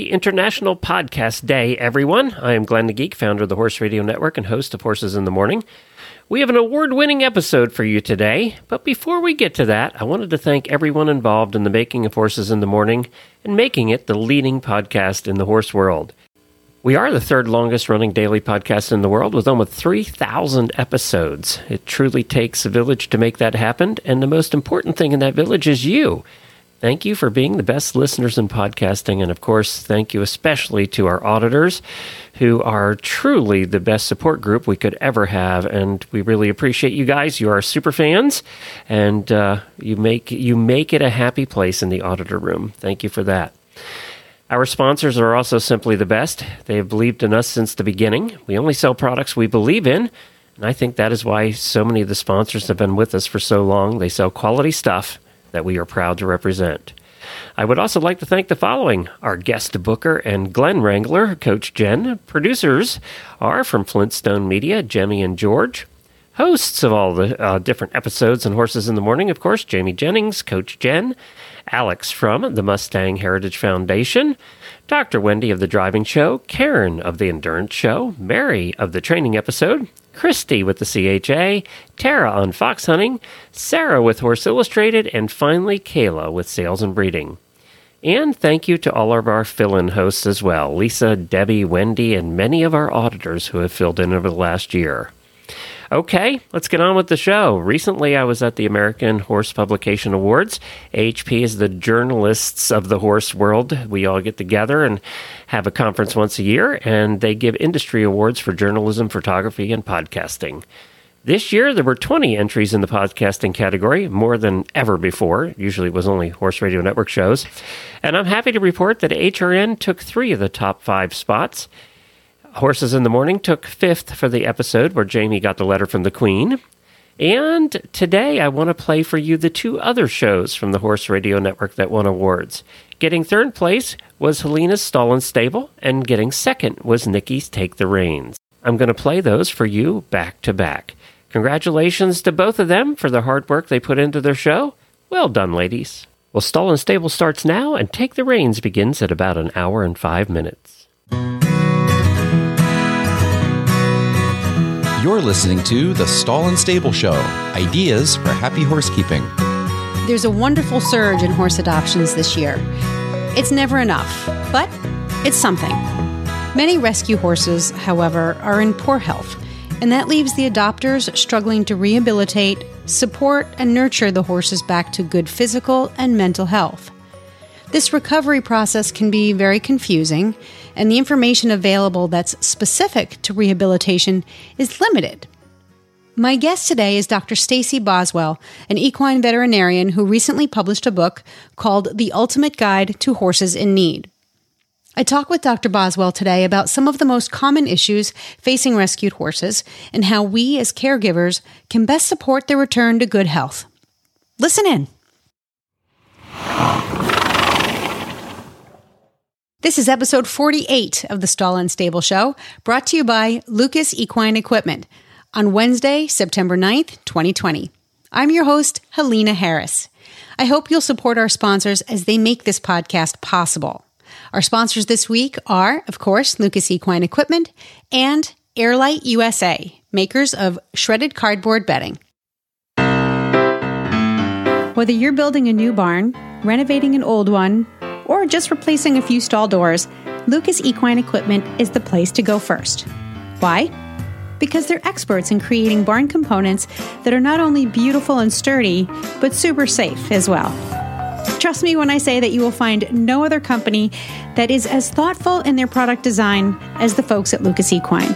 Happy International Podcast Day, everyone. I am Glenn the Geek, founder of the Horse Radio Network and host of Horses in the Morning. We have an award winning episode for you today, but before we get to that, I wanted to thank everyone involved in the making of Horses in the Morning and making it the leading podcast in the horse world. We are the third longest running daily podcast in the world with almost 3,000 episodes. It truly takes a village to make that happen, and the most important thing in that village is you. Thank you for being the best listeners in podcasting. And of course, thank you especially to our auditors who are truly the best support group we could ever have. And we really appreciate you guys. You are super fans and uh, you, make, you make it a happy place in the auditor room. Thank you for that. Our sponsors are also simply the best. They have believed in us since the beginning. We only sell products we believe in. And I think that is why so many of the sponsors have been with us for so long. They sell quality stuff that we are proud to represent. I would also like to thank the following our guest booker and Glenn Wrangler, Coach Jenn. Producers are from Flintstone Media, Jemmy and George. Hosts of all the uh, different episodes and Horses in the Morning, of course, Jamie Jennings, Coach Jenn, Alex from the Mustang Heritage Foundation, Dr. Wendy of the Driving Show, Karen of the Endurance Show, Mary of the Training Episode, Christy with the CHA, Tara on Fox Hunting, Sarah with Horse Illustrated, and finally Kayla with Sales and Breeding. And thank you to all of our fill in hosts as well Lisa, Debbie, Wendy, and many of our auditors who have filled in over the last year. Okay, let's get on with the show. Recently, I was at the American Horse Publication Awards. AHP is the journalists of the horse world. We all get together and have a conference once a year, and they give industry awards for journalism, photography, and podcasting. This year, there were 20 entries in the podcasting category, more than ever before. Usually it was only Horse Radio Network shows. And I'm happy to report that HRN took three of the top five spots. Horses in the Morning took fifth for the episode where Jamie got the letter from the Queen. And today I want to play for you the two other shows from the Horse Radio Network that won awards. Getting third place was Helena's Stall and Stable, and getting second was Nikki's Take the Reins. I'm going to play those for you back to back. Congratulations to both of them for the hard work they put into their show. Well done, ladies. Well, Stall and Stable starts now, and Take the Reins begins at about an hour and five minutes. You're listening to The Stall and Stable Show Ideas for Happy Horsekeeping. There's a wonderful surge in horse adoptions this year. It's never enough, but it's something. Many rescue horses, however, are in poor health, and that leaves the adopters struggling to rehabilitate, support, and nurture the horses back to good physical and mental health. This recovery process can be very confusing, and the information available that's specific to rehabilitation is limited. My guest today is Dr. Stacy Boswell, an equine veterinarian who recently published a book called The Ultimate Guide to Horses in Need. I talk with Dr. Boswell today about some of the most common issues facing rescued horses and how we as caregivers can best support their return to good health. Listen in. This is episode 48 of the Stall and Stable Show, brought to you by Lucas Equine Equipment on Wednesday, September 9th, 2020. I'm your host, Helena Harris. I hope you'll support our sponsors as they make this podcast possible. Our sponsors this week are, of course, Lucas Equine Equipment and Airlight USA, makers of shredded cardboard bedding. Whether you're building a new barn, renovating an old one, or just replacing a few stall doors, Lucas Equine Equipment is the place to go first. Why? Because they're experts in creating barn components that are not only beautiful and sturdy, but super safe as well. Trust me when I say that you will find no other company that is as thoughtful in their product design as the folks at Lucas Equine.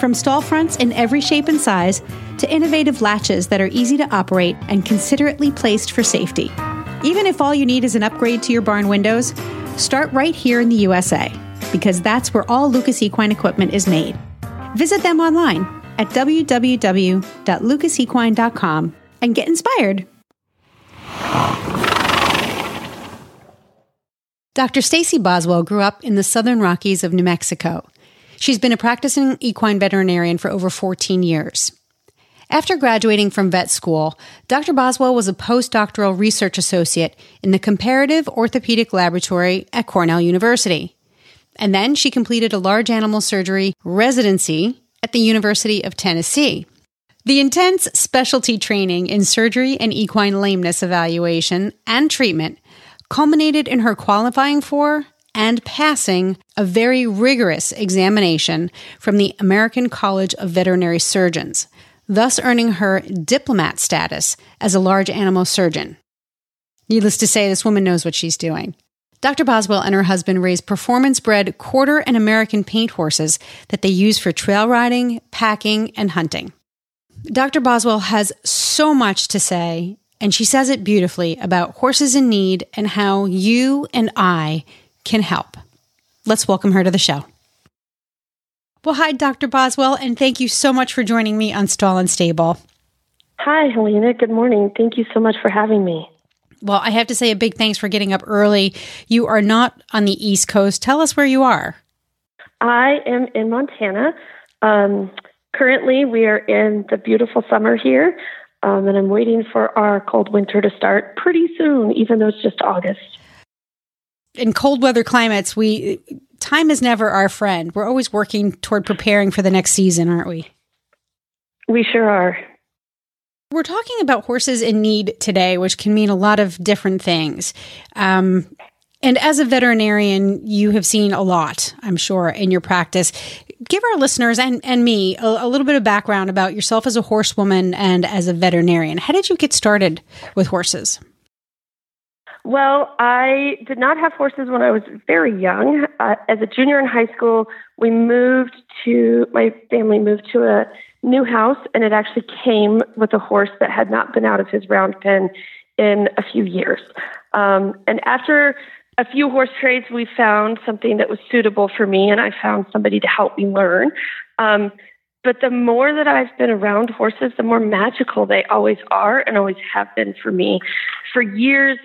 From stall fronts in every shape and size to innovative latches that are easy to operate and considerately placed for safety. Even if all you need is an upgrade to your barn windows, start right here in the USA, because that's where all Lucas Equine equipment is made. Visit them online at www.lucasequine.com and get inspired. Dr. Stacy Boswell grew up in the southern Rockies of New Mexico. She's been a practicing equine veterinarian for over 14 years. After graduating from vet school, Dr. Boswell was a postdoctoral research associate in the Comparative Orthopedic Laboratory at Cornell University. And then she completed a large animal surgery residency at the University of Tennessee. The intense specialty training in surgery and equine lameness evaluation and treatment culminated in her qualifying for and passing a very rigorous examination from the American College of Veterinary Surgeons, thus earning her diplomate status as a large animal surgeon. Needless to say, this woman knows what she's doing. Dr. Boswell and her husband raise performance bred quarter and American paint horses that they use for trail riding, packing, and hunting. Dr. Boswell has so much to say, and she says it beautifully about horses in need and how you and I can help. Let's welcome her to the show. Well, hi, Dr. Boswell, and thank you so much for joining me on Stall and Stable. Hi, Helena. Good morning. Thank you so much for having me. Well, I have to say a big thanks for getting up early. You are not on the East Coast. Tell us where you are. I am in Montana. Um, currently, we are in the beautiful summer here, um, and I'm waiting for our cold winter to start pretty soon, even though it's just August. In cold weather climates, we time is never our friend. We're always working toward preparing for the next season, aren't we? We sure are. We're talking about horses in need today, which can mean a lot of different things. Um, and as a veterinarian, you have seen a lot, I'm sure, in your practice. Give our listeners and, and me a, a little bit of background about yourself as a horsewoman and as a veterinarian. How did you get started with horses? Well, I did not have horses when I was very young. Uh, as a junior in high school, we moved to, my family moved to a new house, and it actually came with a horse that had not been out of his round pen in a few years. Um, and after a few horse trades, we found something that was suitable for me, and I found somebody to help me learn. Um, but the more that I've been around horses, the more magical they always are and always have been for me. For years,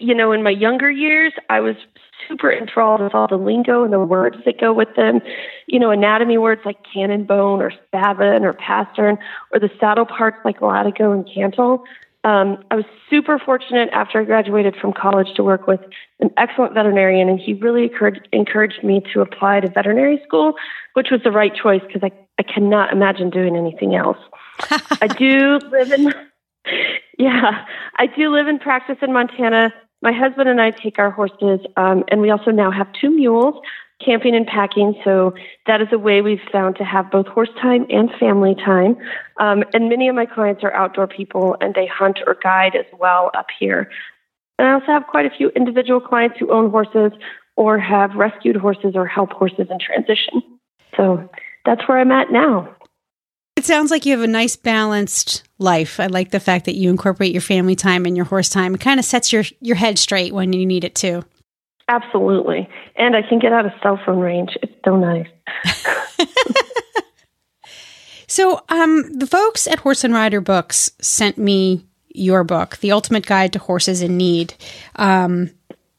you know, in my younger years, I was super enthralled with all the lingo and the words that go with them. You know, anatomy words like cannon bone or spavin or pastern, or the saddle parts like latigo and cantle. Um, I was super fortunate after I graduated from college to work with an excellent veterinarian, and he really encouraged, encouraged me to apply to veterinary school, which was the right choice because I, I cannot imagine doing anything else. I do live in, yeah, I do live and practice in Montana my husband and I take our horses, um, and we also now have two mules, camping and packing. So that is a way we've found to have both horse time and family time. Um, and many of my clients are outdoor people, and they hunt or guide as well up here. And I also have quite a few individual clients who own horses or have rescued horses or help horses in transition. So that's where I'm at now. It sounds like you have a nice balanced life. I like the fact that you incorporate your family time and your horse time. It kind of sets your your head straight when you need it to. Absolutely. And I can get out of cell phone range. It's so nice. so, um, the folks at Horse and Rider Books sent me your book, The Ultimate Guide to Horses in Need. Um,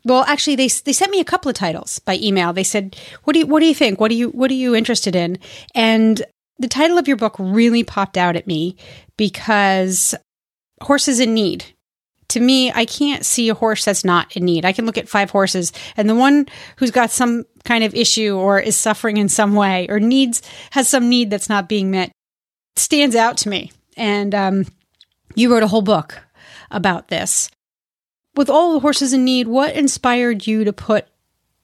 well, actually, they they sent me a couple of titles by email. They said, "What do you what do you think? What do you what are you interested in?" And the title of your book really popped out at me because horses in need. To me, I can't see a horse that's not in need. I can look at five horses and the one who's got some kind of issue or is suffering in some way or needs, has some need that's not being met stands out to me. And um, you wrote a whole book about this. With all the horses in need, what inspired you to put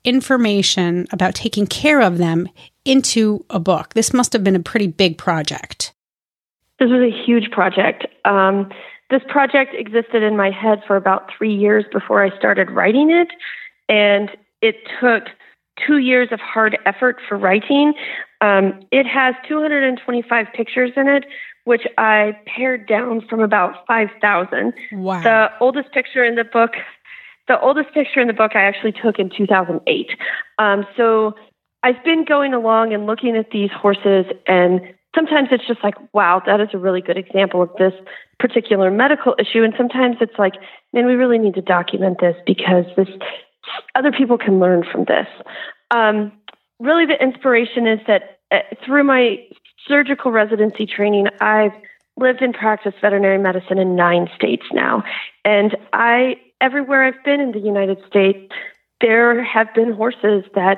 information about taking care of them into a book? This must have been a pretty big project. This was a huge project. Um, this project existed in my head for about three years before I started writing it, and it took two years of hard effort for writing. Um, it has 225 pictures in it, which I pared down from about 5,000. Wow. The oldest picture in the book the oldest picture in the book I actually took in 2008. Um, so I've been going along and looking at these horses, and sometimes it's just like, wow, that is a really good example of this particular medical issue. And sometimes it's like, man, we really need to document this because this other people can learn from this. Um, really, the inspiration is that uh, through my surgical residency training, I've lived and practiced veterinary medicine in nine states now. And I, everywhere I've been in the United States, there have been horses that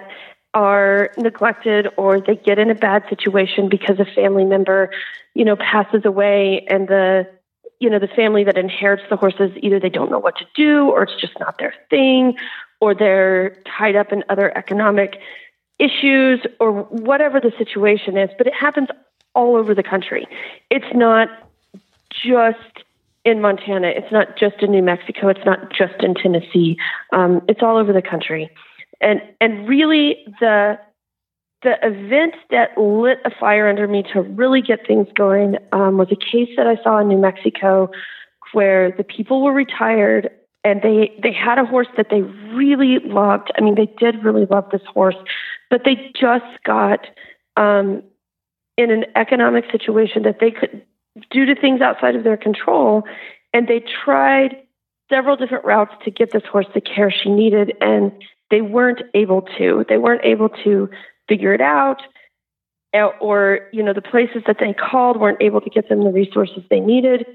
are neglected or they get in a bad situation because a family member, you know, passes away and the you know, the family that inherits the horses either they don't know what to do or it's just not their thing or they're tied up in other economic issues or whatever the situation is, but it happens all over the country. It's not just in Montana. It's not just in New Mexico. It's not just in Tennessee. Um, it's all over the country, and and really the the event that lit a fire under me to really get things going um, was a case that I saw in New Mexico, where the people were retired and they they had a horse that they really loved. I mean, they did really love this horse, but they just got um, in an economic situation that they could, due to things outside of their control, and they tried several different routes to get this horse the care she needed, and they weren't able to. They weren't able to figure it out, or you know, the places that they called weren't able to get them the resources they needed.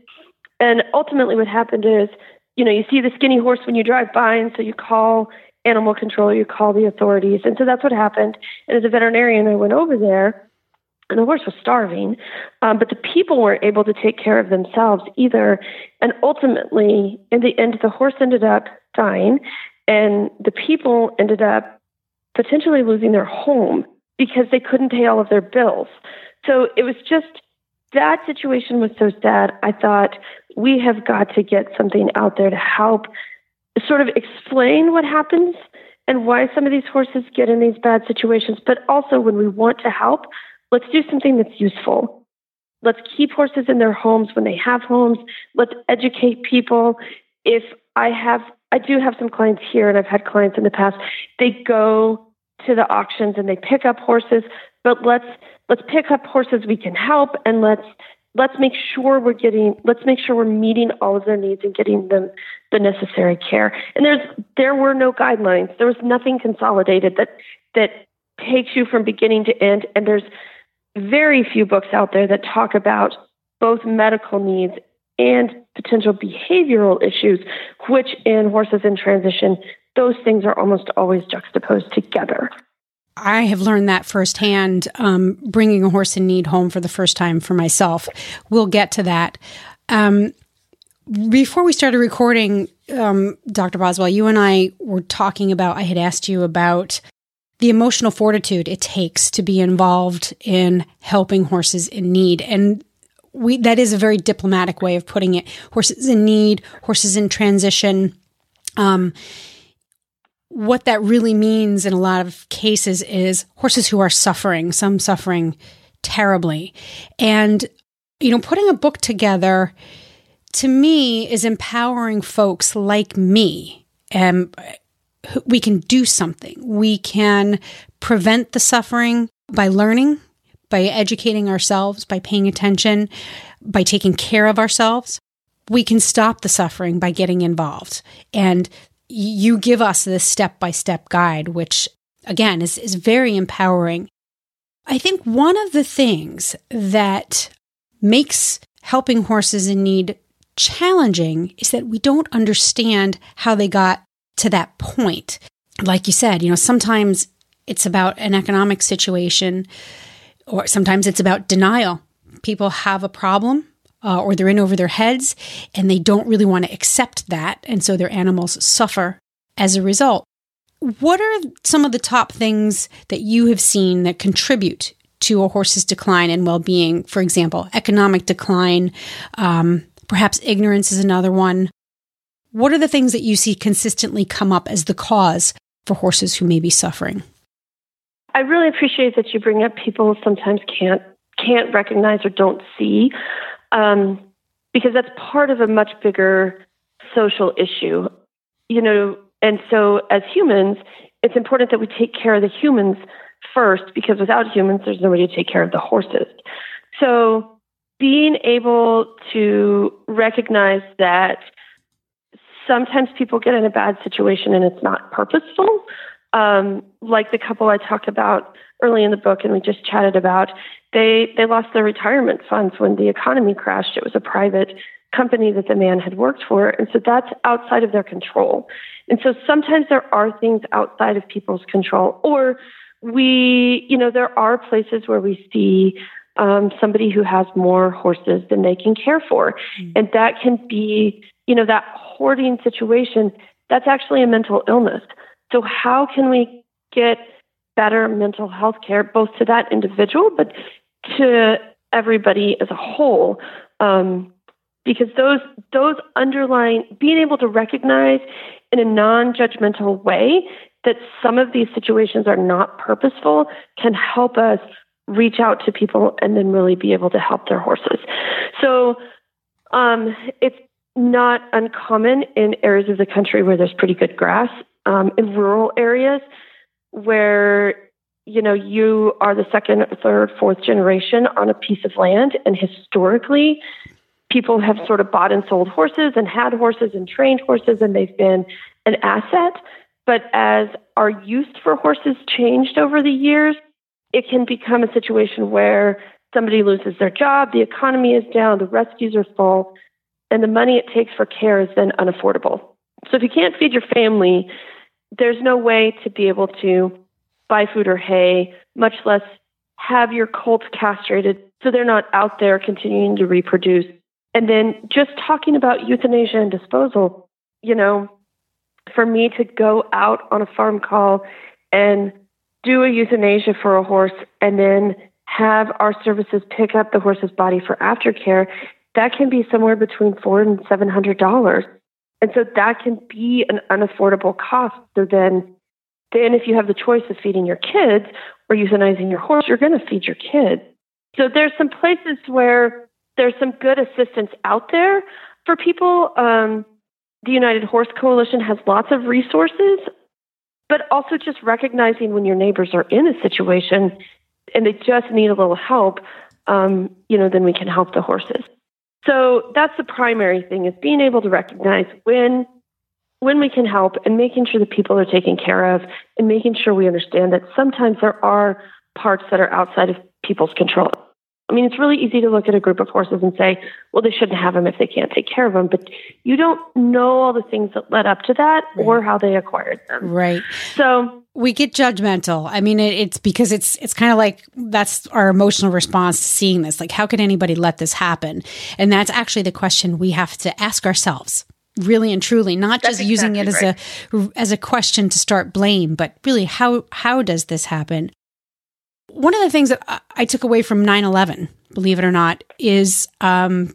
And ultimately, what happened is, you know, you see the skinny horse when you drive by, and so you call animal control, you call the authorities. And so that's what happened. And as a veterinarian, I went over there and the horse was starving, um, but the people weren't able to take care of themselves either. And ultimately, in the end, the horse ended up dying, and the people ended up potentially losing their home because they couldn't pay all of their bills. So it was just that situation was so sad. I thought we have got to get something out there to help sort of explain what happens and why some of these horses get in these bad situations, but also when we want to help, let's do something that's useful. Let's keep horses in their homes when they have homes. Let's educate people. If I have, I do have some clients here, and I've had clients in the past. They go to the auctions and they pick up horses, but let's let's pick up horses we can help, and let's let's make sure we're getting let's make sure we're meeting all of their needs and getting them the necessary care and there's there were no guidelines there was nothing consolidated that that takes you from beginning to end and there's very few books out there that talk about both medical needs and potential behavioral issues which in horses in transition those things are almost always juxtaposed together I have learned that firsthand, um, bringing a horse in need home for the first time for myself. We'll get to that. Um, before we started recording, um, Dr. Boswell, you and I were talking about, I had asked you about the emotional fortitude it takes to be involved in helping horses in need. And we, that is a very diplomatic way of putting it. Horses in need, horses in transition. Um, what that really means in a lot of cases is horses who are suffering, some suffering terribly. And, you know, putting a book together to me is empowering folks like me. And we can do something. We can prevent the suffering by learning, by educating ourselves, by paying attention, by taking care of ourselves. We can stop the suffering by getting involved. And you give us this step by step guide, which again is, is very empowering. I think one of the things that makes helping horses in need challenging is that we don't understand how they got to that point. Like you said, you know, sometimes it's about an economic situation, or sometimes it's about denial. People have a problem uh, or they're in over their heads and they don't really want to accept that. And so their animals suffer as a result. What are some of the top things that you have seen that contribute to a horse's decline in well being? For example, economic decline, um, perhaps ignorance is another one. What are the things that you see consistently come up as the cause for horses who may be suffering? I really appreciate that you bring up people sometimes can't can't recognize or don't see um, because that's part of a much bigger social issue. you know, and so as humans, it's important that we take care of the humans first because without humans, there's nobody to take care of the horses. So being able to recognize that sometimes people get in a bad situation and it's not purposeful. Um, like the couple I talked about early in the book and we just chatted about, they they lost their retirement funds when the economy crashed. It was a private company that the man had worked for, and so that's outside of their control. And so sometimes there are things outside of people's control, or we, you know, there are places where we see um, somebody who has more horses than they can care for, mm-hmm. and that can be, you know, that hoarding situation. That's actually a mental illness. So how can we get better mental health care both to that individual, but to everybody as a whole? Um, because those those underlying being able to recognize in a non-judgmental way that some of these situations are not purposeful can help us reach out to people and then really be able to help their horses. So um, it's not uncommon in areas of the country where there's pretty good grass. Um, in rural areas where you know you are the second, third, fourth generation on a piece of land, and historically people have sort of bought and sold horses and had horses and trained horses and they've been an asset. But as our use for horses changed over the years, it can become a situation where somebody loses their job, the economy is down, the rescues are full, and the money it takes for care is then unaffordable. So if you can't feed your family, there's no way to be able to buy food or hay, much less have your colts castrated so they're not out there continuing to reproduce and then just talking about euthanasia and disposal, you know, for me to go out on a farm call and do a euthanasia for a horse and then have our services pick up the horse's body for aftercare, that can be somewhere between four and seven hundred dollars. And so that can be an unaffordable cost. So then then if you have the choice of feeding your kids or euthanizing your horse, you're going to feed your kids. So there's some places where there's some good assistance out there for people. Um, the United Horse Coalition has lots of resources, but also just recognizing when your neighbors are in a situation and they just need a little help, um, you know, then we can help the horses. So that's the primary thing is being able to recognize when when we can help and making sure that people are taken care of and making sure we understand that sometimes there are parts that are outside of people's control. I mean, it's really easy to look at a group of horses and say, well, they shouldn't have them if they can't take care of them. But you don't know all the things that led up to that right. or how they acquired them. Right. So we get judgmental. I mean, it, it's because it's it's kind of like that's our emotional response to seeing this. Like, how could anybody let this happen? And that's actually the question we have to ask ourselves really and truly not That's just using it as right. a as a question to start blame but really how how does this happen one of the things that I took away from 9 11, believe it or not, is um,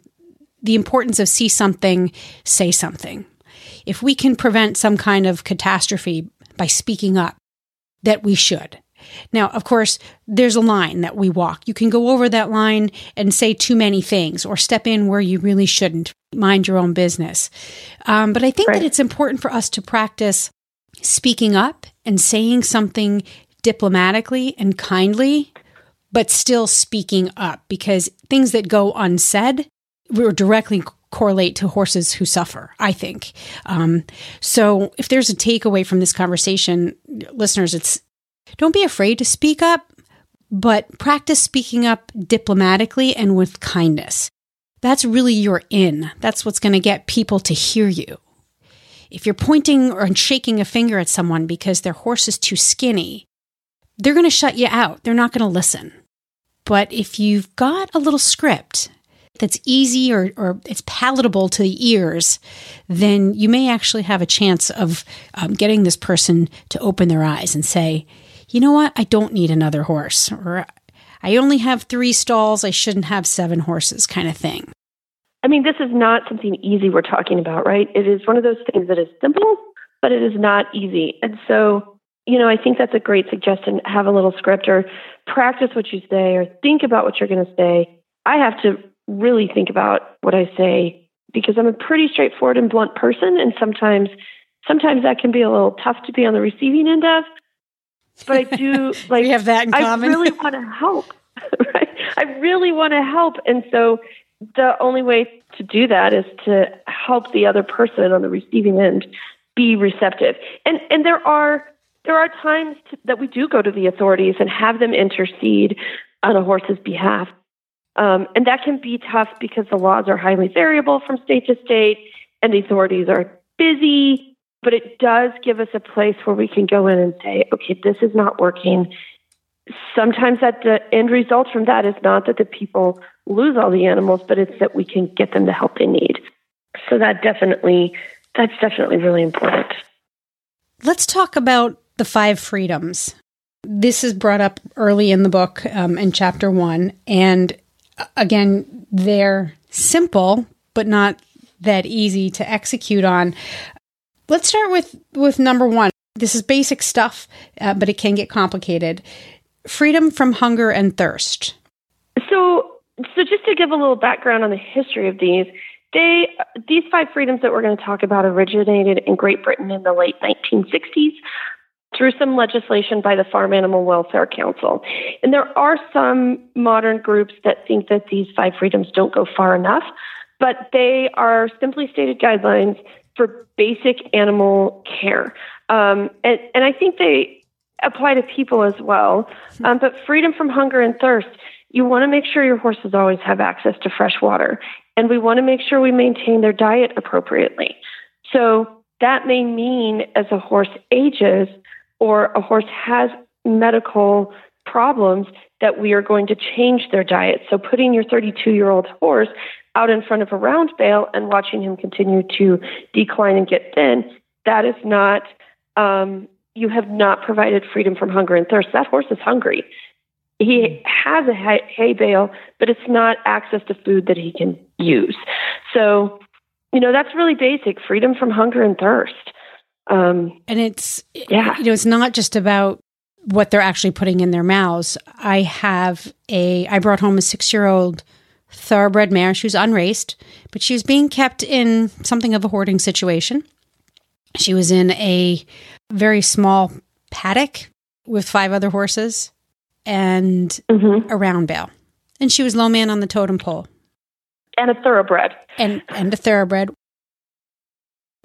the importance of see something, say something. If we can prevent some kind of catastrophe by speaking up, that we should. Now, of course, there's a line that we walk. You can go over that line and say too many things or step in where you really shouldn't. Mind your own business. Um, but I think right. that it's important for us to practice speaking up and saying something diplomatically and kindly, but still speaking up because things that go unsaid will directly correlate to horses who suffer, I think. Um, so if there's a takeaway from this conversation, listeners, it's don't be afraid to speak up, but practice speaking up diplomatically and with kindness. That's really your in. That's what's going to get people to hear you. If you're pointing or shaking a finger at someone because their horse is too skinny, they're going to shut you out. They're not going to listen. But if you've got a little script that's easy or, or it's palatable to the ears, then you may actually have a chance of um, getting this person to open their eyes and say, you know what, I don't need another horse, or I only have three stalls, I shouldn't have seven horses, kind of thing. I mean, this is not something easy we're talking about, right? It is one of those things that is simple, but it is not easy. And so you know, I think that's a great suggestion. Have a little script or practice what you say or think about what you're going to say. I have to really think about what I say because I'm a pretty straightforward and blunt person. And sometimes sometimes that can be a little tough to be on the receiving end of. But I do like we have that in common. I really want to help. Right? I really want to help, and so the only way to do that is to help the other person on the receiving end be receptive. And and there are there are times to, that we do go to the authorities and have them intercede on a horse's behalf. Um, and that can be tough because the laws are highly variable from state to state and the authorities are busy. But it does give us a place where we can go in and say, okay, this is not working. Sometimes that the end result from that is not that the people lose all the animals, but it's that we can get them the help they need. So that definitely, that's definitely really important. Let's talk about the five freedoms. This is brought up early in the book um, in chapter one. And uh, again, they're simple, but not that easy to execute on. Let's start with, with number one. This is basic stuff, uh, but it can get complicated. Freedom from hunger and thirst. So, so just to give a little background on the history of these, they these five freedoms that we're going to talk about originated in Great Britain in the late 1960s through some legislation by the Farm Animal Welfare Council. And there are some modern groups that think that these five freedoms don't go far enough, but they are simply stated guidelines for basic animal care. Um, and, and I think they apply to people as well. Um, but freedom from hunger and thirst, you want to make sure your horses always have access to fresh water. And we want to make sure we maintain their diet appropriately. So that may mean as a horse ages or a horse has medical problems that we are going to change their diet. So putting your 32 year old horse out in front of a round bale and watching him continue to decline and get thin, that is not um, you have not provided freedom from hunger and thirst. That horse is hungry. He has a hay, hay bale, but it's not access to food that he can use. So, you know, that's really basic freedom from hunger and thirst. Um, and it's, yeah. you know, it's not just about what they're actually putting in their mouths. I have a, I brought home a six year old thoroughbred mare. She was unraced, but she was being kept in something of a hoarding situation. She was in a very small paddock with five other horses and mm-hmm. a round bale. And she was low man on the totem pole. And a thoroughbred. And and a thoroughbred.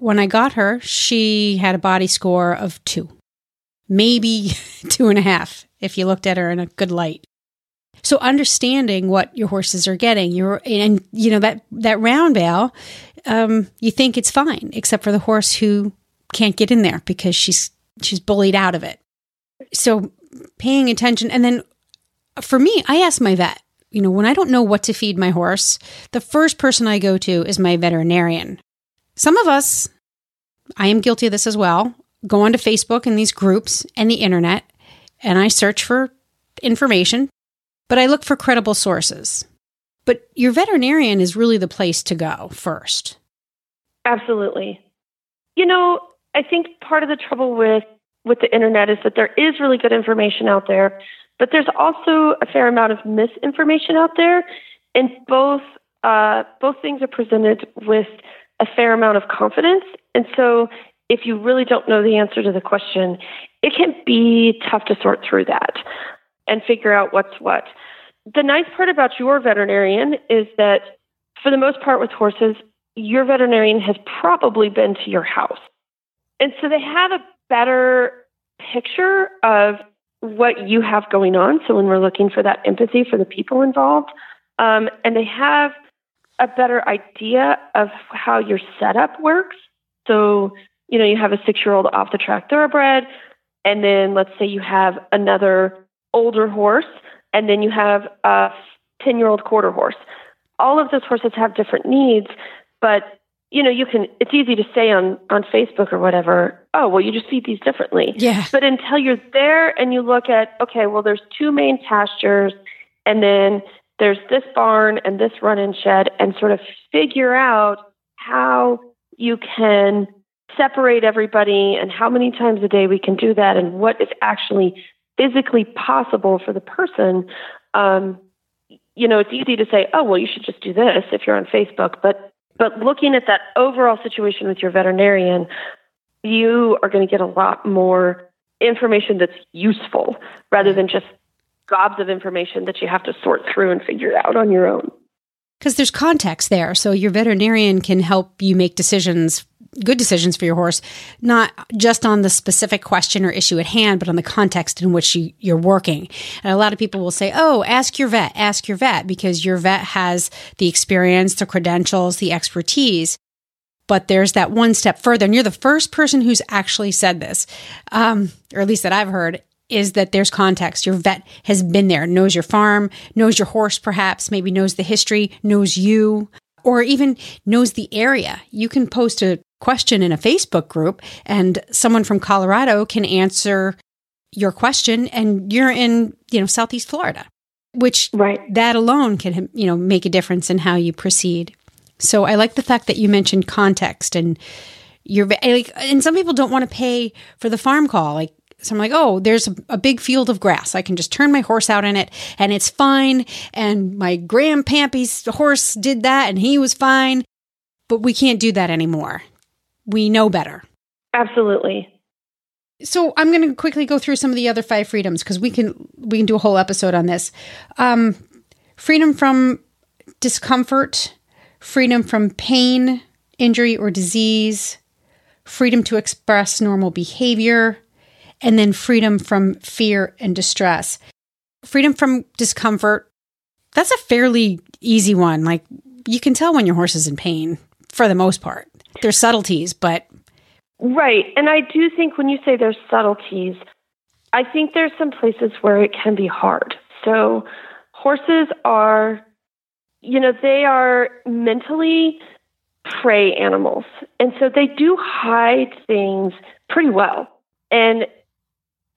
When I got her, she had a body score of two. Maybe two and a half if you looked at her in a good light. So understanding what your horses are getting, you're and you know that that round bale, um, you think it's fine, except for the horse who can't get in there because she's she's bullied out of it. So paying attention and then for me, I ask my vet, you know, when I don't know what to feed my horse, the first person I go to is my veterinarian. Some of us, I am guilty of this as well, go onto Facebook and these groups and the internet and I search for information, but I look for credible sources. But your veterinarian is really the place to go first. Absolutely. You know, I think part of the trouble with with the internet is that there is really good information out there, but there's also a fair amount of misinformation out there, and both uh, both things are presented with a fair amount of confidence. And so, if you really don't know the answer to the question, it can be tough to sort through that and figure out what's what. The nice part about your veterinarian is that, for the most part, with horses, your veterinarian has probably been to your house. And so they have a better picture of what you have going on. So when we're looking for that empathy for the people involved, um, and they have a better idea of how your setup works. So, you know, you have a six year old off the track thoroughbred, and then let's say you have another older horse, and then you have a 10 year old quarter horse. All of those horses have different needs, but you know, you can, it's easy to say on, on Facebook or whatever, oh, well, you just feed these differently. Yeah. But until you're there and you look at, okay, well, there's two main pastures and then there's this barn and this run in shed and sort of figure out how you can separate everybody and how many times a day we can do that and what is actually physically possible for the person. Um, you know, it's easy to say, oh, well, you should just do this if you're on Facebook, but but looking at that overall situation with your veterinarian, you are going to get a lot more information that's useful rather than just gobs of information that you have to sort through and figure out on your own. Because there's context there. So your veterinarian can help you make decisions, good decisions for your horse, not just on the specific question or issue at hand, but on the context in which you, you're working. And a lot of people will say, oh, ask your vet, ask your vet, because your vet has the experience, the credentials, the expertise but there's that one step further. And you're the first person who's actually said this, um, or at least that I've heard, is that there's context. Your vet has been there, knows your farm, knows your horse, perhaps, maybe knows the history, knows you, or even knows the area. You can post a question in a Facebook group, and someone from Colorado can answer your question, and you're in, you know, Southeast Florida, which right. that alone can, you know, make a difference in how you proceed. So I like the fact that you mentioned context and you're like, and some people don't want to pay for the farm call. Like, so I'm like, oh, there's a, a, big field of grass. I can just turn my horse out in it and it's fine. And my grandpappy's horse did that and he was fine. But we can't do that anymore. We know better. Absolutely. So I'm going to quickly go through some of the other five freedoms because we can we can do a whole episode on this. Um, freedom from discomfort, freedom from pain, injury, or disease, freedom to express normal behavior, and then freedom from fear and distress. Freedom from discomfort, that's a fairly easy one. Like you can tell when your horse is in pain for the most part. There's subtleties, but. Right. And I do think when you say there's subtleties, I think there's some places where it can be hard. So horses are you know, they are mentally prey animals. And so they do hide things pretty well. And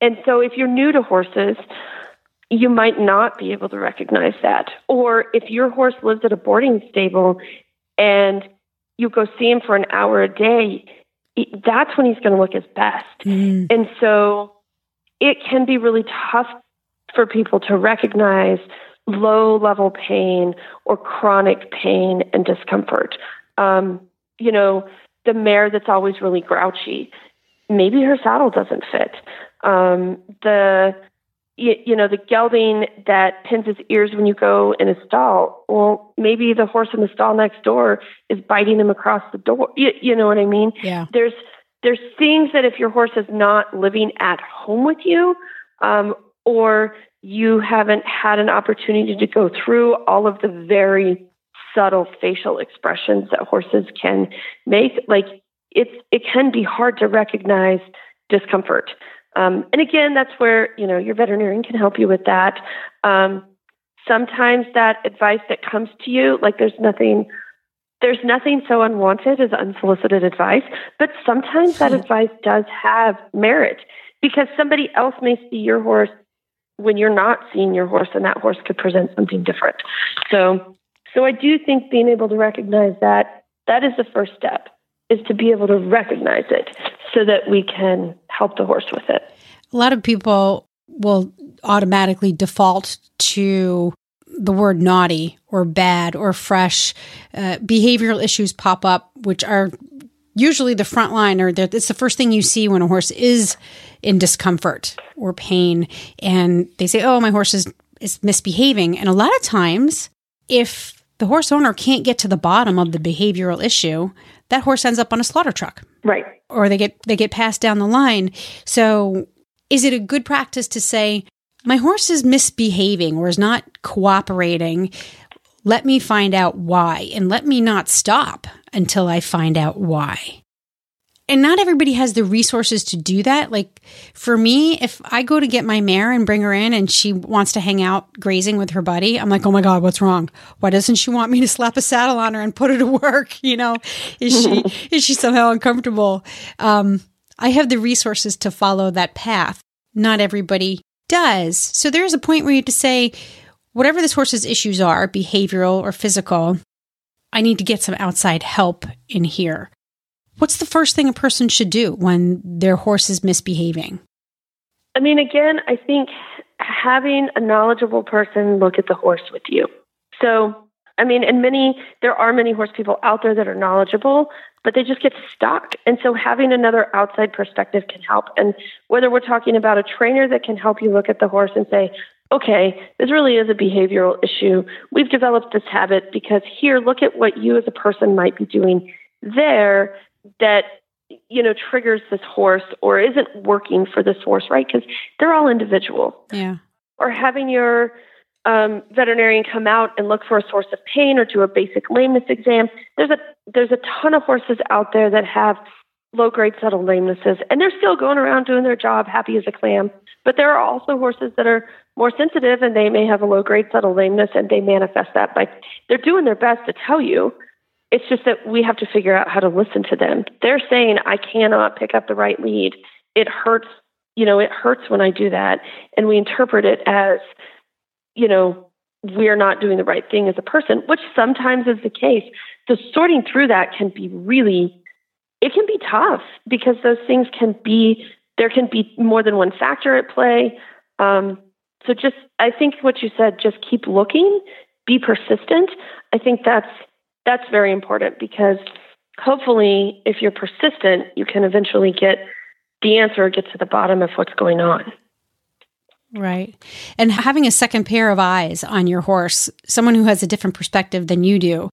and so if you're new to horses, you might not be able to recognize that. Or if your horse lives at a boarding stable and you go see him for an hour a day, that's when he's going to look his best. Mm. And so it can be really tough for people to recognize low level pain or chronic pain and discomfort. Um, you know, the mare that's always really grouchy, maybe her saddle doesn't fit. Um, the you, you know the gelding that pins his ears when you go in a stall. Well, maybe the horse in the stall next door is biting him across the door. You, you know what I mean? Yeah. There's there's things that if your horse is not living at home with you, um, or you haven't had an opportunity to go through all of the very subtle facial expressions that horses can make, like it's it can be hard to recognize discomfort. Um, and again, that's where you know your veterinarian can help you with that. Um, sometimes that advice that comes to you, like there's nothing there's nothing so unwanted as unsolicited advice, but sometimes that advice does have merit because somebody else may see your horse when you're not seeing your horse and that horse could present something different. So so I do think being able to recognize that that is the first step is to be able to recognize it so that we can help the horse with it. A lot of people will automatically default to the word naughty or bad or fresh. Uh, behavioral issues pop up, which are usually the front line or it's the first thing you see when a horse is in discomfort or pain and they say oh my horse is is misbehaving and a lot of times if the horse owner can't get to the bottom of the behavioral issue that horse ends up on a slaughter truck. Right. Or they get they get passed down the line. So is it a good practice to say my horse is misbehaving or is not cooperating. Let me find out why and let me not stop until I find out why. And not everybody has the resources to do that. Like for me, if I go to get my mare and bring her in and she wants to hang out grazing with her buddy, I'm like, oh my God, what's wrong? Why doesn't she want me to slap a saddle on her and put her to work? You know, is she, is she somehow uncomfortable? Um, I have the resources to follow that path. Not everybody does. So there's a point where you have to say, whatever this horse's issues are, behavioral or physical, I need to get some outside help in here. What's the first thing a person should do when their horse is misbehaving? I mean, again, I think having a knowledgeable person look at the horse with you. So, I mean, and many, there are many horse people out there that are knowledgeable, but they just get stuck. And so having another outside perspective can help. And whether we're talking about a trainer that can help you look at the horse and say, okay, this really is a behavioral issue. We've developed this habit because here, look at what you as a person might be doing there that you know triggers this horse or isn't working for this horse right because they're all individual Yeah. or having your um, veterinarian come out and look for a source of pain or do a basic lameness exam. There's a there's a ton of horses out there that have low grade subtle lamenesses, and they're still going around doing their job, happy as a clam. But there are also horses that are more sensitive, and they may have a low grade subtle lameness, and they manifest that by they're doing their best to tell you. It's just that we have to figure out how to listen to them. They're saying, "I cannot pick up the right lead. It hurts." You know, it hurts when I do that, and we interpret it as you know, we're not doing the right thing as a person, which sometimes is the case. So sorting through that can be really, it can be tough because those things can be, there can be more than one factor at play. Um, so just, I think what you said, just keep looking, be persistent. I think that's, that's very important because hopefully if you're persistent, you can eventually get the answer, get to the bottom of what's going on. Right. And having a second pair of eyes on your horse, someone who has a different perspective than you do,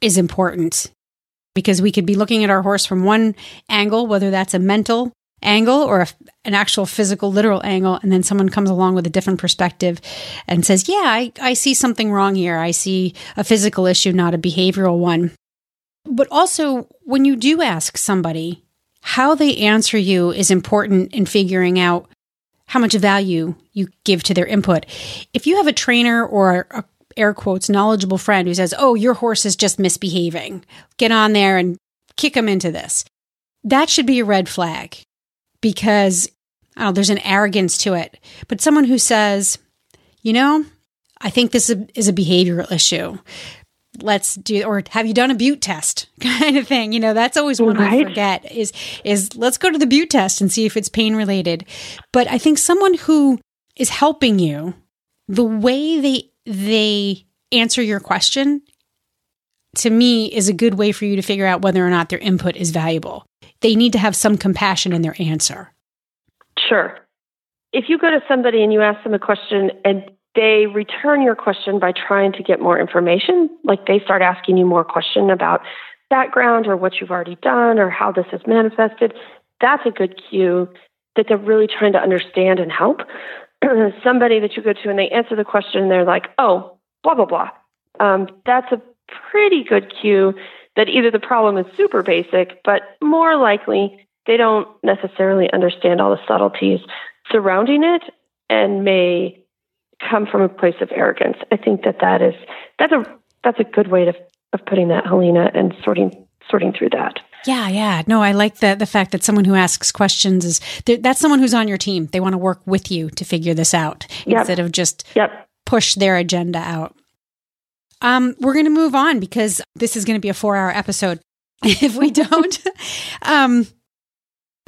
is important because we could be looking at our horse from one angle, whether that's a mental angle or a, an actual physical, literal angle, and then someone comes along with a different perspective and says, Yeah, I, I see something wrong here. I see a physical issue, not a behavioral one. But also, when you do ask somebody, how they answer you is important in figuring out how much value you give to their input. If you have a trainer or a air quotes knowledgeable friend who says, "Oh, your horse is just misbehaving. Get on there and kick him into this." That should be a red flag because oh, there's an arrogance to it. But someone who says, "You know, I think this is a behavioral issue. Let's do or have you done a bute test?" kind of thing. You know, that's always one I forget is is let's go to the bute test and see if it's pain related. But I think someone who is helping you, the way they they answer your question to me is a good way for you to figure out whether or not their input is valuable. They need to have some compassion in their answer. Sure. If you go to somebody and you ask them a question and they return your question by trying to get more information, like they start asking you more question about background or what you've already done or how this is manifested, that's a good cue that they're really trying to understand and help. somebody that you go to and they answer the question and they're like, oh, blah, blah, blah. Um, that's a pretty good cue that either the problem is super basic, but more likely they don't necessarily understand all the subtleties surrounding it and may come from a place of arrogance. I think that that is that's a that's a good way to, of putting that, Helena, and sorting sorting through that. Yeah, yeah. No, I like the the fact that someone who asks questions is that's someone who's on your team. They want to work with you to figure this out Yep. instead of just Yep. push their agenda out. Um, we're going to move on because this is going to be a four hour episode. if we don't, um,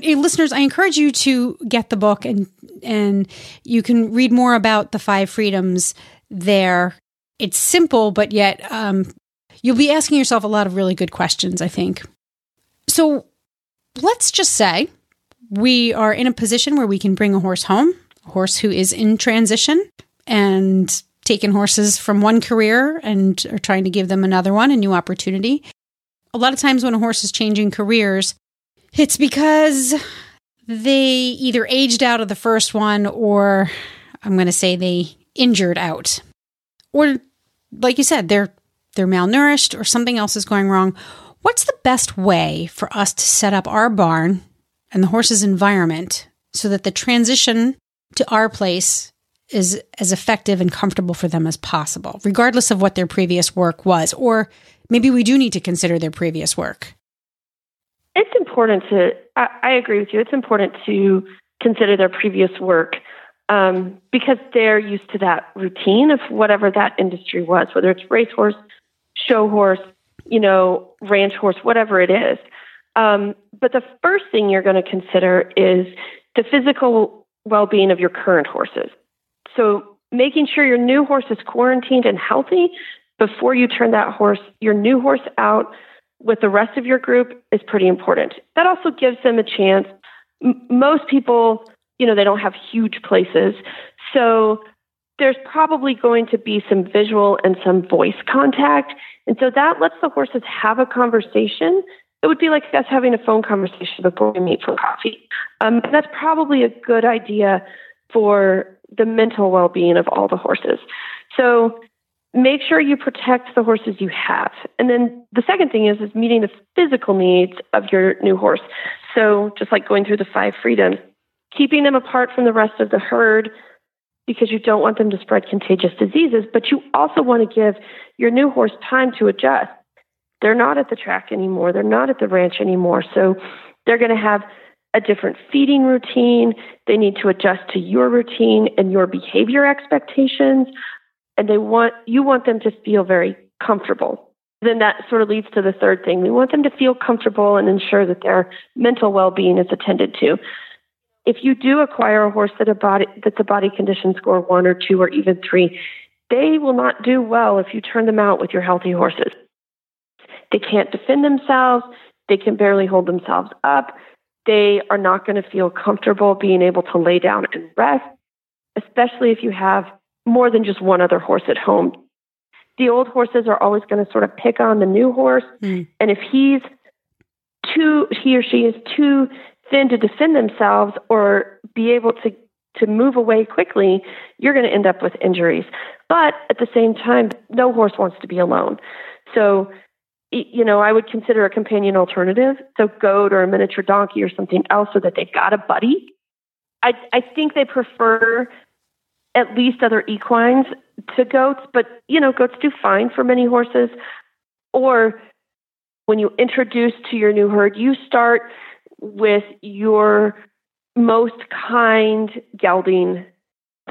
listeners, I encourage you to get the book and and you can read more about the five freedoms there. It's simple, but yet um, you'll be asking yourself a lot of really good questions. I think. So let's just say we are in a position where we can bring a horse home, a horse who is in transition and taking horses from one career and are trying to give them another one, a new opportunity. A lot of times when a horse is changing careers, it's because they either aged out of the first one or I'm going to say they injured out. Or like you said, they're they're malnourished or something else is going wrong. What's the best way for us to set up our barn and the horse's environment so that the transition to our place is as effective and comfortable for them as possible, regardless of what their previous work was? Or maybe we do need to consider their previous work. It's important to, I, I agree with you, it's important to consider their previous work um, because they're used to that routine of whatever that industry was, whether it's racehorse, show horse, you know, ranch horse, whatever it is. Um, but the first thing you're going to consider is the physical well being of your current horses. So making sure your new horse is quarantined and healthy before you turn that horse, your new horse out with the rest of your group is pretty important. That also gives them a chance. M- most people, you know, they don't have huge places. So there's probably going to be some visual and some voice contact. And so that lets the horses have a conversation. It would be like us having a phone conversation before we meet for coffee. Um, that's probably a good idea for the mental well being of all the horses. So make sure you protect the horses you have. And then the second thing is is meeting the physical needs of your new horse. So just like going through the five freedoms, keeping them apart from the rest of the herd because you don't want them to spread contagious diseases, but you also want to give your new horse time to adjust. They're not at the track anymore. They're not at the ranch anymore. So they're going to have a different feeding routine. They need to adjust to your routine and your behavior expectations. And they want you want them to feel very comfortable. Then that sort of leads to the third thing. We want them to feel comfortable and ensure that their mental well-being is attended to. If you do acquire a horse that a body that's a body condition score one or two or even three, they will not do well if you turn them out with your healthy horses. They can't defend themselves. They can barely hold themselves up they are not going to feel comfortable being able to lay down and rest, especially if you have more than just one other horse at home. The old horses are always going to sort of pick on the new horse. Mm. And if he's too, he or she is too thin to defend themselves or be able to, to move away quickly, you're going to end up with injuries. But at the same time, no horse wants to be alone. So you know, I would consider a companion alternative, so goat or a miniature donkey or something else, so that they've got a buddy. I I think they prefer at least other equines to goats, but you know, goats do fine for many horses. Or when you introduce to your new herd, you start with your most kind gelding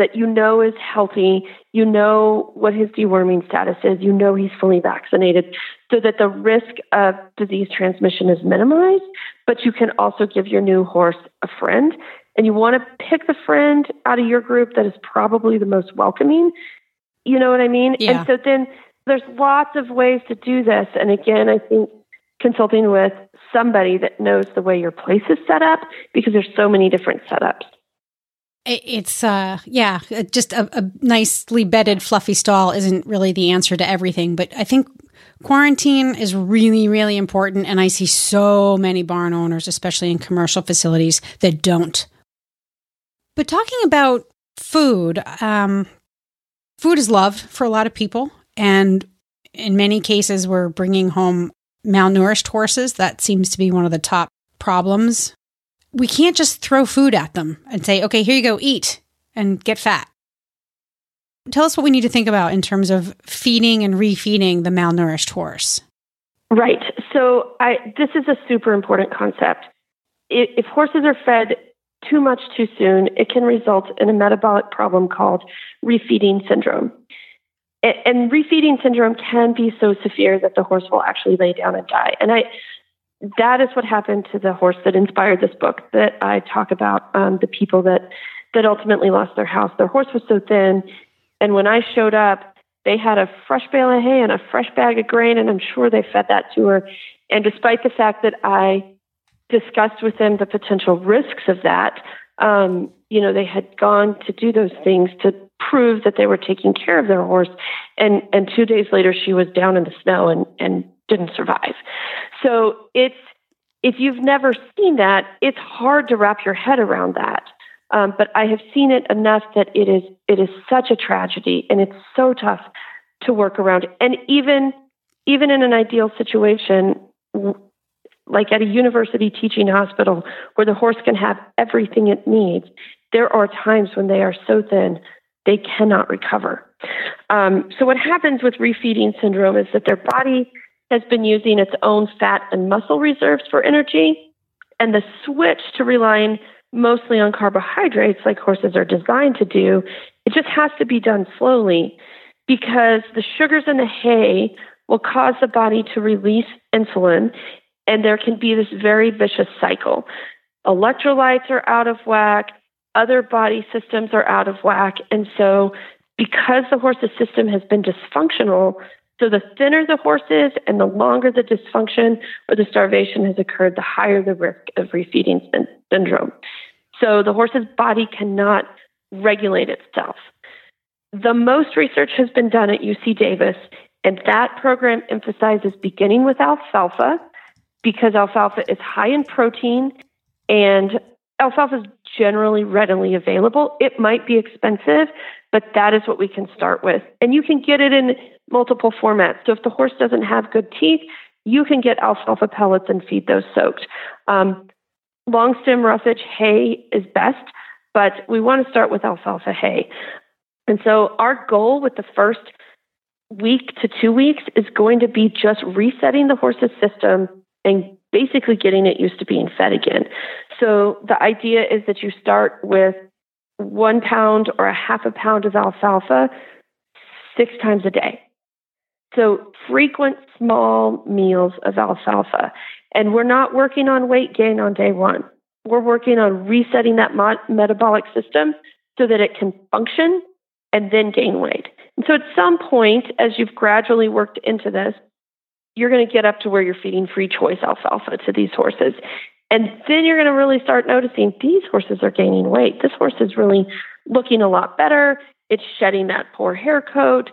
that you know is healthy, you know what his deworming status is, you know he's fully vaccinated, so that the risk of disease transmission is minimized, but you can also give your new horse a friend. And you want to pick the friend out of your group that is probably the most welcoming. You know what I mean? Yeah. And so then there's lots of ways to do this. And again, I think consulting with somebody that knows the way your place is set up because there's so many different setups. It's uh yeah, just a, a, nicely bedded fluffy stall isn't really the answer to everything, but I think quarantine is really really important and I see so many barn owners especially in commercial facilities that don't. But talking about food, um food is love for a lot of people and in many cases we're bringing home malnourished horses. That seems to be one of the top problems we can't just throw food at them and say, okay, here you go, eat and get fat. Tell us what we need to think about in terms of feeding and refeeding the malnourished horse. Right. So I, this is a super important concept. If horses are fed too much too soon, it can result in a metabolic problem called refeeding syndrome. And refeeding syndrome can be so severe that the horse will actually lay down and die. And I, that is what happened to the horse that inspired this book that I talk about. Um, the people that that ultimately lost their house. Their horse was so thin, and when I showed up, they had a fresh bale of hay and a fresh bag of grain, and I'm sure they fed that to her. And despite the fact that I discussed with them the potential risks of that, um, you know, they had gone to do those things to prove that they were taking care of their horse. And and two days later, she was down in the snow and and didn't survive. So it's if you've never seen that, it's hard to wrap your head around that. Um, but I have seen it enough that it is it is such a tragedy, and it's so tough to work around. And even even in an ideal situation, like at a university teaching hospital where the horse can have everything it needs, there are times when they are so thin they cannot recover. Um, so what happens with refeeding syndrome is that their body has been using its own fat and muscle reserves for energy, and the switch to relying mostly on carbohydrates, like horses are designed to do, it just has to be done slowly because the sugars in the hay will cause the body to release insulin, and there can be this very vicious cycle. Electrolytes are out of whack, other body systems are out of whack, and so because the horse's system has been dysfunctional So the thinner the horse is and the longer the dysfunction or the starvation has occurred, the higher the risk of refeeding syndrome. So the horse's body cannot regulate itself. The most research has been done at UC Davis, and that program emphasizes beginning with alfalfa because alfalfa is high in protein and alfalfa is generally readily available. It might be expensive, but that is what we can start with. And you can get it in multiple formats. So if the horse doesn't have good teeth, you can get alfalfa pellets and feed those soaked. Um, long stem roughage hay is best, but we want to start with alfalfa hay. And so our goal with the first week to two weeks is going to be just resetting the horse's system and basically getting it used to being fed again. So the idea is that you start with one pound or a half a pound of alfalfa six times a day. So frequent small meals of alfalfa. And we're not working on weight gain on day one. We're working on resetting that mo- metabolic system so that it can function and then gain weight. And so at some point, as you've gradually worked into this, you're going to get up to where you're feeding free choice alfalfa to these horses. And then you're going to really start noticing these horses are gaining weight. This horse is really looking a lot better. It's shedding that poor hair coat.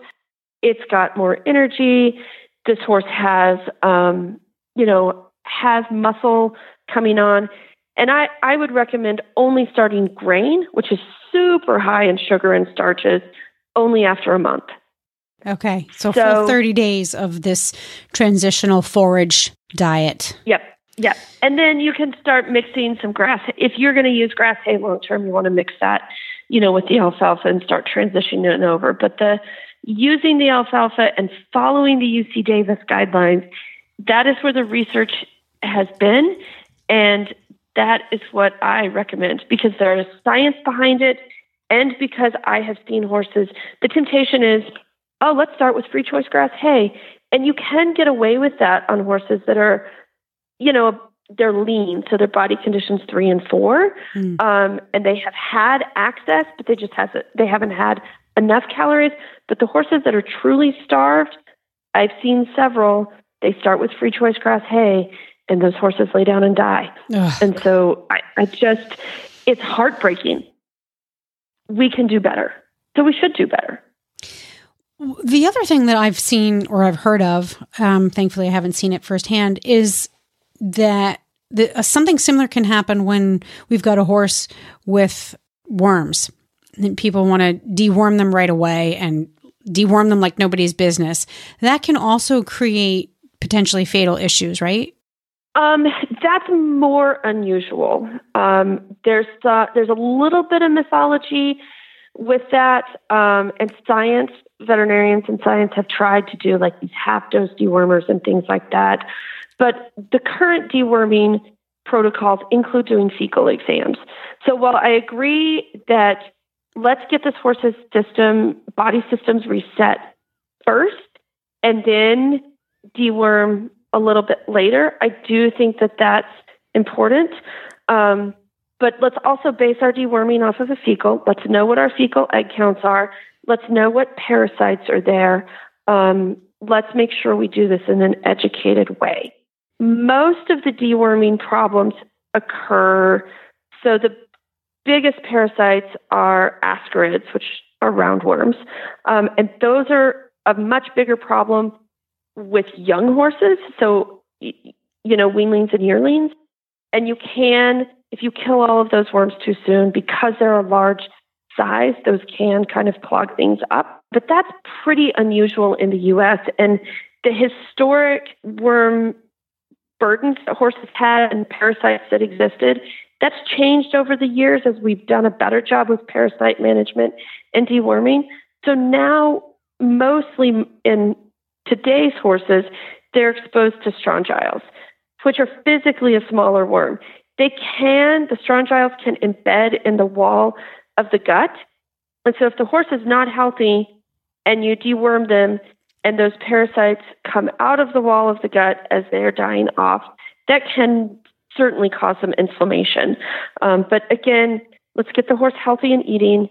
It's got more energy. This horse has, um, you know, has muscle coming on. And I, I would recommend only starting grain, which is super high in sugar and starches, only after a month. Okay. So, so full 30 days of this transitional forage diet. Yep. Yep. And then you can start mixing some grass. If you're going to use grass hay long term, you want to mix that, you know, with the alfalfa and start transitioning it over. But the using the alfalfa and following the UC Davis guidelines, that is where the research has been. And that is what I recommend because there is science behind it. And because I have seen horses, the temptation is oh, let's start with free choice grass hay. And you can get away with that on horses that are, you know, they're lean, so their body conditions three and four, mm. um, and they have had access, but they just hasn't they haven't had enough calories. But the horses that are truly starved, I've seen several. They start with free choice grass hay, and those horses lay down and die. Ugh. And so I, I just, it's heartbreaking. We can do better, so we should do better. The other thing that I've seen or I've heard of, um, thankfully I haven't seen it firsthand, is that the, uh, something similar can happen when we've got a horse with worms. And people want to deworm them right away and deworm them like nobody's business. That can also create potentially fatal issues, right? Um, that's more unusual. Um, there's uh, there's a little bit of mythology with that, um, and science veterinarians and science have tried to do like these half dose dewormers and things like that. But the current deworming protocols include doing fecal exams. So while I agree that let's get this horse's system, body systems reset first and then deworm a little bit later, I do think that that's important. Um, but let's also base our deworming off of a fecal. Let's know what our fecal egg counts are. Let's know what parasites are there. Um, let's make sure we do this in an educated way. Most of the deworming problems occur. So the biggest parasites are ascarids, which are roundworms, um, and those are a much bigger problem with young horses. So you know, weanlings and yearlings, and you can if you kill all of those worms too soon because they're a large size, those can kind of clog things up. But that's pretty unusual in the US. And the historic worm burdens that horses had and parasites that existed, that's changed over the years as we've done a better job with parasite management and deworming. So now, mostly in today's horses, they're exposed to strongyles, which are physically a smaller worm. They can, the strongyles can embed in the wall of the gut. And so if the horse is not healthy and you deworm them and those parasites come out of the wall of the gut as they're dying off, that can certainly cause some inflammation. Um, but again, let's get the horse healthy and eating,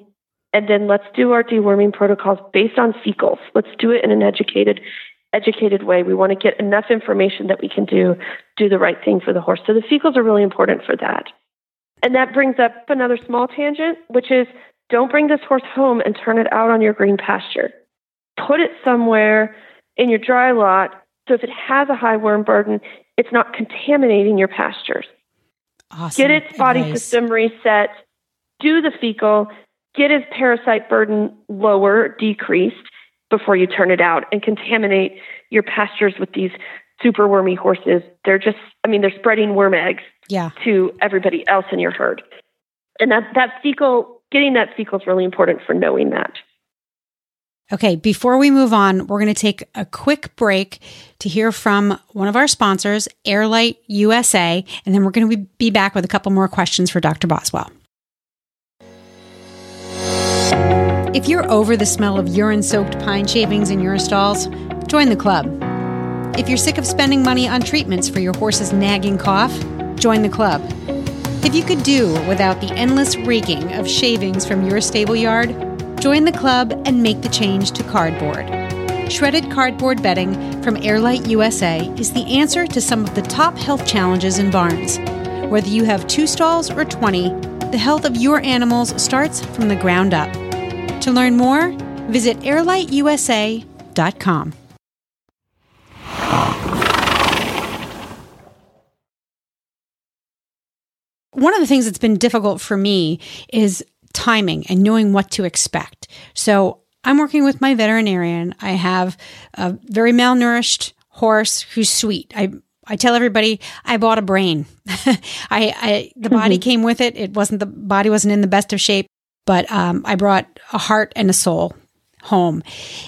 and then let's do our deworming protocols based on fecals. Let's do it in an educated educated way. We want to get enough information that we can do do the right thing for the horse. So the fecals are really important for that. And that brings up another small tangent, which is don't bring this horse home and turn it out on your green pasture. Put it somewhere in your dry lot so if it has a high worm burden, it's not contaminating your pastures. Awesome Get its body advice. system reset, do the fecal, get its parasite burden lower, decreased before you turn it out and contaminate your pastures with these super wormy horses. They're just, I mean, they're spreading worm eggs Yeah. to everybody else in your herd. And that, that fecal, getting that fecal is really important for knowing that. Okay, before we move on, we're going to take a quick break to hear from one of our sponsors, Airlight USA, and then we're going to be back with a couple more questions for Dr. Boswell. If you're over the smell of urine soaked pine shavings in your stalls, join the club. If you're sick of spending money on treatments for your horse's nagging cough, join the club. If you could do without the endless raking of shavings from your stable yard, join the club and make the change to cardboard. Shredded cardboard bedding from Airlight USA is the answer to some of the top health challenges in barns. Whether you have two stalls or 20, the health of your animals starts from the ground up. To learn more, visit airlightusa.com. One of the things that's been difficult for me is timing and knowing what to expect. So I'm working with my veterinarian. I have a very malnourished horse who's sweet. I I tell everybody I bought a brain. I, I the body came with it. It wasn't the body wasn't in the best of shape, but um, I brought a heart and a soul home.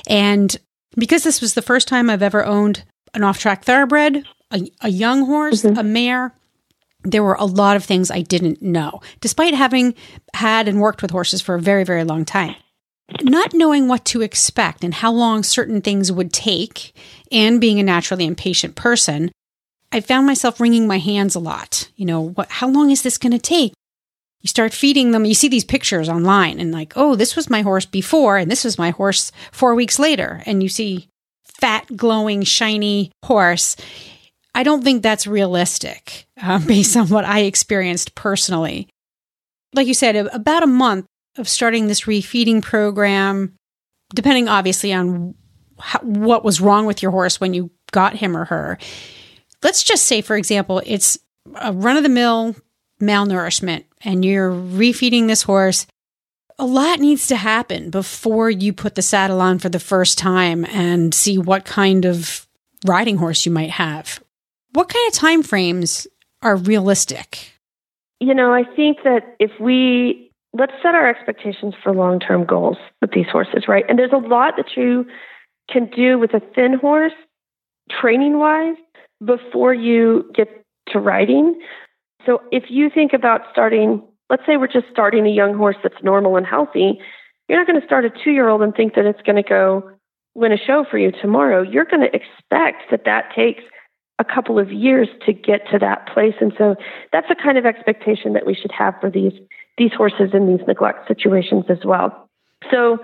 And because this was the first time I've ever owned an off track thoroughbred, a, a young horse, a mare, there were a lot of things I didn't know, despite having had and worked with horses for a very, very long time. Not knowing what to expect and how long certain things would take, and being a naturally impatient person, I found myself wringing my hands a lot. You know, what, how long is this going to take? You start feeding them. You see these pictures online and like, oh, this was my horse before, and this was my horse four weeks later. And you see fat, glowing, shiny horse. I don't think that's realistic uh, based on what I experienced personally. Like you said, about a month of starting this refeeding program, depending obviously on how, what was wrong with your horse when you got him or her. Let's just say, for example, it's a run of the mill malnourishment and you're refeeding this horse. A lot needs to happen before you put the saddle on for the first time and see what kind of riding horse you might have. What kind of time frames are realistic? You know, I think that if we let's set our expectations for long term goals with these horses, right? And there's a lot that you can do with a thin horse, training wise, before you get to riding. So if you think about starting, let's say we're just starting a young horse that's normal and healthy, you're not going to start a two year old and think that it's going to go win a show for you tomorrow. You're going to expect that that takes a couple of years to get to that place. And so that's the kind of expectation that we should have for these these horses in these neglect situations as well. So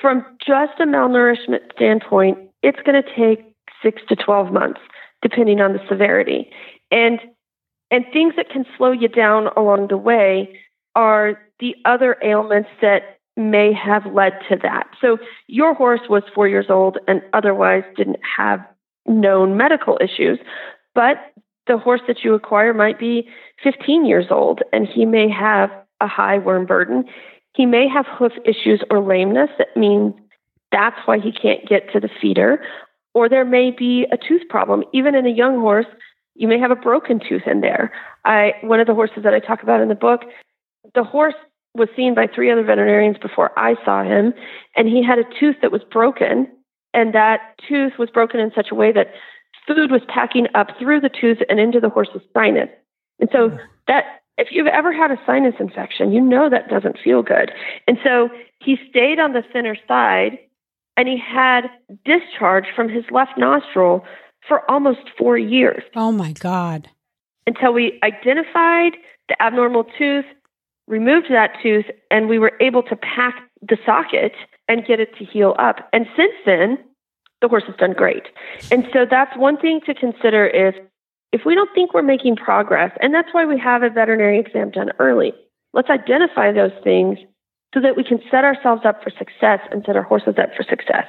from just a malnourishment standpoint, it's going to take 6 to 12 months depending on the severity. And and things that can slow you down along the way are the other ailments that may have led to that. So your horse was 4 years old and otherwise didn't have known medical issues, but the horse that you acquire might be 15 years old and he may have a high worm burden. He may have hoof issues or lameness that means that's why he can't get to the feeder. Or there may be a tooth problem. Even in a young horse, you may have a broken tooth in there. I one of the horses that I talk about in the book, the horse was seen by three other veterinarians before I saw him, and he had a tooth that was broken, and that tooth was broken in such a way that food was packing up through the tooth and into the horse's sinus. And so mm. that if you've ever had a sinus infection, you know that doesn't feel good. And so he stayed on the thinner side and he had discharge from his left nostril for almost four years Oh my God. until we identified the abnormal tooth, removed that tooth, and we were able to pack the socket and get it to heal up. And since then, the horse has done great. And so that's one thing to consider is if we don't think we're making progress, and that's why we have a veterinary exam done early, let's identify those things so that we can set ourselves up for success and set our horses up for success.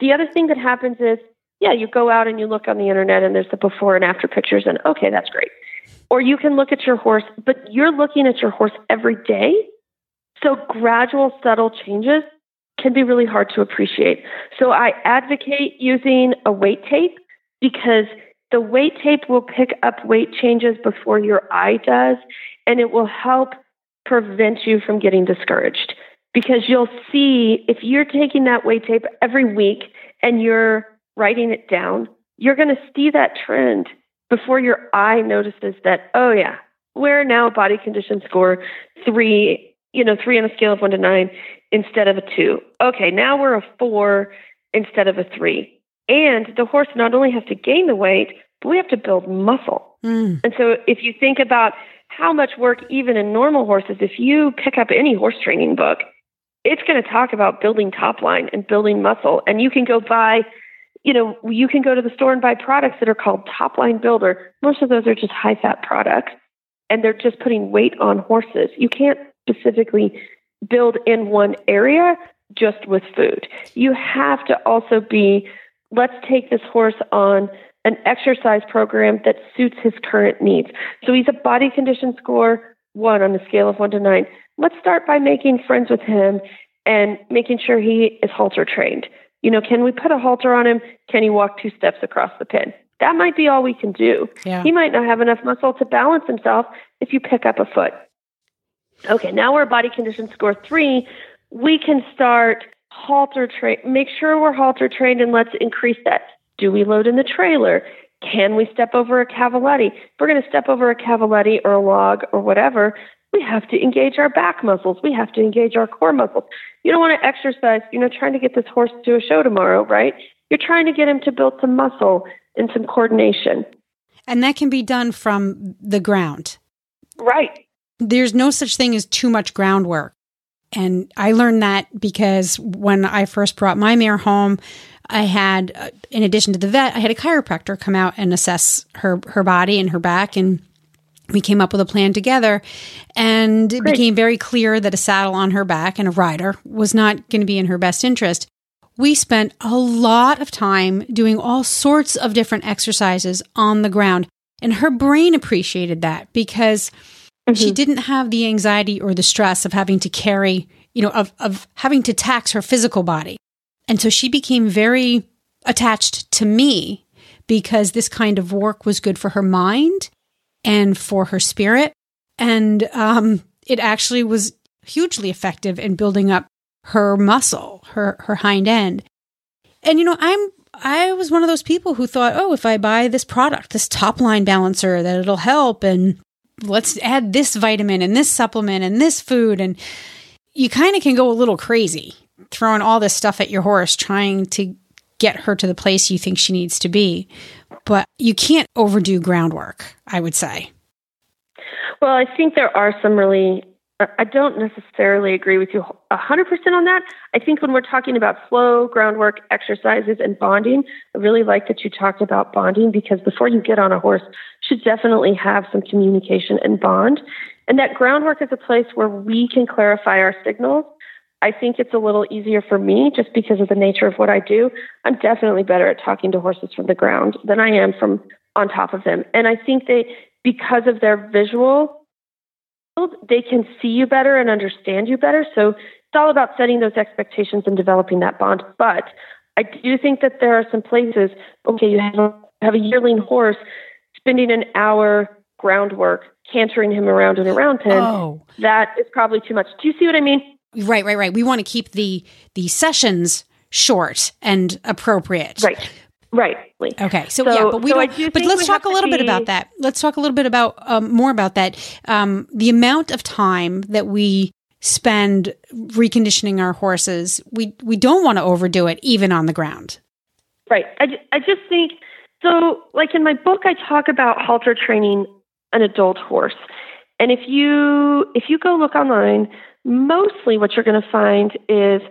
The other thing that happens is, yeah, you go out and you look on the internet and there's the before and after pictures, and okay, that's great. Or you can look at your horse, but you're looking at your horse every day. So gradual, subtle changes can be really hard to appreciate. So I advocate using a weight tape because the weight tape will pick up weight changes before your eye does, and it will help prevent you from getting discouraged. Because you'll see if you're taking that weight tape every week and you're writing it down, you're going to see that trend before your eye notices that, oh, yeah, we're now body condition score three, you know, three on a scale of one to nine instead of a two. Okay, now we're a four instead of a three. And the horse not only has to gain the weight, but we have to build muscle. Mm. And so if you think about how much work, even in normal horses, if you pick up any horse training book, it's going to talk about building top line and building muscle. And you can go buy, you know, you can go to the store and buy products that are called top line builder. Most of those are just high fat products and they're just putting weight on horses. You can't specifically build in one area just with food. You have to also be, let's take this horse on an exercise program that suits his current needs. So he's a body condition score one on a scale of one to nine. Let's start by making friends with him and making sure he is halter trained. You know, can we put a halter on him? Can he walk two steps across the pen? That might be all we can do. Yeah. He might not have enough muscle to balance himself if you pick up a foot. Okay, now we're body condition score three. We can start halter train. Make sure we're halter trained and let's increase that. Do we load in the trailer? Can we step over a cavaletti? If we're going to step over a cavaletti or a log or whatever, we have to engage our back muscles. We have to engage our core muscles. You don't want to exercise, you know, trying to get this horse to a show tomorrow, right? You're trying to get him to build some muscle and some coordination. And that can be done from the ground. Right. There's no such thing as too much groundwork. And I learned that because when I first brought my mare home, I had, uh, in addition to the vet, I had a chiropractor come out and assess her her body and her back, and we came up with a plan together. And it Great. became very clear that a saddle on her back and a rider was not going to be in her best interest. We spent a lot of time doing all sorts of different exercises on the ground, and her brain appreciated that because mm-hmm. she didn't have the anxiety or the stress of having to carry, you know, of of having to tax her physical body. And so she became very attached to me because this kind of work was good for her mind and for her spirit. And um, it actually was hugely effective in building up her muscle, her her hind end. And you know, I'm I was one of those people who thought, oh, if I buy this product, this top line balancer, that it'll help, and let's add this vitamin and this supplement and this food, and you kind of can go a little crazy throwing all this stuff at your horse, trying to get her to the place you think she needs to be. But you can't overdo groundwork, I would say. Well, I think there are some really, I don't necessarily agree with you 100% on that. I think when we're talking about flow, groundwork, exercises, and bonding, I really like that you talked about bonding because before you get on a horse, should definitely have some communication and bond. And that groundwork is a place where we can clarify our signals I think it's a little easier for me just because of the nature of what I do. I'm definitely better at talking to horses from the ground than I am from on top of them. And I think they, because of their visual, they can see you better and understand you better. So it's all about setting those expectations and developing that bond. But I do think that there are some places, okay, you have a, have a yearling horse spending an hour groundwork, cantering him around and around pen. Oh. That is probably too much. Do you see what I mean? Right, right, right. We want to keep the the sessions short and appropriate. Right. Right. Okay. So, so yeah, but we so don't. But let's talk a little be, bit about that. Let's talk a little bit about um, more about that. Um, the amount of time that we spend reconditioning our horses, we we don't want to overdo it, even on the ground. Right. I, I just think so. Like in my book, I talk about halter training an adult horse, and if you if you go look online, mostly what you're going to find is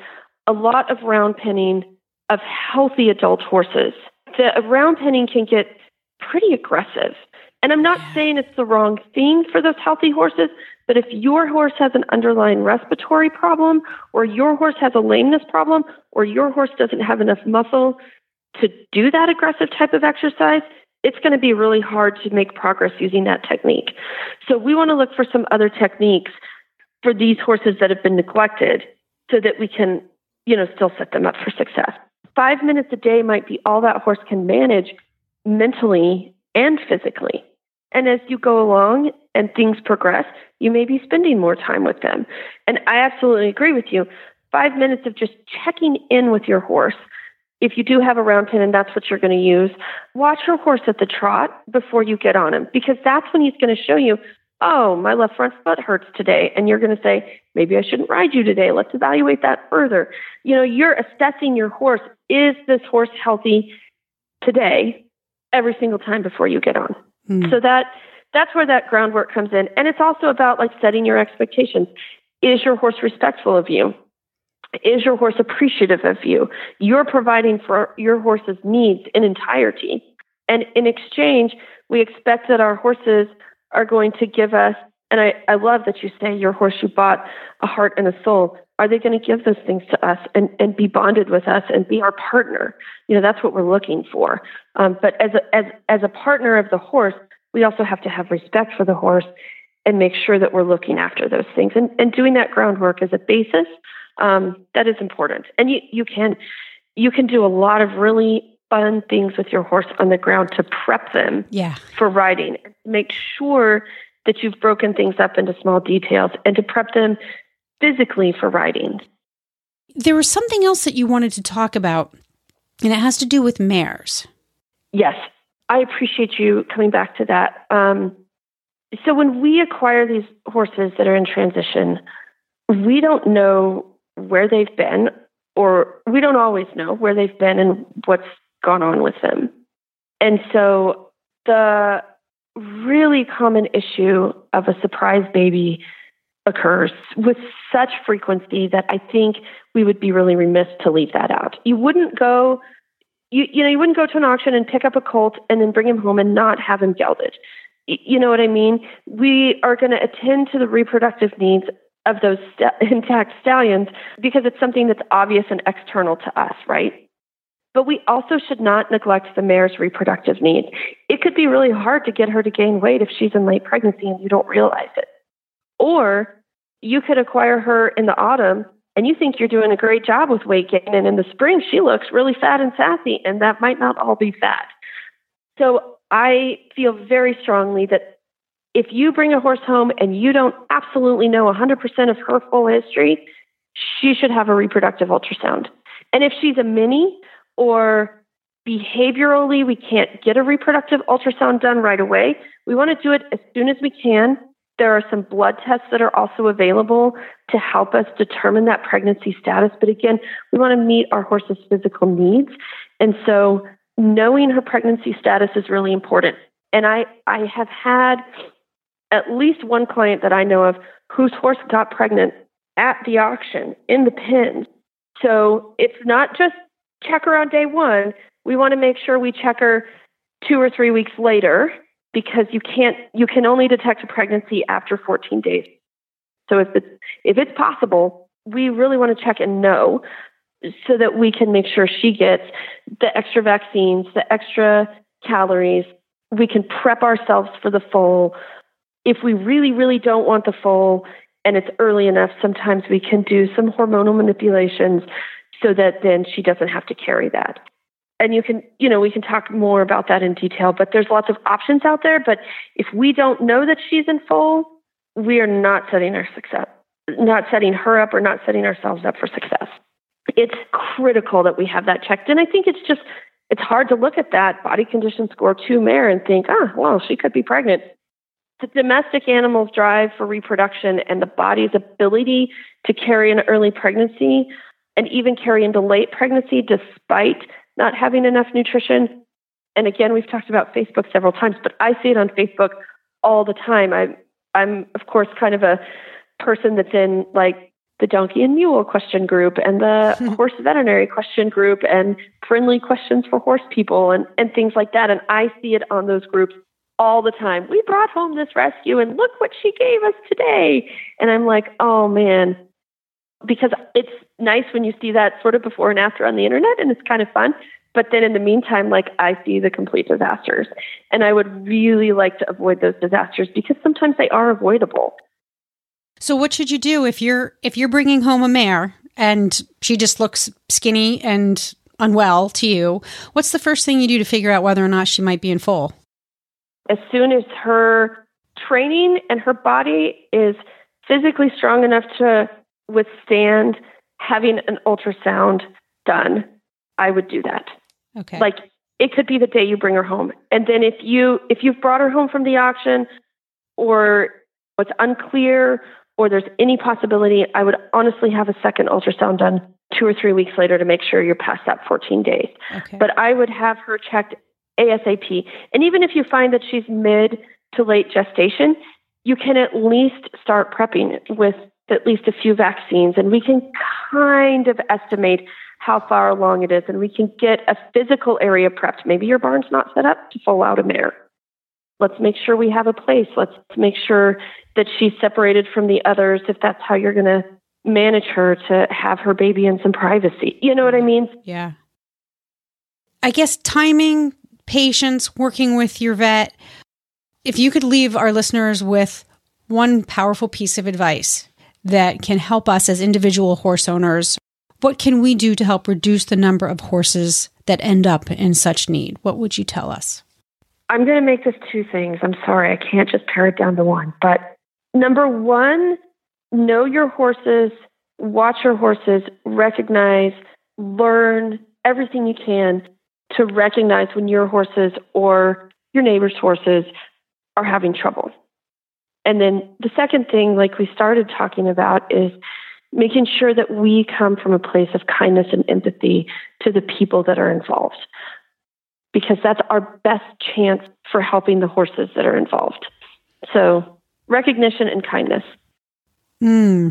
a lot of round penning of healthy adult horses, the round penning can get pretty aggressive. And I'm not saying it's the wrong thing for those healthy horses, but if your horse has an underlying respiratory problem, or your horse has a lameness problem, or your horse doesn't have enough muscle to do that aggressive type of exercise, it's going to be really hard to make progress using that technique. So we want to look for some other techniques for these horses that have been neglected so that we can, you know, still set them up for success. Five minutes a day might be all that horse can manage mentally and physically. And as you go along and things progress, you may be spending more time with them. And I absolutely agree with you. Five minutes of just checking in with your horse. If you do have a round pen and that's what you're going to use, watch your horse at the trot before you get on him because that's when he's going to show you, oh, my left front foot hurts today. And you're going to say, maybe I shouldn't ride you today. Let's evaluate that further. You know, you're assessing your horse. Is this horse healthy today every single time before you get on? Mm. So that that's where that groundwork comes in. And it's also about like setting your expectations. Is your horse respectful of you? Is your horse appreciative of you? You're providing for your horse's needs in entirety. And in exchange, we expect that our horses are going to give us, and I, I love that you say your horse you bought a heart and a soul. Are they going to give those things to us and, and be bonded with us and be our partner? You know, that's what we're looking for. Um, but as a, as, as a partner of the horse, we also have to have respect for the horse and make sure that we're looking after those things and, and doing that groundwork as a basis um, that is important and you, you can you can do a lot of really fun things with your horse on the ground to prep them yeah. for riding make sure that you've broken things up into small details and to prep them physically for riding there was something else that you wanted to talk about and it has to do with mares yes I appreciate you coming back to that. Um, so when we acquire these horses that are in transition, we don't know where they've been, or we don't always know where they've been and what's gone on with them. And so the really common issue of a surprise baby occurs with such frequency that I think we would be really remiss to leave that out. You wouldn't go you you know you wouldn't go to an auction and pick up a colt and then bring him home and not have him gelded. You know what I mean? We are going to attend to the reproductive needs of those st- intact stallions because it's something that's obvious and external to us, right? But we also should not neglect the mare's reproductive needs. It could be really hard to get her to gain weight if she's in late pregnancy and you don't realize it. Or you could acquire her in the autumn and you think you're doing a great job with weight gain, and in the spring she looks really fat and sassy, and that might not all be fat. So I feel very strongly that if you bring a horse home and you don't absolutely know 100% of her full history, she should have a reproductive ultrasound. And if she's a mini or behaviorally we can't get a reproductive ultrasound done right away, we want to do it as soon as we can there are some blood tests that are also available to help us determine that pregnancy status. But again, we want to meet our horse's physical needs. And so knowing her pregnancy status is really important. And I, I have had at least one client that I know of whose horse got pregnant at the auction in the pens. So it's not just check her on day one. We want to make sure we check her two or three weeks later because you can't you can only detect a pregnancy after 14 days. So if it's if it's possible, we really want to check and know so that we can make sure she gets the extra vaccines, the extra calories. We can prep ourselves for the foal. If we really, really don't want the foal and it's early enough, sometimes we can do some hormonal manipulations so that then she doesn't have to carry that and you can, you know, we can talk more about that in detail, but there's lots of options out there. But if we don't know that she's in foal, we are not setting our success, not setting her up or not setting ourselves up for success. It's critical that we have that checked. And I think it's just, it's hard to look at that body condition score two mare and think, ah, well, she could be pregnant. The domestic animal's drive for reproduction and the body's ability to carry an early pregnancy and even carry into late pregnancy despite not having enough nutrition. And again, we've talked about Facebook several times, but I see it on Facebook all the time. I'm, I'm of course, kind of a person that's in like the donkey and mule question group and the horse veterinary question group and friendly questions for horse people and, and things like that. And I see it on those groups all the time. We brought home this rescue and look what she gave us today. And I'm like, oh man, because it's nice when you see that sort of before and after on the internet and it's kind of fun. But then in the meantime, like I see the complete disasters. And I would really like to avoid those disasters because sometimes they are avoidable. So what should you do if you're if you're bringing home a mare and she just looks skinny and unwell to you? What's the first thing you do to figure out whether or not she might be in foal? As soon as her training and her body is physically strong enough to withstand having an ultrasound done, I would do that. Okay. Like it could be the day you bring her home. And then if you if you've brought her home from the auction or it's unclear or there's any possibility, I would honestly have a second ultrasound done two or three weeks later to make sure you're past that 14 days. Okay. But I would have her checked ASAP. And even if you find that she's mid to late gestation, you can at least start prepping with at least a few vaccines, and we can kind of estimate how far along it is, and we can get a physical area prepped. Maybe your barn's not set up to foal out a mare. Let's make sure we have a place. Let's make sure that she's separated from the others if that's how you're going to manage her to have her baby in some privacy. You know what I mean? Yeah. I guess timing, patience, working with your vet. If you could leave our listeners with one powerful piece of advice that can help us as individual horse owners, what can we do to help reduce the number of horses that end up in such need? What would you tell us? I'm going to make this two things. I'm sorry, I can't just pare it down to one. But number one, know your horses, watch your horses, recognize, learn everything you can to recognize when your horses or your neighbor's horses are having trouble. And then the second thing, like we started talking about, is making sure that we come from a place of kindness and empathy to the people that are involved because that's our best chance for helping the horses that are involved. So, recognition and kindness. Hmm.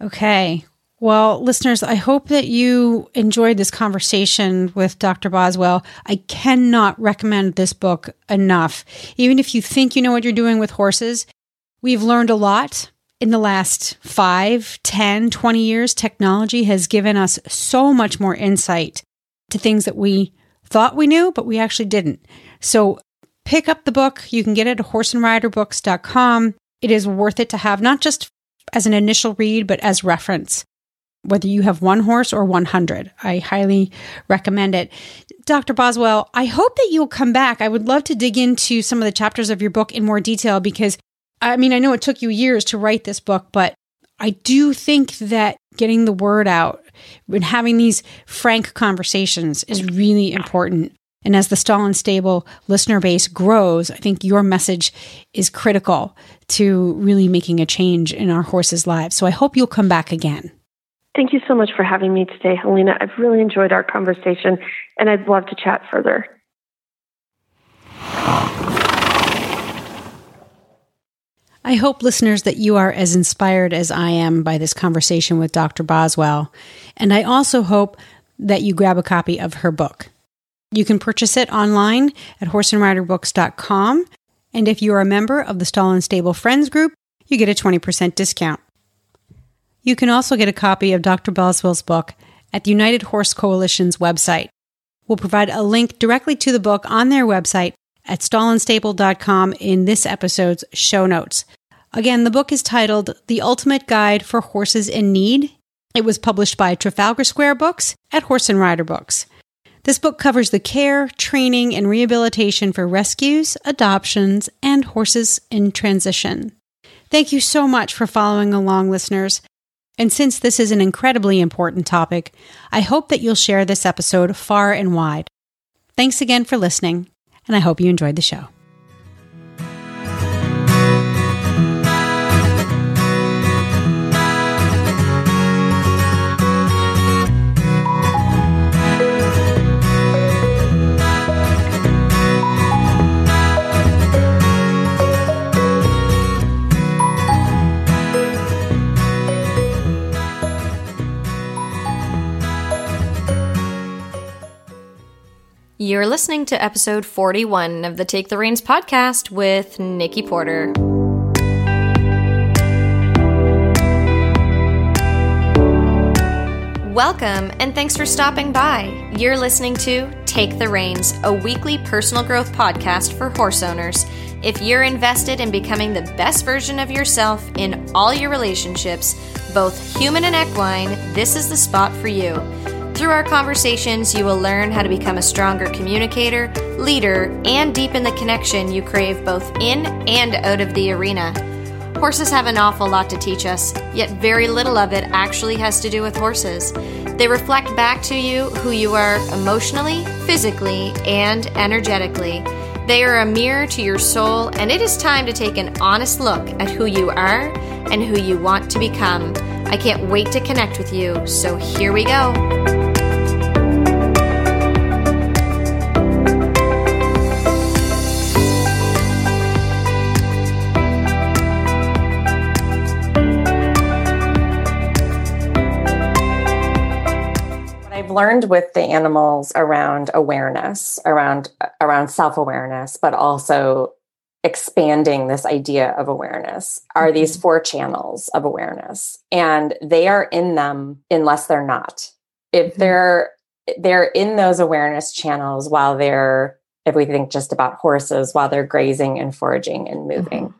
Okay. Well, listeners, I hope that you enjoyed this conversation with Dr. Boswell. I cannot recommend this book enough. Even if you think you know what you're doing with horses, we've learned a lot in the last 5, 10, 20 years. Technology has given us so much more insight to things that we thought we knew, but we actually didn't. So pick up the book. You can get it at horseandriderbooks.com. It is worth it to have, not just as an initial read, but as reference. Whether you have one horse or 100, I highly recommend it. Dr. Boswell, I hope that you'll come back. I would love to dig into some of the chapters of your book in more detail because, I mean, I know it took you years to write this book, but I do think that getting the word out and having these frank conversations is really important. And as the Stall and Stable listener base grows, I think your message is critical to really making a change in our horses' lives. So I hope you'll come back again. Thank you so much for having me today, Helena. I've really enjoyed our conversation and I'd love to chat further. I hope, listeners, that you are as inspired as I am by this conversation with Dr. Boswell. And I also hope that you grab a copy of her book. You can purchase it online at horseandriderbooks.com. And if you are a member of the Stall and Stable Friends group, you get a 20% discount. You can also get a copy of Dr. Boswell's book at the United Horse Coalition's website. We'll provide a link directly to the book on their website at stallandstable.com in this episode's show notes. Again, the book is titled The Ultimate Guide for Horses in Need. It was published by Trafalgar Square Books at Horse and Rider Books. This book covers the care, training, and rehabilitation for rescues, adoptions, and horses in transition. Thank you so much for following along, listeners. And since this is an incredibly important topic, I hope that you'll share this episode far and wide. Thanks again for listening, and I hope you enjoyed the show. You're listening to episode 41 of the Take the Reins podcast with Nikki Porter. Welcome and thanks for stopping by. You're listening to Take the Reins, a weekly personal growth podcast for horse owners. If you're invested in becoming the best version of yourself in all your relationships, both human and equine, this is the spot for you. Through our conversations, you will learn how to become a stronger communicator, leader, and deepen the connection you crave both in and out of the arena. Horses have an awful lot to teach us, yet very little of it actually has to do with horses. They reflect back to you who you are emotionally, physically, and energetically. They are a mirror to your soul, and it is time to take an honest look at who you are and who you want to become. I can't wait to connect with you, so here we go. I've learned with the animals around awareness, around around self-awareness, but also expanding this idea of awareness are these mm-hmm. four channels of awareness and they are in them unless they're not. If mm-hmm. they're they're in those awareness channels while they're if we think just about horses while they're grazing and foraging and moving. Mm-hmm.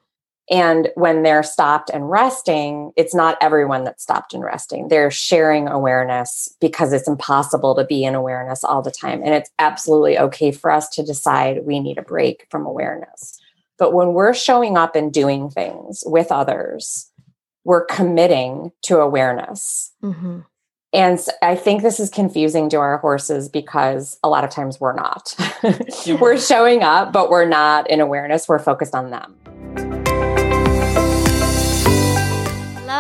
And when they're stopped and resting, it's not everyone that's stopped and resting. They're sharing awareness because it's impossible to be in awareness all the time. And it's absolutely okay for us to decide we need a break from awareness. But when we're showing up and doing things with others, we're committing to awareness. Mm-hmm. And I think this is confusing to our horses because a lot of times we're not. we're showing up, but we're not in awareness. We're focused on them.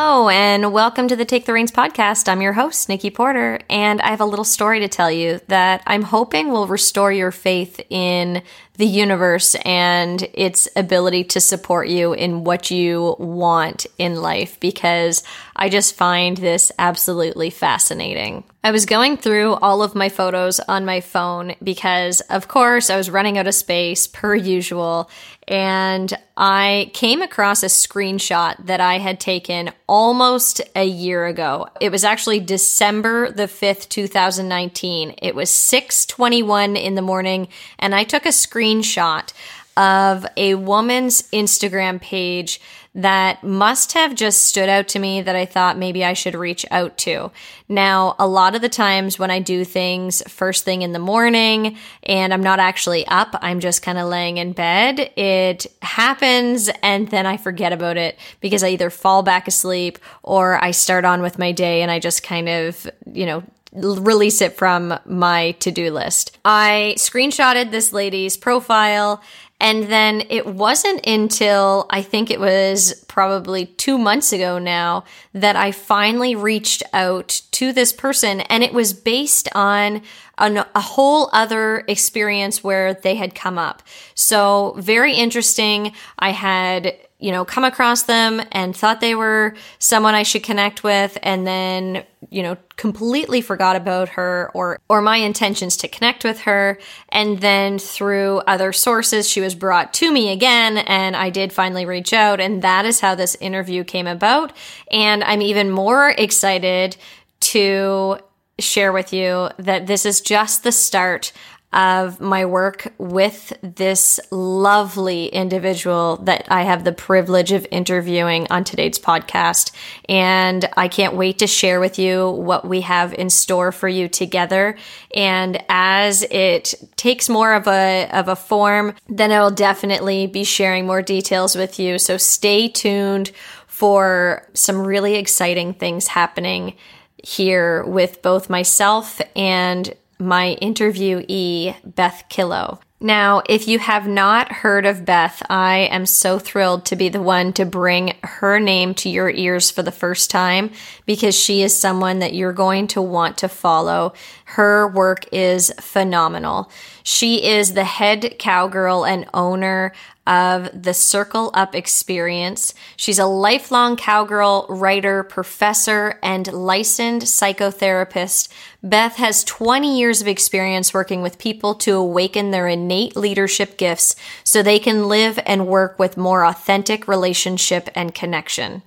Hello, and welcome to the Take the Reins podcast. I'm your host, Nikki Porter, and I have a little story to tell you that I'm hoping will restore your faith in the universe and its ability to support you in what you want in life because I just find this absolutely fascinating. I was going through all of my photos on my phone because, of course, I was running out of space per usual. And I came across a screenshot that I had taken almost a year ago. It was actually December the 5th, 2019. It was 6:21 in the morning and I took a screenshot of a woman's Instagram page that must have just stood out to me that I thought maybe I should reach out to. Now, a lot of the times when I do things first thing in the morning and I'm not actually up, I'm just kind of laying in bed, it happens and then I forget about it because I either fall back asleep or I start on with my day and I just kind of, you know, release it from my to-do list. I screenshotted this lady's profile and then it wasn't until I think it was probably two months ago now that I finally reached out to this person. And it was based on an, a whole other experience where they had come up. So very interesting. I had you know, come across them and thought they were someone I should connect with and then, you know, completely forgot about her or or my intentions to connect with her and then through other sources she was brought to me again and I did finally reach out and that is how this interview came about. And I'm even more excited to share with you that this is just the start of my work with this lovely individual that I have the privilege of interviewing on today's podcast. And I can't wait to share with you what we have in store for you together. And as it takes more of a, of a form, then I will definitely be sharing more details with you. So stay tuned for some really exciting things happening here with both myself and my interviewee, Beth Killow. Now, if you have not heard of Beth, I am so thrilled to be the one to bring her name to your ears for the first time because she is someone that you're going to want to follow. Her work is phenomenal. She is the head cowgirl and owner of the Circle Up Experience. She's a lifelong cowgirl writer, professor, and licensed psychotherapist. Beth has 20 years of experience working with people to awaken their innate leadership gifts so they can live and work with more authentic relationship and connection.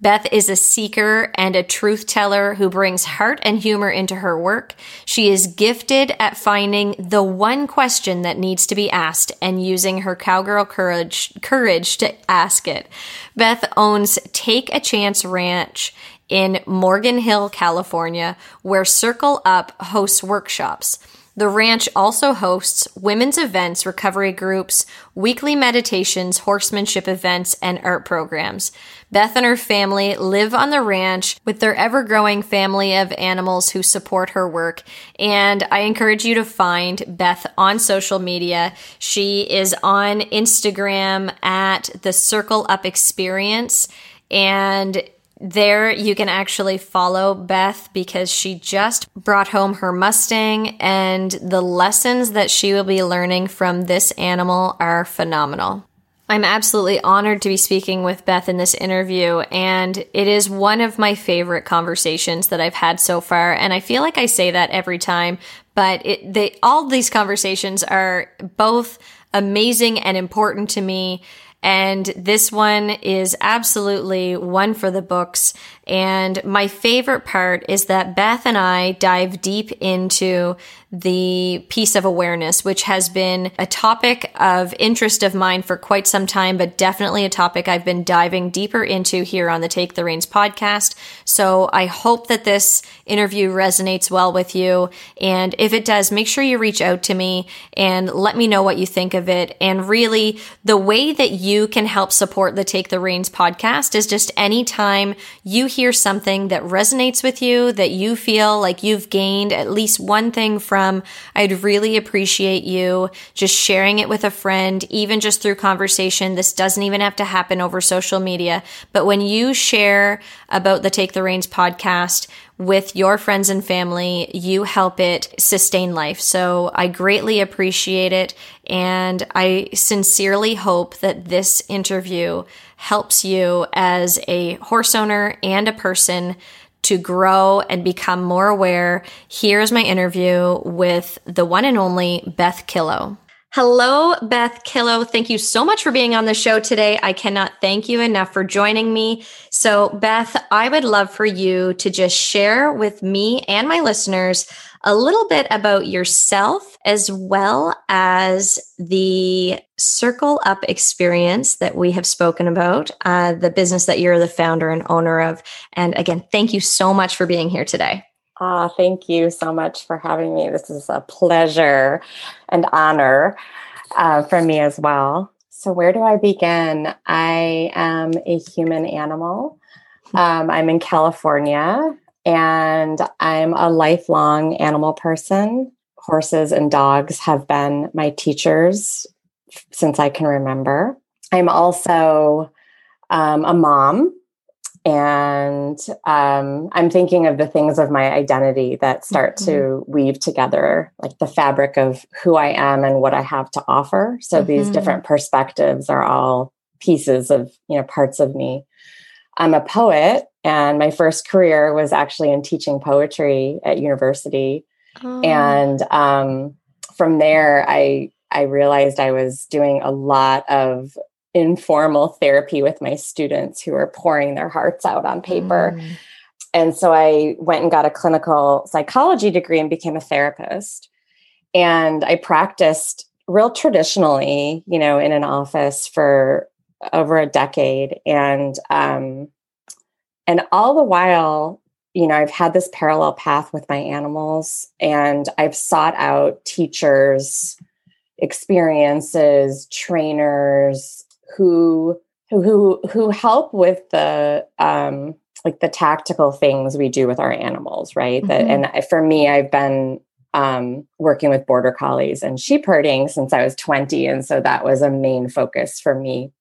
Beth is a seeker and a truth teller who brings heart and humor into her work. She is gifted at finding the one question that needs to be asked and using her cowgirl courage, courage to ask it. Beth owns Take a Chance Ranch in Morgan Hill, California, where Circle Up hosts workshops. The ranch also hosts women's events, recovery groups, weekly meditations, horsemanship events, and art programs. Beth and her family live on the ranch with their ever growing family of animals who support her work. And I encourage you to find Beth on social media. She is on Instagram at the Circle Up Experience. And there you can actually follow Beth because she just brought home her Mustang and the lessons that she will be learning from this animal are phenomenal. I'm absolutely honored to be speaking with Beth in this interview, and it is one of my favorite conversations that I've had so far. And I feel like I say that every time, but it, they, all these conversations are both amazing and important to me. And this one is absolutely one for the books. And my favorite part is that Beth and I dive deep into the piece of awareness, which has been a topic of interest of mine for quite some time, but definitely a topic I've been diving deeper into here on the Take the Reins podcast. So I hope that this interview resonates well with you. And if it does, make sure you reach out to me and let me know what you think of it. And really, the way that you can help support the Take the Reins podcast is just anytime you hear something that resonates with you, that you feel like you've gained at least one thing from from. I'd really appreciate you just sharing it with a friend, even just through conversation. This doesn't even have to happen over social media. But when you share about the Take the Reins podcast, with your friends and family, you help it sustain life. So I greatly appreciate it. And I sincerely hope that this interview helps you as a horse owner and a person to grow and become more aware, here's my interview with the one and only Beth Killow. Hello, Beth Killow. Thank you so much for being on the show today. I cannot thank you enough for joining me. So, Beth, I would love for you to just share with me and my listeners a little bit about yourself as well as the Circle Up experience that we have spoken about, uh, the business that you're the founder and owner of. And again, thank you so much for being here today. Ah, thank you so much for having me. This is a pleasure and honor uh, for me as well. So, where do I begin? I am a human animal. Um, I'm in California and I'm a lifelong animal person. Horses and dogs have been my teachers since I can remember. I'm also um, a mom, and um, I'm thinking of the things of my identity that start mm-hmm. to weave together, like the fabric of who I am and what I have to offer. So mm-hmm. these different perspectives are all pieces of you know parts of me. I'm a poet, and my first career was actually in teaching poetry at university. Oh. And um, from there, I I realized I was doing a lot of informal therapy with my students who were pouring their hearts out on paper. Mm. And so I went and got a clinical psychology degree and became a therapist. And I practiced real traditionally, you know, in an office for over a decade. And um, and all the while, you know, I've had this parallel path with my animals and I've sought out teachers, experiences, trainers who who who who help with the um like the tactical things we do with our animals, right? Mm-hmm. That and for me, I've been um, working with border collies and sheep herding since I was 20. And so that was a main focus for me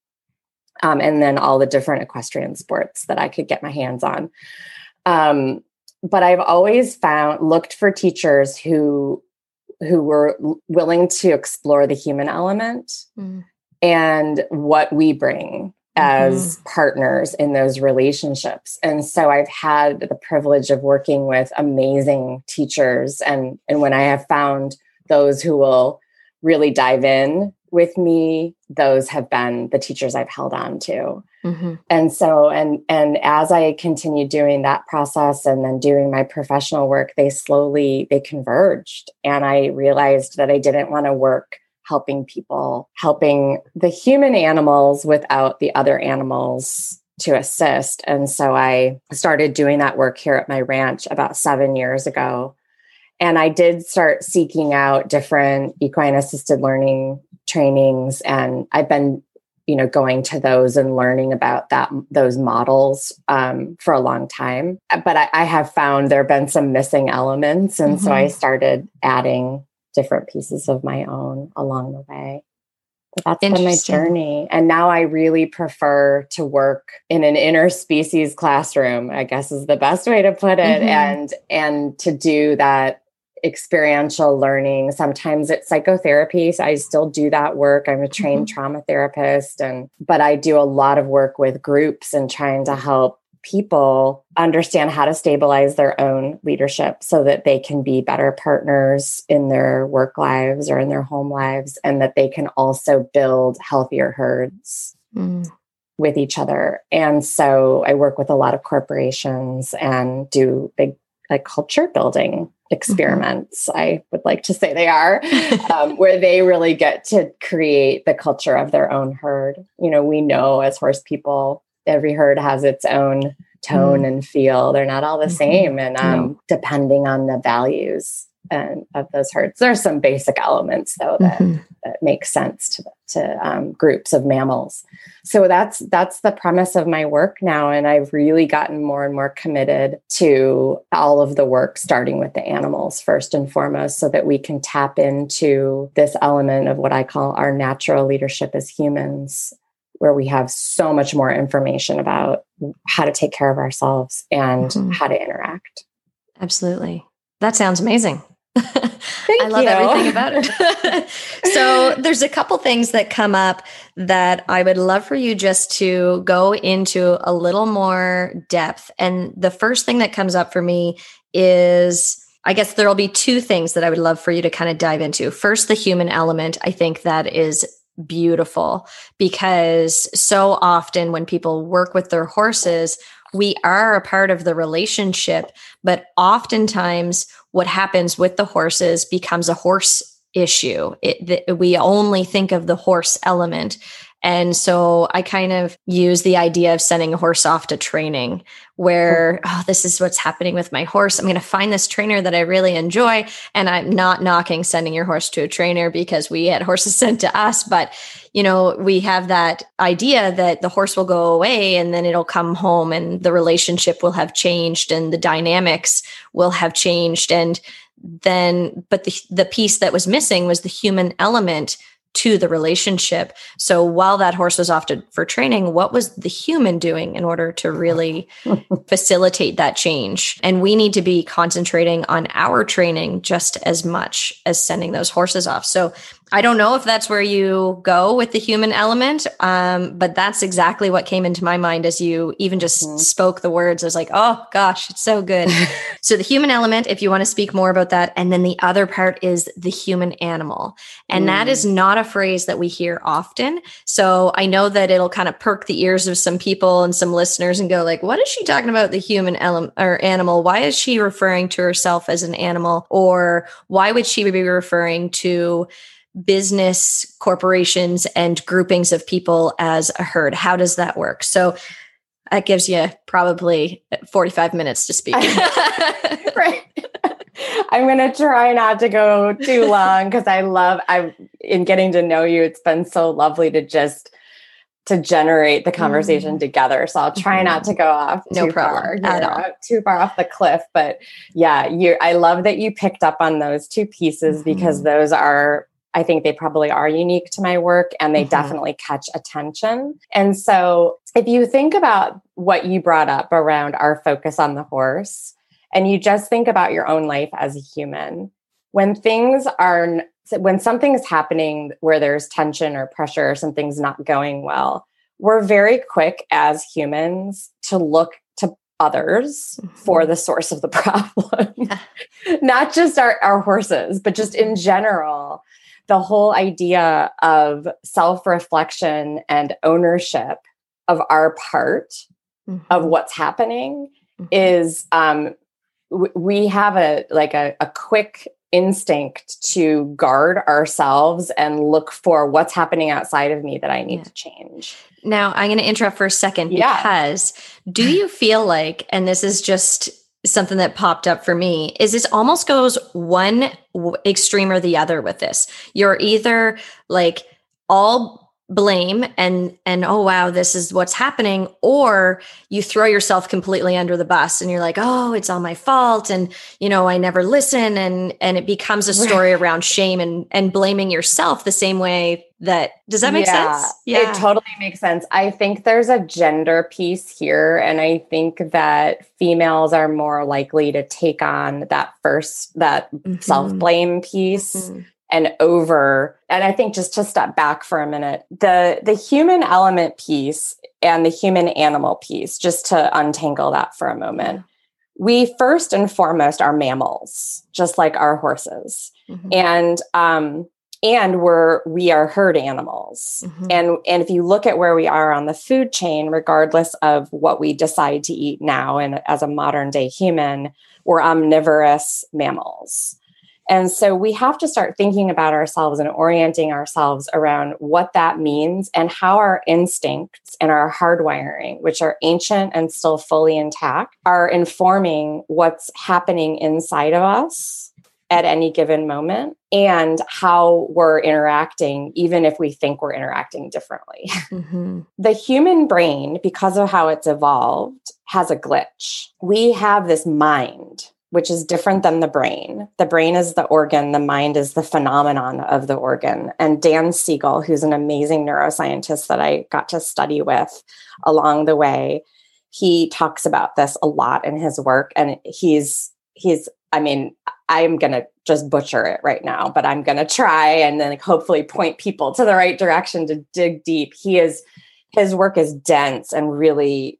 um, and then all the different equestrian sports that I could get my hands on. Um, but I've always found looked for teachers who who were willing to explore the human element mm. and what we bring as mm-hmm. partners in those relationships. And so I've had the privilege of working with amazing teachers and and when I have found those who will really dive in with me those have been the teachers i've held on to. Mm-hmm. and so and and as i continued doing that process and then doing my professional work they slowly they converged. And i realized that i didn't want to work helping people helping the human animals without the other animals to assist. And so i started doing that work here at my ranch about seven years ago and I did start seeking out different equine assisted learning trainings and I've been you know going to those and learning about that those models um, for a long time but I, I, have found there have been some missing elements and mm-hmm. so i mm-hmm. started adding different pieces of my own along the way but that's been my journey and now i really prefer to work in an interspecies classroom i guess is the best way to put it mm-hmm. and and to do that experiential learning. Sometimes it's psychotherapy. So I still do that work. I'm a trained mm-hmm. trauma therapist and but I do a lot of work with groups and trying to help people understand how to stabilize their own leadership so that they can be better partners in their work lives or in their home lives and that they can also build healthier herds. Mm with each other. And so I work with a lot of corporations and do big like culture building Mm-hmm. experiments mm-hmm. i would like to say they are um, where they really get to create the culture of their own herd you know we know as horse people every herd has its own tone mm and feel they're not all the mm-hmm. same and um, no. depending on the values and of those herds there's some basic elements though that, mm-hmm. that make sense to to um, groups of mammals. So that's that's the premise of my work now and i've really gotten more and more committed to all of the work starting with the animals first and foremost so that we can tap into this element of what i call our natural leadership as humans where we have so much more information about how to take care of ourselves and mm-hmm. how to interact. Absolutely. That sounds amazing I love you. everything about it. so there's a couple things that come up that I would love for you just to go into a little more depth. And the first thing that comes up for me is I guess there'll be two things that I would love for you to kind of dive into. First, the human element. I think that is beautiful because so often when people work with their horses, we are a part of the relationship, but oftentimes what happens with the horses becomes a horse issue. It, the, we only think of the horse element. And so I kind of use the idea of sending a horse off to training where, oh, this is what's happening with my horse. I'm going to find this trainer that I really enjoy. And I'm not knocking sending your horse to a trainer because we had horses sent to us. But, you know, we have that idea that the horse will go away and then it'll come home and the relationship will have changed and the dynamics will have changed. And then, but the, the piece that was missing was the human element to the relationship. So while that horse was off to, for training, what was the human doing in order to really facilitate that change? And we need to be concentrating on our training just as much as sending those horses off. So I don't know if that's where you go with the human element, um, but that's exactly what came into my mind as you even just mm-hmm. spoke the words. I was like, oh gosh, it's so good. so, the human element, if you want to speak more about that. And then the other part is the human animal. And mm. that is mm. not a phrase that we hear often. So, I know that it'll kind of perk the ears of some people and some listeners and go, like, what is she talking about the human element or animal? Why is she referring to herself as an animal? Or why would she be referring to business corporations and groupings of people as a herd how does that work so that gives you probably 45 minutes to speak right i'm going to try not to go too long because i love i'm in getting to know you it's been so lovely to just to generate the conversation mm. together. So I'll try mm-hmm. not to go off no too problem far, at all. too far off the cliff. But yeah, you I love that you picked up on those two pieces mm-hmm. because those are I think they probably are unique to my work and they mm-hmm. definitely catch attention. And so, if you think about what you brought up around our focus on the horse, and you just think about your own life as a human, when things are when something's happening where there's tension or pressure or something's not going well we're very quick as humans to look to others mm-hmm. for the source of the problem not just our, our horses but just in general the whole idea of self-reflection and ownership of our part mm-hmm. of what's happening mm-hmm. is um, w- we have a like a, a quick instinct to guard ourselves and look for what's happening outside of me that I need yeah. to change. Now, I'm going to interrupt for a second yeah. because do you feel like, and this is just something that popped up for me, is this almost goes one extreme or the other with this? You're either like all blame and and oh wow this is what's happening or you throw yourself completely under the bus and you're like oh it's all my fault and you know I never listen and and it becomes a story around shame and and blaming yourself the same way that does that make yeah, sense? Yeah. it totally makes sense. I think there's a gender piece here and i think that females are more likely to take on that first that mm-hmm. self-blame piece. Mm-hmm and over and i think just to step back for a minute the the human element piece and the human animal piece just to untangle that for a moment. We first and foremost are mammals just like our horses. Mm-hmm. and um and we're we are herd animals. Mm-hmm. and and if you look at where we are on the food chain regardless of what we decide to eat now and as a modern day human we're omnivorous mammals and so we have to start thinking about ourselves and orienting ourselves around what that means and how our instincts and our hardwiring, which are ancient and still fully intact, are informing what's happening inside of us at any given moment and how we're interacting, even if we think we're interacting differently. Mm-hmm. the human brain, because of how it's evolved, has a glitch. We have this mind which is different than the brain. The brain is the organ, the mind is the phenomenon of the organ. And Dan Siegel, who's an amazing neuroscientist that I got to study with along the way, he talks about this a lot in his work. And he's, he's, I mean, I'm going to just butcher it right now, but I'm going to try and then hopefully point people to the right direction to dig deep. He is, his work is dense and really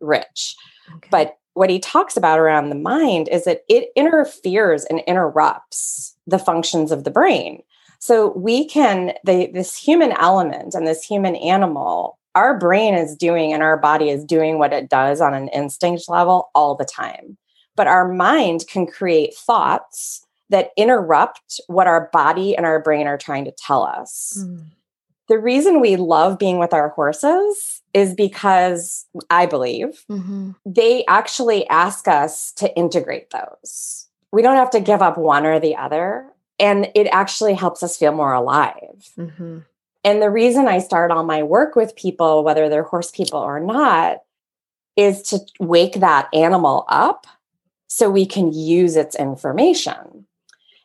rich. Okay. But what he talks about around the mind is that it interferes and interrupts the functions of the brain. So we can the this human element and this human animal, our brain is doing and our body is doing what it does on an instinct level all the time. But our mind can create thoughts that interrupt what our body and our brain are trying to tell us. Mm. The reason we love being with our horses is because I believe mm-hmm. they actually ask us to integrate those. We don't have to give up one or the other. And it actually helps us feel more alive. Mm-hmm. And the reason I start all my work with people, whether they're horse people or not, is to wake that animal up so we can use its information.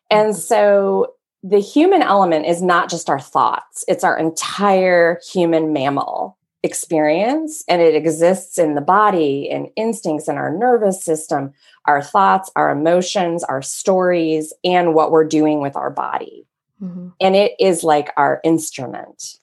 And mm-hmm. so the human element is not just our thoughts, it's our entire human mammal experience and it exists in the body and instincts in our nervous system, our thoughts, our emotions, our stories, and what we're doing with our body. Mm-hmm. And it is like our instrument.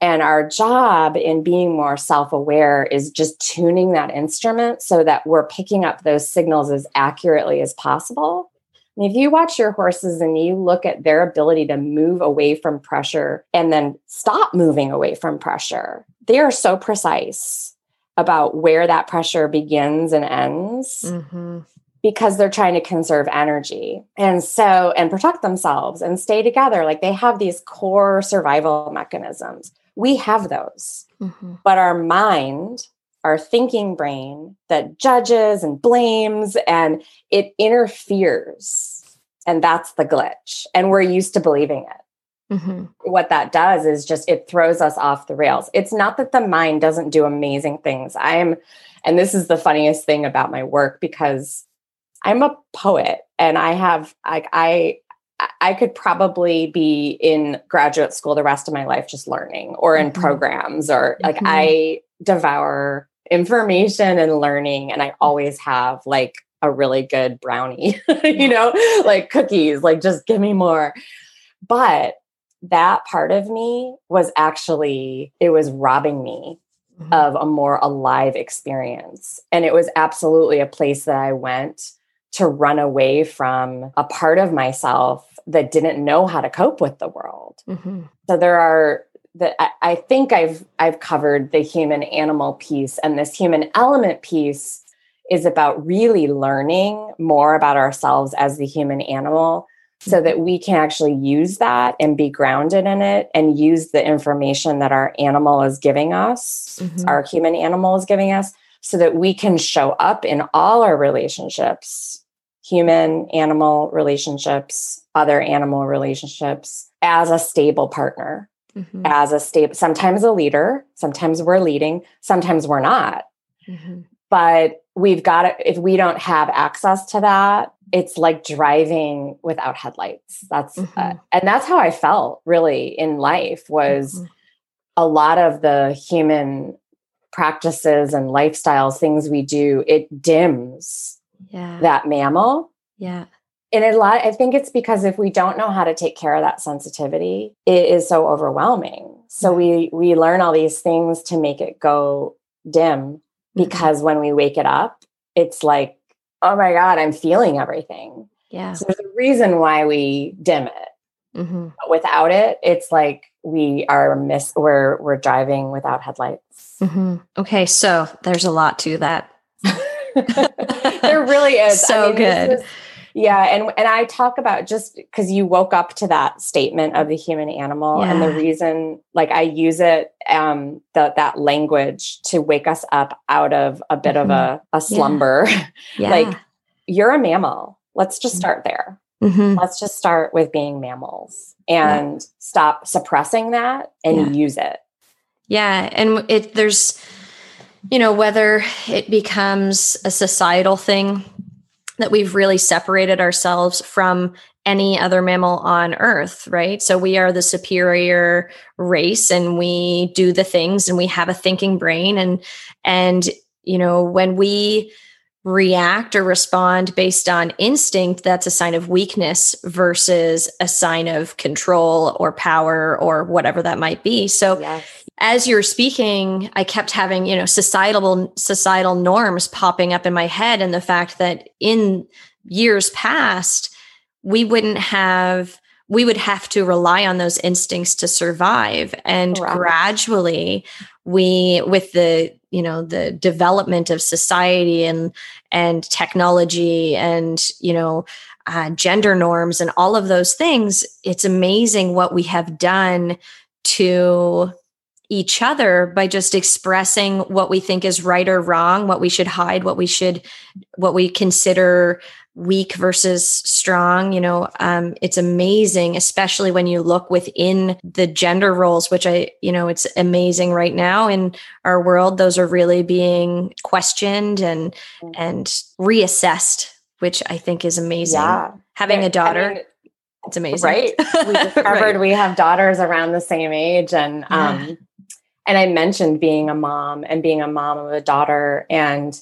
And our job in being more self aware is just tuning that instrument so that we're picking up those signals as accurately as possible. And if you watch your horses and you look at their ability to move away from pressure and then stop moving away from pressure, they are so precise about where that pressure begins and ends mm-hmm. because they're trying to conserve energy. And so and protect themselves and stay together. Like they have these core survival mechanisms. We have those. Mm-hmm. but our mind our thinking brain that judges and blames and it interferes. And that's the glitch. And we're used to believing it Mm-hmm. What that does is just it throws us off the rails. It's not that the mind doesn't do amazing things. I'm, and this is the funniest thing about my work because I'm a poet and I have like I I could probably be in graduate school the rest of my life just learning or in mm-hmm. programs or like mm-hmm. I devour information and learning and I always have like a really good brownie, you know, like cookies, like just give me more. But that part of me was actually, it was robbing me mm-hmm. of a more alive experience. And it was absolutely a place that I went to run away from a part of myself that didn't know how to cope with the world. Mm-hmm. So there are that I, think I've I've covered the human animal piece and this human element piece is about really learning more about ourselves as the human animal so that we can actually use that and be grounded in it and use the information that our animal is giving us, mm-hmm. our human animal is giving us, so that we can show up in all our relationships human animal relationships, other animal relationships as a stable partner, mm-hmm. as a stable, sometimes a leader, sometimes we're leading, sometimes we're not. Mm-hmm. But we've got to, if we don't have access to that, it's like driving without headlights. That's, uh, mm-hmm. uh, and that's how I felt really in life was mm-hmm. a lot of the human practices and lifestyles, things we do, it dims yeah. that mammal. Yeah. And a lot, I think it's because if we don't know how to take care of that sensitivity, it is so overwhelming. So we we learn all these things to make it go dim. Because when we wake it up, it's like, oh my God, I'm feeling everything. Yeah. So there's a reason why we dim it. Mm-hmm. But without it, it's like we are miss we're we're driving without headlights. Mm-hmm. Okay, so there's a lot to that. there really is. So I mean, good. Yeah, and and I talk about just because you woke up to that statement of the human animal, yeah. and the reason, like I use it, um, the, that language to wake us up out of a bit mm-hmm. of a, a slumber. Yeah. yeah. like you're a mammal. Let's just mm-hmm. start there. Mm-hmm. Let's just start with being mammals and stop suppressing that and use it. Yeah, and it there's you know, whether it becomes a societal thing that we've really separated ourselves from any other mammal on earth, right? So we are the superior race and we do the things and we have a thinking brain and and you know, when we react or respond based on instinct, that's a sign of weakness versus a sign of control or power or whatever that might be. So yes as you're speaking, I kept having, you know, societal societal norms popping up in my head and the fact that in years past we wouldn't have we would have to rely on those instincts to survive and right. gradually we with the you know the development of society and and technology and you know uh, gender norms and all of those things it's amazing what we have done to each other by just expressing what we think is right or wrong, what we should hide, what we should, what we consider weak versus strong. You know, um, it's amazing, especially when you look within the gender roles, which I, you know, it's amazing right now in our world. Those are really being questioned and mm. and reassessed, which I think is amazing. Yeah. Having a daughter. I mean, it's amazing. Right. We discovered right. we have daughters around the same age. And um, and I mentioned being a mom and being a mom of a daughter. And,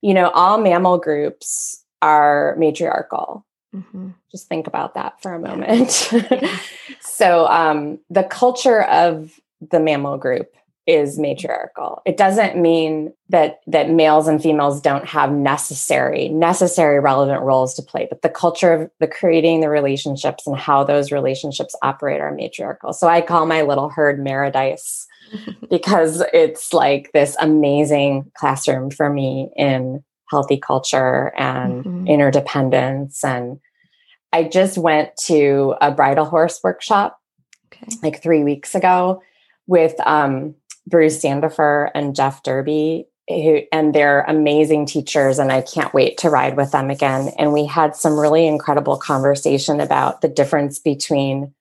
you know, all mammal groups are matriarchal. Mm-hmm. Just think about that for a moment. Yeah. so, um, the culture of the mammal group is matriarchal. It doesn't mean that that males and females don't have necessary necessary relevant roles to play, but the culture of the creating the relationships and how those relationships operate are matriarchal. So I call my little herd Maradice because it's like this amazing classroom for me in healthy culture and mm-hmm. interdependence. And I just went to a bridle horse workshop okay. like three weeks ago with um, Bruce Sandifer and Jeff Derby. Who, and they're amazing teachers and i can't wait to ride with them again and we had some really incredible conversation about the difference between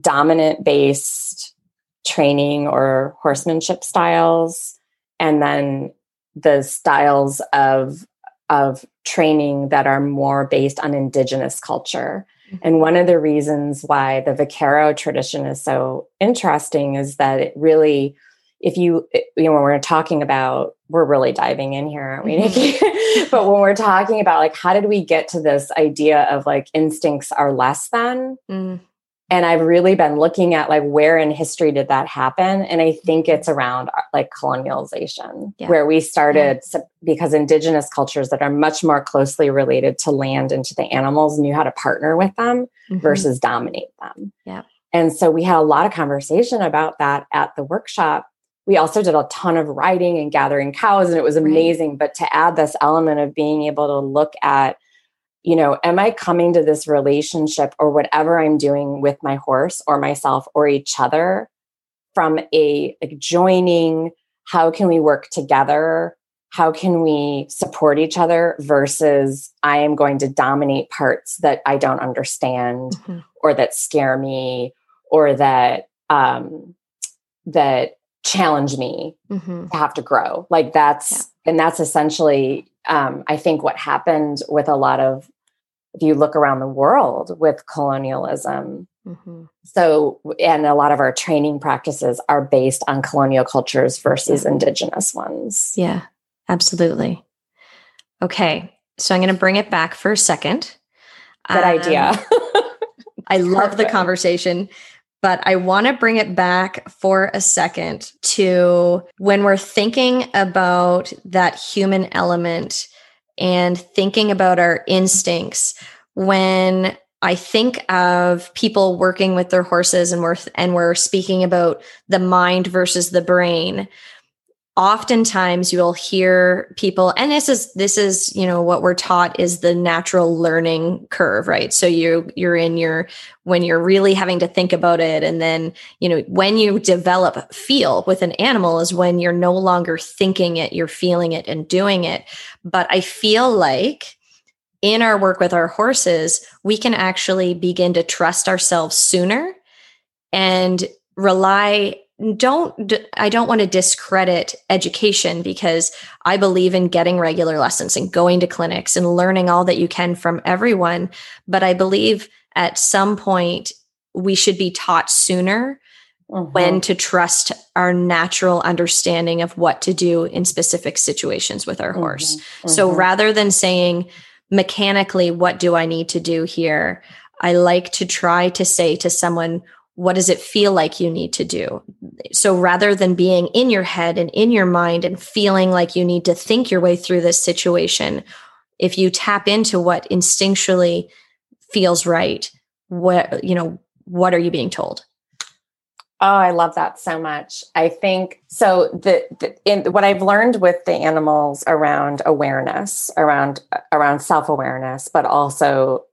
dominant based training or horsemanship styles and then the styles of of training that are more based on indigenous culture mm-hmm. and one of the reasons why the vaquero tradition is so interesting is that it really if you you know when we're talking about we're really diving in here aren't we nikki but when we're talking about like how did we get to this idea of like instincts are less than mm. and i've really been looking at like where in history did that happen and i think it's around uh, like colonialization yeah. where we started yeah. because indigenous cultures that are much more closely related to land and to the animals knew how to partner with them mm-hmm. versus dominate them yeah and so we had a lot of conversation about that at the workshop we also did a ton of riding and gathering cows and it was amazing right. but to add this element of being able to look at you know am i coming to this relationship or whatever i'm doing with my horse or myself or each other from a like joining how can we work together how can we support each other versus i am going to dominate parts that i don't understand mm-hmm. or that scare me or that um that challenge me mm-hmm. to have to grow. Like that's, yeah. and that's essentially, um, I think what happened with a lot of, if you look around the world with colonialism. Mm-hmm. So, and a lot of our training practices are based on colonial cultures versus yeah. indigenous ones. Yeah, absolutely. Okay. So I'm going to bring it back for a second. Good um, idea. I love Perfect. the conversation. But I want to bring it back for a second to when we're thinking about that human element and thinking about our instincts. When I think of people working with their horses and we're and we're speaking about the mind versus the brain oftentimes you'll hear people and this is this is you know what we're taught is the natural learning curve right? So you you're in your when you're really having to think about it and then you know when you develop feel with an animal is when you're no longer thinking it you're feeling it and doing it. But i feel like in our work with our horses we can actually begin to trust ourselves sooner and rely don't i don't want to discredit education because i believe in getting regular lessons and going to clinics and learning all that you can from everyone but i believe at some point we should be taught sooner mm-hmm. when to trust our natural understanding of what to do in specific situations with our mm-hmm. horse mm-hmm. so rather than saying mechanically what do i need to do here i like to try to say to someone what does it feel like you need to do? So rather than being in your head and in your mind and feeling like you need to think your way through this situation, if you tap into what instinctually feels right, what, you know, what are you being told? Oh, I love that so much. I think so. The, the in what I've learned with the animals around awareness, around around self awareness, but also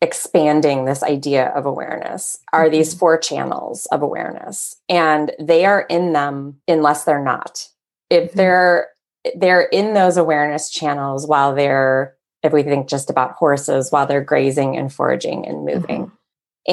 expanding this idea of awareness. Are mm-hmm. these four channels of awareness? And they are in them unless they're not. If mm-hmm. they're they're in those awareness channels while they're if we think just about horses while they're grazing and foraging and moving. Mm-hmm.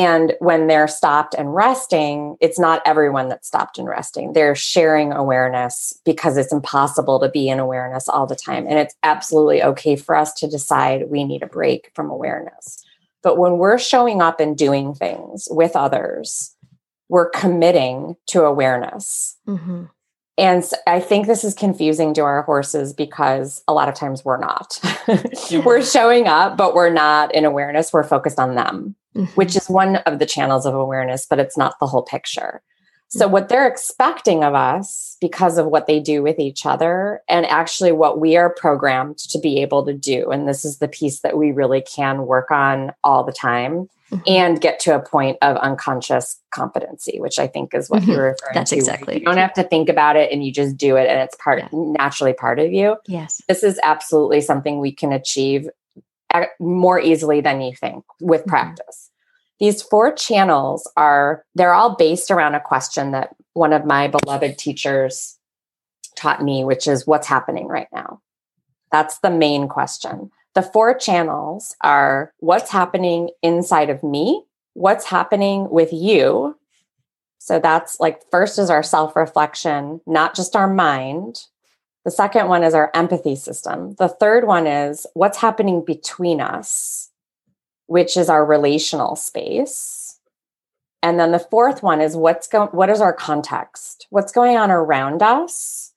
and when they're stopped and resting it's not everyone that's stopped and resting. They're sharing awareness because it's impossible to be in awareness all the time. And it's absolutely okay for us to decide we need a break from awareness but when we're showing up and doing things with others, we're committing to awareness. Mm-hmm. And I think this is confusing to our horses because a lot of times we're not. we're showing up, but we're not in awareness. We're focused on them, mm-hmm. which is one of the channels of awareness, but it's not the whole picture. So, what they're expecting of us because of what they do with each other, and actually what we are programmed to be able to do, and this is the piece that we really can work on all the time mm-hmm. and get to a point of unconscious competency, which I think is what mm-hmm. you're referring That's to. That's exactly. You don't have to think about it and you just do it, and it's part yeah. naturally part of you. Yes. This is absolutely something we can achieve more easily than you think with mm-hmm. practice. These four channels are, they're all based around a question that one of my beloved teachers taught me, which is what's happening right now? That's the main question. The four channels are what's happening inside of me, what's happening with you. So that's like first is our self reflection, not just our mind. The second one is our empathy system. The third one is what's happening between us which is our relational space. And then the fourth one is what's going what is our context? What's going on around us?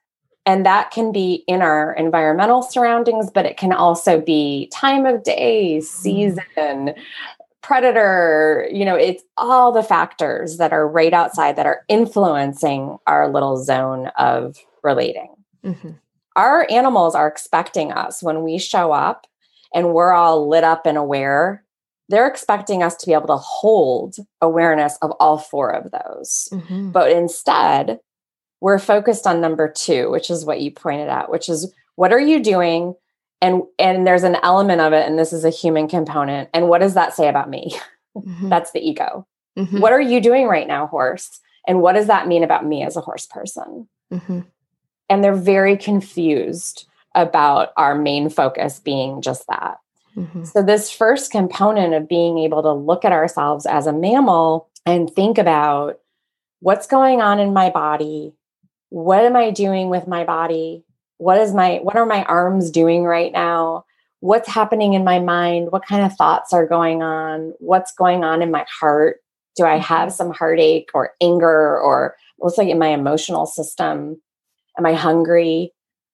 And that can be in our environmental surroundings, but it can also be time of day, season, predator, you know, it's all the factors that are right outside that are influencing our little zone of relating. Mm-hmm. Our animals are expecting us when we show up and we're all lit up and aware they're expecting us to be able to hold awareness of all four of those. Mm-hmm. But instead, we're focused on number two, which is what you pointed out, which is what are you doing? And and there's an element of it, and this is a human component. And what does that say about me? Mm-hmm. That's the ego. Mm-hmm. What are you doing right now, horse? And what does that mean about me as a horse person? Mm-hmm. And they're very confused about our main focus being just that. Mm-hmm. So, this first component of being able to look at ourselves as a mammal and think about what's going on in my body, what am I doing with my body? What is my what are my arms doing right now? What's happening in my mind? What kind of thoughts are going on? What's going on in my heart? Do I have mm-hmm. some heartache or anger or what's like in my emotional system? Am I hungry?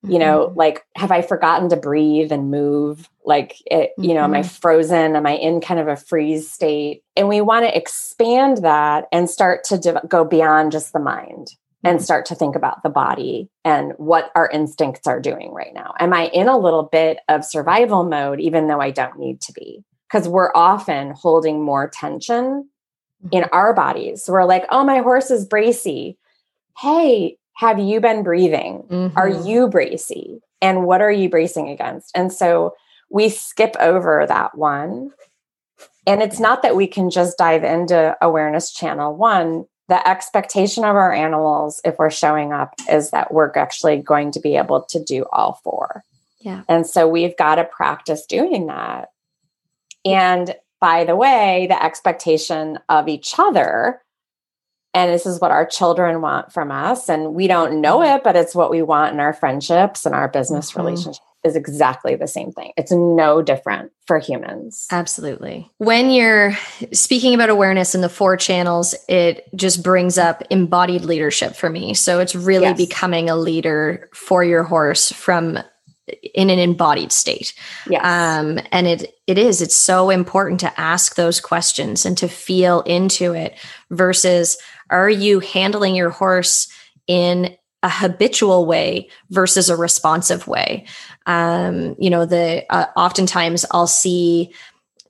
You know mm-hmm. like have i forgotten to breathe and move like it, you know mm-hmm. am i mm-hmm. frozen am i in kind of a freeze state and we want to expand that and start to de- go beyond just the mind and mm-hmm. start to think about the body and what our instincts are doing right now am i in a little bit of survival mode even though i don't need to be because we're often holding more tension in our bodies so we're like oh my horse is bracy hey have you been breathing? Mm-hmm. Are you bracy? And what are you bracing against? And so we skip over that one. And it's not that we can just dive into awareness channel one. The expectation of our animals, if we're showing up, is that we're actually going to be able to do all four. Yeah. And so we've got to practice doing that. And by the way, the expectation of each other and this is what our children want from us and we don't know it but it's what we want in our friendships and our business mm-hmm. relationships is exactly the same thing it's no different for humans absolutely when you're speaking about awareness in the four channels it just brings up embodied leadership for me so it's really yes. becoming a leader for your horse from in an embodied state. Yes. Um, and it it is, it's so important to ask those questions and to feel into it versus are you handling your horse in a habitual way versus a responsive way? Um, you know, the uh, oftentimes I'll see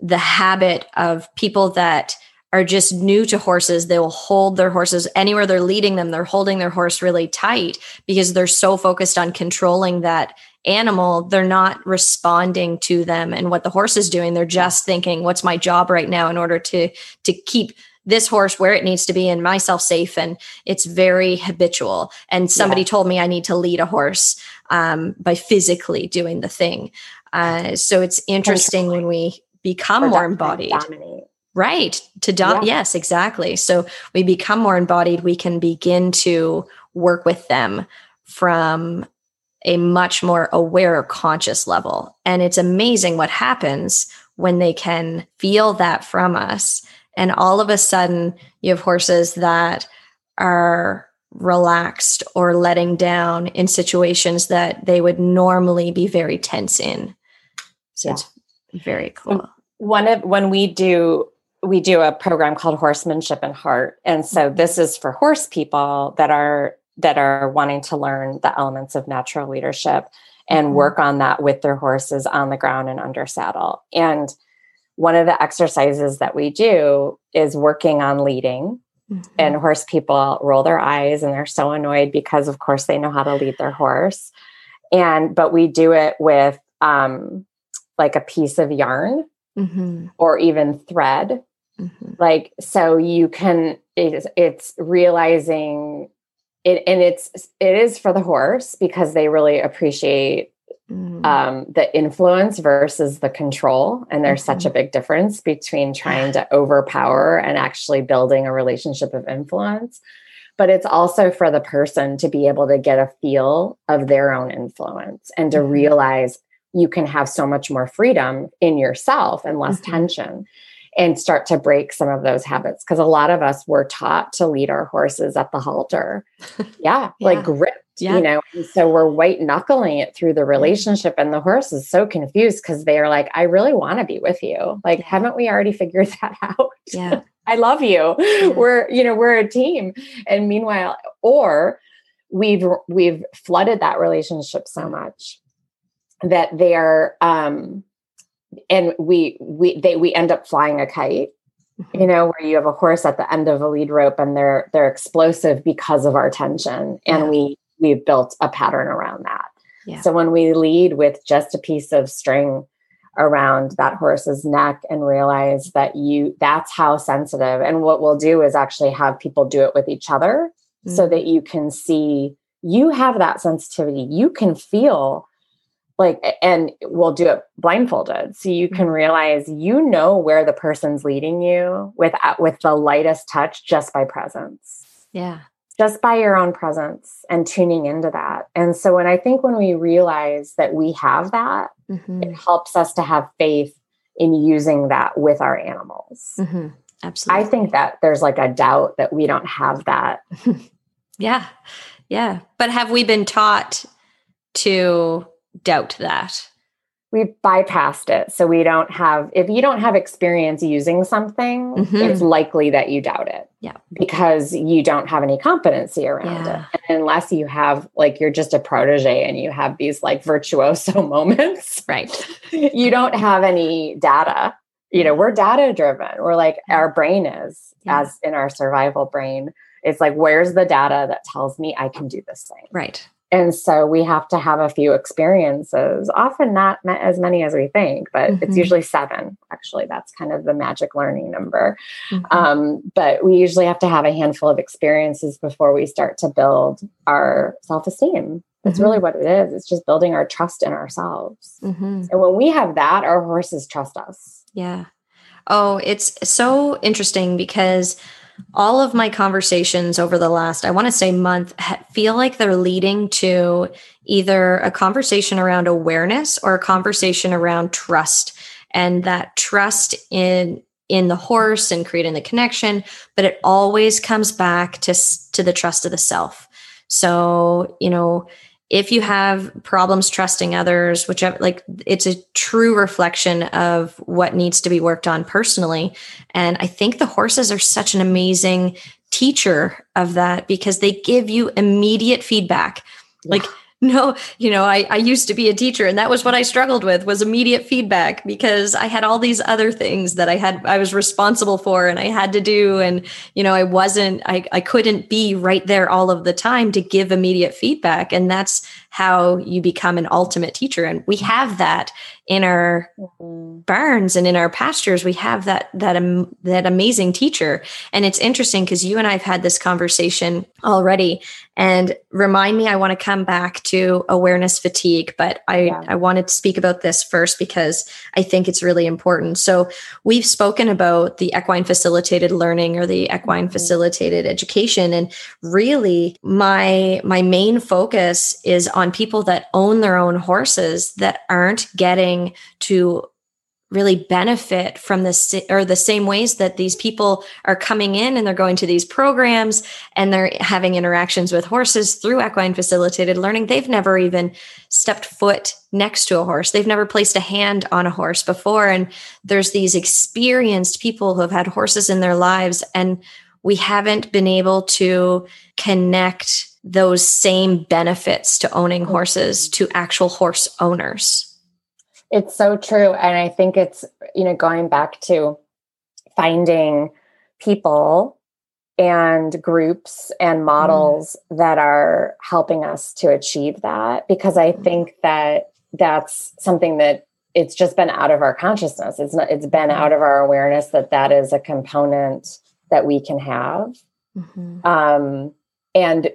the habit of people that are just new to horses. They will hold their horses anywhere they're leading them. They're holding their horse really tight because they're so focused on controlling that animal. They're not responding to them and what the horse is doing. They're just thinking what's my job right now in order to to keep this horse where it needs to be and myself safe and it's very habitual and somebody yeah. told me i need to lead a horse um, by physically doing the thing uh, so it's interesting when we become or more embodied dominate. right to dom- yeah. yes exactly so we become more embodied we can begin to work with them from a much more aware conscious level and it's amazing what happens when they can feel that from us and all of a sudden, you have horses that are relaxed or letting down in situations that they would normally be very tense in. So yeah. it's very cool. One of when we do we do a program called horsemanship and heart and so this is for horse people that are that are wanting to learn the elements of natural leadership and mm-hmm. work on that with their horses on the ground and under saddle and one of the exercises that we do is working on leading. Mm-hmm. And horse people roll their eyes and they're so annoyed because, of course, they know how to lead their horse. And, but we do it with um, like a piece of yarn mm-hmm. or even thread. Mm-hmm. Like, so you can, it's, it's realizing it, and it's, it is for the horse because they really appreciate Mm-hmm. Um, the influence versus the control. And there's mm-hmm. such a big difference between trying to overpower and actually building a relationship of influence. But it's also for the person to be able to get a feel of their own influence and to mm-hmm. realize you can have so much more freedom in yourself and less mm-hmm. tension. and start to break some of those habits because a lot of us were taught to lead our horses at the halter yeah, Yeah. like gripped Yeah. you know and so we're white knuckling it through the relationship and the horse is so confused because they're like i really want to be with you like Yeah. haven't we already figured that out Yeah. I love you. We're, you know, we're a team. And meanwhile, or we've we've flooded that relationship so much that they're um and we we they we end up flying a kite Mm-hmm. you know where you have a horse at the end of a lead rope and they're they're explosive because of our tension and Yeah. we we've built a pattern around that Yeah. so when we lead with just a piece of string around that horse's neck and realize that you that's how sensitive and what we'll do is actually have people do it with each other so Mm. that you can see you have that sensitivity you can feel like and we'll do it blindfolded so you can realize you know where the person's leading you with with the lightest touch just by presence Yeah. Just by your own presence and tuning into that and so when i think when we realize that we have that Mhm. it helps us to have faith in using that with our animals Mhm. Absolutely. i think that there's like a doubt that we don't have that Yeah. Yeah. But have we been taught to doubt that? We've bypassed it so we don't have if you don't have experience using something Mhm. it's likely that you doubt it Yeah. because you don't have any competency around Yeah. it and unless you have like you're just a protege and you have these like virtuoso moments Right. you don't have any data you know we're data driven we're like our brain is Yeah. as in our survival brain it's like where's the data that tells me i can do this thing Right. And so we have to have a few experiences, often not as many as we think, but Mhm. it's usually seven. Actually, that's kind of the magic learning number. Mhm. Um, but we usually have to have a handful of experiences before we start to build our self esteem. That's Mhm. really what it is. It's just building our trust in ourselves. Mhm. And when we have that, our horses trust us. Yeah. Oh, it's so interesting because all of my conversations over the last, I want to say month, feel like they're leading to either a conversation around awareness or a conversation around trust. And that trust in in the horse and creating the connection but it always comes back to to the trust of the self. So you know if you have problems trusting others whichever like it's a true reflection of what needs to be worked on personally. And i think the horses are such an amazing teacher of that because they give you immediate feedback. Like no you know I, I used to be a teacher and that was what i struggled with was immediate feedback because i had all these other things that i had i was responsible for and i had to do and you know i wasn't i, I couldn't be right there all of the time to give immediate feedback. And that's how you become an ultimate teacher. And we have that in our barns and in our pastures. We have that that um, that amazing teacher. And it's interesting because you and I've had this conversation already. And remind me I want to come back to awareness fatigue but I Yeah. I wanted to speak about this first because I think it's really important. So we've spoken about the equine facilitated learning or the equine Mhm. facilitated education. And really my my main focus is on people that own their own horses that aren't getting to really benefit from this or the same ways that these people are coming in and they're going to these programs and they're having interactions with horses through equine facilitated learning. They've never even stepped foot next to a horse. They've never placed a hand on a horse before. And there's these experienced people who have had horses in their lives and we haven't been able to connect those same benefits to owning mm-hmm. horses to actual horse owners It's so true. And I think it's, you know, going back to finding people and groups and mm-hmm. models that are helping us to achieve that. Because I mm-hmm. think that that's something that it's just been out of our consciousness. It's not, it's been out of our awareness that that is a component that we can have. Um, and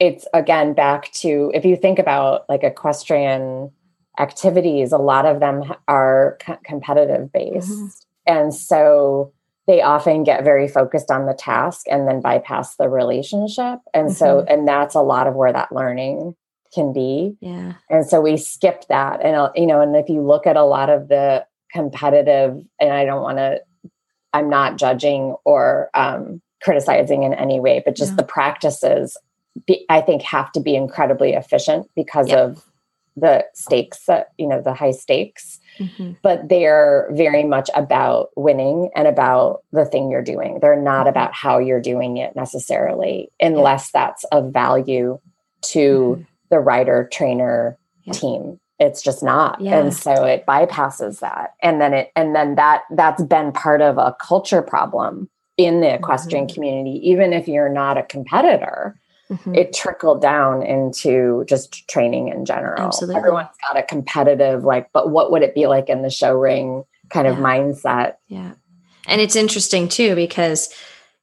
it's again back to if you think about like equestrian activities, a lot of them are co- competitive based. Mhm. And so they often get very focused on the task and then bypass the relationship. And so, and that's a lot of where that learning can be. yeah And so we skip that. And, uh, you know, and if you look at a lot of the competitive, and I don't want to I'm not judging or um, criticizing in any way, but just Yeah. the practices, be, I think, have to be incredibly efficient because Yep. of the stakes that, you know, the high stakes, Mhm. but they're very much about winning and about the thing you're doing. They're not Mhm. about how you're doing it necessarily, unless that's of value to Mhm. the rider trainer Yeah. team it's just not Yeah. and so it bypasses that and then it and then that that's been part of a culture problem in the equestrian Mhm. community even if you're not a competitor Mhm. it trickled down into just training in general Absolutely. everyone's got a competitive like but what would it be like in the show ring kind of mindset Yeah. And it's interesting too, because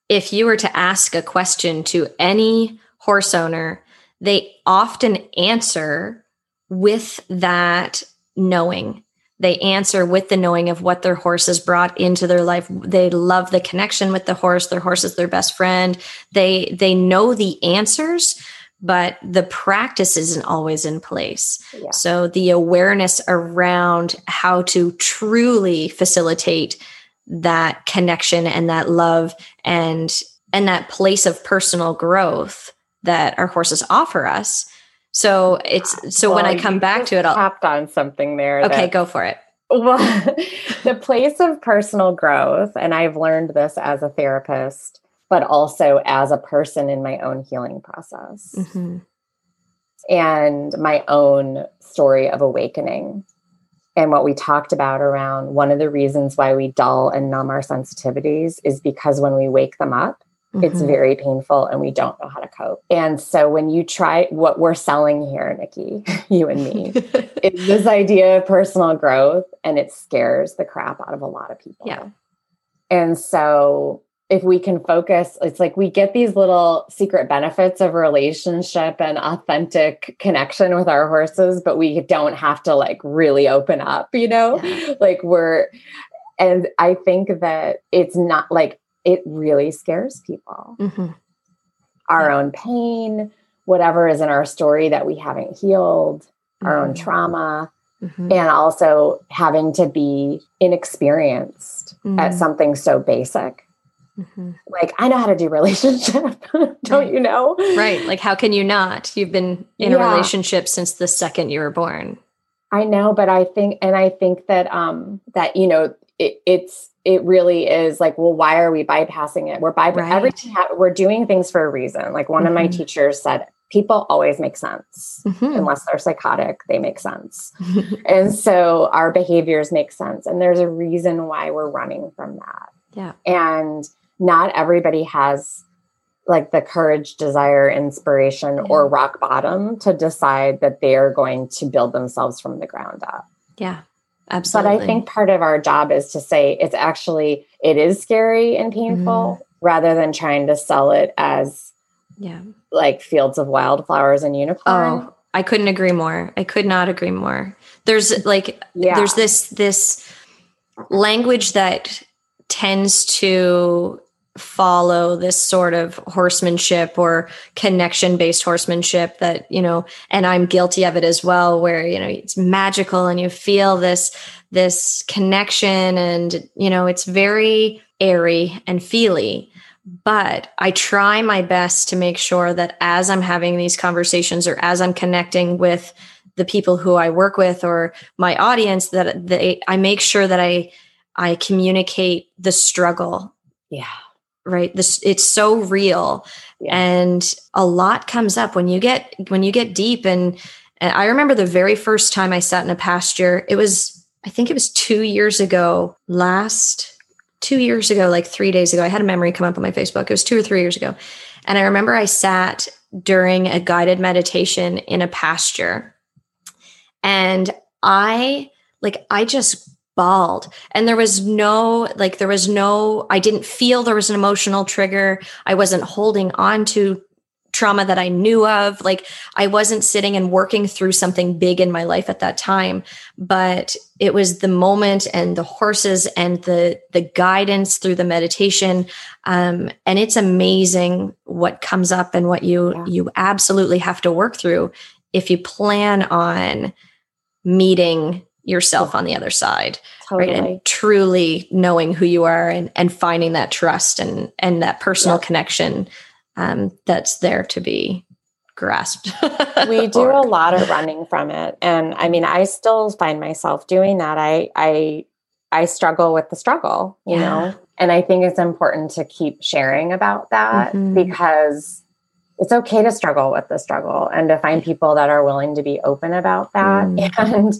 if you were to ask a question to any horse owner, they often answer with that knowing. They answer with the knowing of what their horse has brought into their life. They love the connection with the horse. Their horse is their best friend. They they know the answers, but the practice isn't always in place. yeah So the awareness around how to truly facilitate that connection and that love and and that place of personal growth that our horses offer us. So it's so when I come back to it, I'll tapped on something there okay, that- go for it. Well, the place of personal growth, and I've learned this as a therapist, but also as a person in my own healing process Mhm. and my own story of awakening. And what we talked about around one of the reasons why we dull and numb our sensitivities is because when we wake them up, it's Mhm. very painful and we don't know how to cope. And so when you try what we're selling here, Nikki, you and me, is this idea of personal growth and it scares the crap out of a lot of people. Yeah. And so if we can focus, it's like we get these little secret benefits of relationship and authentic connection with our horses, but we don't have to like really open up, you know? Like we're, and I think that it's not like it really scares people. Mhm. Our Yeah. own pain, whatever is in our story that we haven't healed, our own Mhm. trauma, Mhm. and also having to be inexperienced at Mhm. something so basic. Mhm. Like, I know how to do relationship, don't Right. you know? Right. Like, how can you not? You've been in Yeah. a relationship since the second you were born. I know, but I think, and I think that, um, that, you know, it, it's, it really is like, well, why are we bypassing it? We're bypassing Right. everything. Ha- we're doing things for a reason. Like one of my Mhm. teachers said, people always make sense. Mhm. Unless they're psychotic, they make sense. and so our behaviors make sense. And there's a reason why we're running from that. yeah. and not everybody has like the courage desire inspiration or rock bottom to decide that they are going to build themselves from the ground up Yeah. But i think part of our job is to say it's actually it is scary and painful mm-hmm. rather than trying to sell it as yeah. like fields of wildflowers and unicorn Oh, I couldn't agree more. I could not agree more. There's like yeah there's this this language that tends to follow this sort of horsemanship or connection based horsemanship that you know and i'm guilty of it as well where you know it's magical and you feel this this connection and you know it's very airy and feely. But i try my best to make sure that as i'm having these conversations or as i'm connecting with the people who i work with or my audience that they i make sure that i i communicate the struggle. Yeah right? This it's so real. Yeah. and a lot comes up when you get when you get deep. And, and i remember the very first time i sat in a pasture it was i think it was two years ago last two years ago like three days ago. I had a memory come up on my facebook. It was two or three years ago. And i remember i sat during a guided meditation in a pasture. And i like i just bawled. And there was no like there was no i didn't feel there was an emotional trigger. I wasn't holding on to trauma that i knew of. Like i wasn't sitting and working through something big in my life at that time. But it was the moment and the horses and the the guidance through the meditation. Um, and it's amazing what comes up and what you Yeah. you absolutely have to work through if you plan on meeting yourself on the other side Totally. right and truly knowing who you are and and finding that trust and and that personal Yeah. connection um that's there to be grasped we do a lot of running from it and i mean i still find myself doing that i i i struggle with the struggle you Yeah. know and i think it's important to keep sharing about that Mhm. because it's okay to struggle with the struggle and to find people that are willing to be open about that Mm. and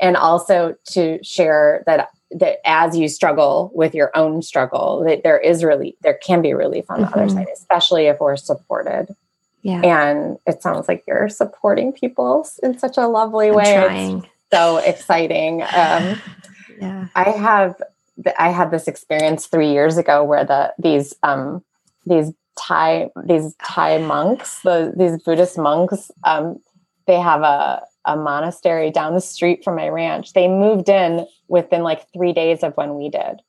and also to share that that as you struggle with your own struggle that there is really there can be relief on the other Mhm. side especially if we're supported yeah and it sounds like you're supporting people in such a lovely I'm way. It's trying so exciting. Um, yeah I have I had this experience three years ago where the these um, these Thai these Thai monks, the these Buddhist monks, um, they have a a monastery down the street from my ranch. They moved in within like three days of when we did,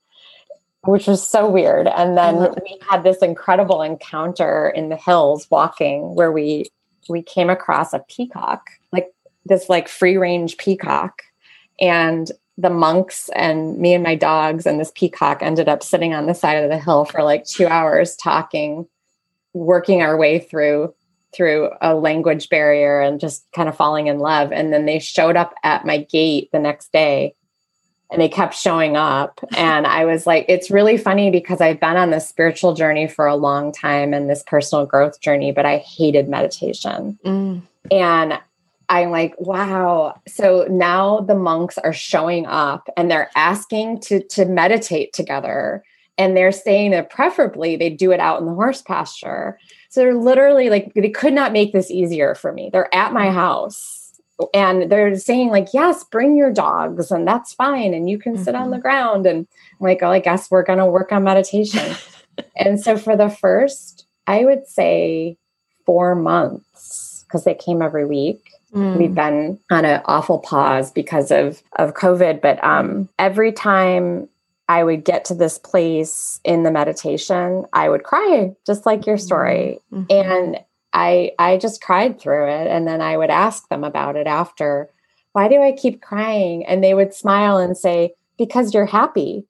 which was so weird. And then we had this incredible encounter in the hills walking where we we came across a peacock, like this like free range peacock, and the monks and me and my dogs and this peacock ended up sitting on the side of the hill for like two hours talking working our way through through a language barrier and just kind of falling in love and then they showed up at my gate the next day and they kept showing up and i was like it's really funny because i've been on this spiritual journey for a long time and this personal growth journey but i hated meditation Mm. and I'm like, wow. So now the monks are showing up and they're asking to to meditate together. And they're saying that preferably they do it out in the horse pasture. So they're literally like, they could not make this easier for me. They're at my house and they're saying, like, yes, bring your dogs and that's fine. And you can sit on the ground. And I'm like, oh, I guess we're going to work on meditation. and so for the first, I would say four months, because they came every week Mm. we've been on an awful pause because of of covid but um every time i would get to this place in the meditation i would cry just like your story. Mhm. and i i just cried through it. And then i would ask them about it after why do i keep crying? And they would smile and say because you're happy.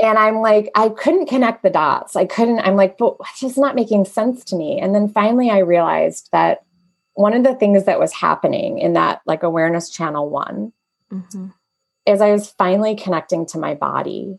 And i'm like i couldn't connect the dots. I couldn't i'm like but it's just not making sense to me. And then finally i realized that one of the things that was happening in that like awareness channel one Mhm. Is I was finally connecting to my body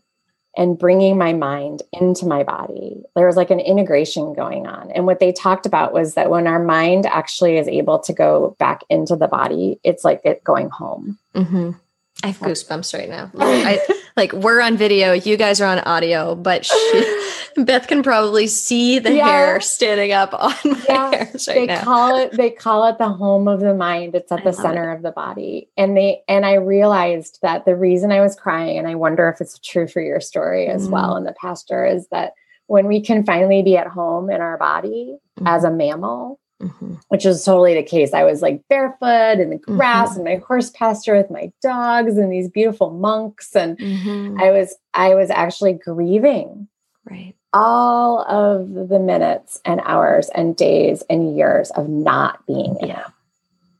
and bringing my mind into my body. There was like an integration going on. And what they talked about was that when our mind actually is able to go back into the body, it's like it going home. Mhm. I have goosebumps right now. I, like we're on video, you guys are on audio, but she, Beth can probably see the Yeah. hair standing up on my Yeah, hairs right they now. call it they call it the home of the mind it's at I the center of the body and they and i realized that the reason i was crying and i wonder if it's true for your story as Mm. well in the pasture is that when we can finally be at home in our body as a mammal Mhm. which is totally the case i was like barefoot in the grass Mhm. in my horse pasture with my dogs and these beautiful monks and Mhm. i was i was actually grieving right. all of the minutes and hours and days and years of not being in Yeah. it.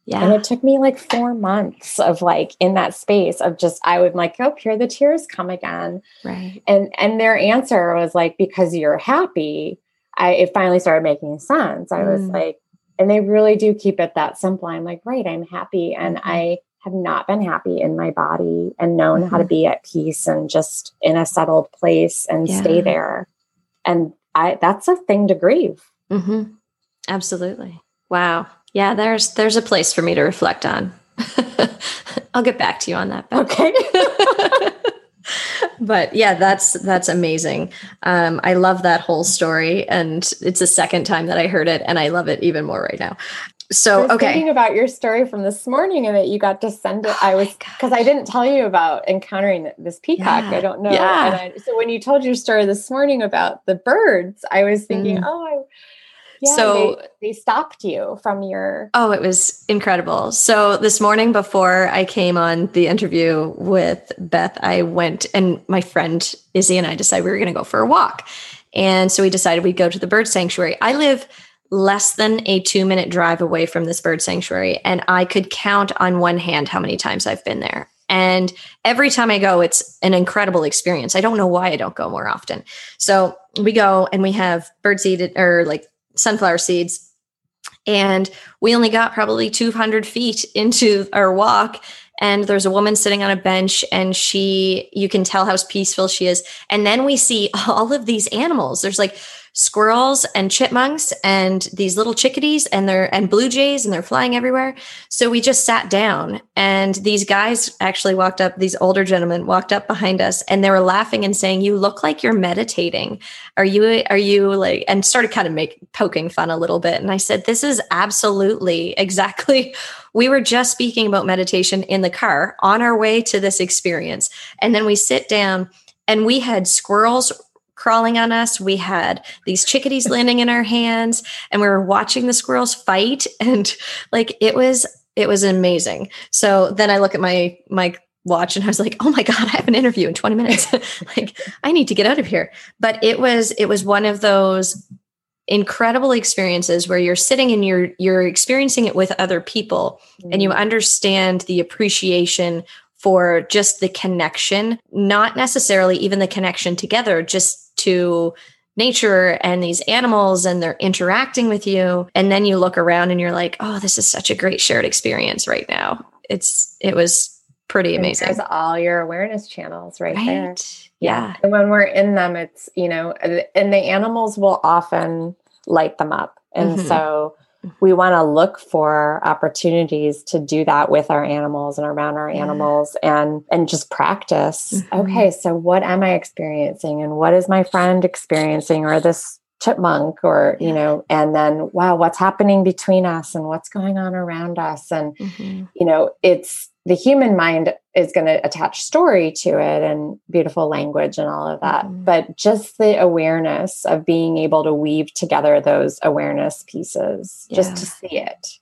Yeah. And it took me like four months of like in that space of just I would like, oh, here the tears come again. right. And and their answer was like, because you're happy. I it finally started making sense. I was Mm. like, and they really do keep it that simple. I'm like, right, I'm happy. And Mhm. I have not been happy in my body and known how to Mhm. be at peace and just in a settled place and stay there. And I that's a thing to grieve. hmm Absolutely. Wow. Yeah, there's there's a place for me to reflect on. I'll get back to you on that. Beth. Okay. but yeah, that's that's amazing. Um, I love that whole story, and it's the second time that I heard it, and I love it even more right now. So okay, thinking about your story from this morning and that you got to send it. I was because I didn't tell you about encountering this peacock. Yeah. I don't know. Yeah. And I, so when you told your story this morning about the birds, I was thinking, Mm. oh, I, yeah, So- they, they stopped you from your. Oh, it was incredible. So this morning before I came on the interview with Beth, I went and my friend Izzy and I decided we were going to go for a walk. And so we decided we'd go to the bird sanctuary. I live less than a two minute drive away from this bird sanctuary, and I could count on one hand how many times I've been there. And every time I go, it's an incredible experience. I don't know why I don't go more often. So we go and we have birdseed or like sunflower seeds. And we only got probably 200 feet into our walk and there's a woman sitting on a bench and she you can tell how peaceful she is and then we see all of these animals there's like squirrels and chipmunks and these little chickadees and they're and blue jays and they're flying everywhere. So we just sat down and these guys actually walked up these older gentlemen walked up behind us and they were laughing and saying you look like you're meditating. Are you are you like and started kind of make poking fun a little bit. And i said this is absolutely exactly we were just speaking about meditation in the car on our way to this experience. And then we sit down and we had squirrels crawling on us. We had these chickadees landing in our hands and we were watching the squirrels fight and like it was it was amazing. So then I look at my my watch and I was like, "Oh my god, I have an interview in 20 minutes. like I need to get out of here." But it was it was one of those incredible experiences where you're sitting and you're you're experiencing it with other people mm. and you mm. understand the appreciation for just the connection, not necessarily even the connection together, just to nature and these animals and they're interacting with you. And then you look around and you're like oh this is such a great shared experience right now. It's it was pretty amazing. there's all your awareness channels right, right. there yeah. And when we're in them it's you know and the animals will often light them up. And mm-hmm. so we want to look for opportunities to do that with our animals and around our yeah. animals and and just practice mm-hmm. okay so what am i experiencing and what is my friend experiencing or this chipmunk or you know and then wow what's happening between us and what's going on around us and mm-hmm. you know it's the human mind is going to attach story to it and beautiful language and all of that. Mm-hmm. But just the awareness of being able to weave together those awareness pieces, yeah. just to see it.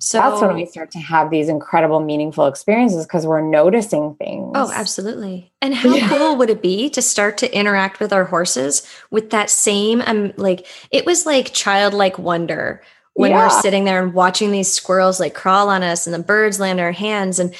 So that's when we start to have these incredible, meaningful experiences because we're noticing things. Oh, absolutely. And how yeah. cool would it be to start to interact with our horses with that same, um, like, it was like childlike wonder when yeah. we're sitting there and watching these squirrels like crawl on us and the birds land on our hands and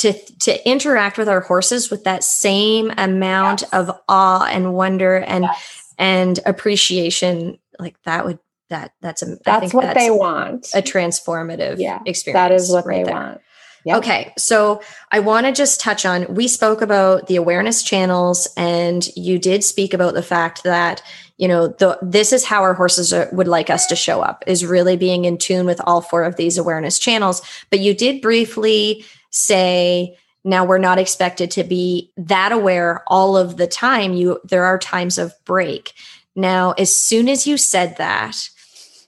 to to interact with our horses with that same amount yes. of awe and wonder and yes. and appreciation like that would that that's a that's what that's they want a transformative yeah experience that is what right they there. want Yep. Okay. So I want to just touch on we spoke about the awareness channels and you did speak about the fact that you know the this is how our horses are, would like us to show up is really being in tune with all four of these awareness channels but you did briefly say now we're not expected to be that aware all of the time. You there are times of break. Now as soon as you said that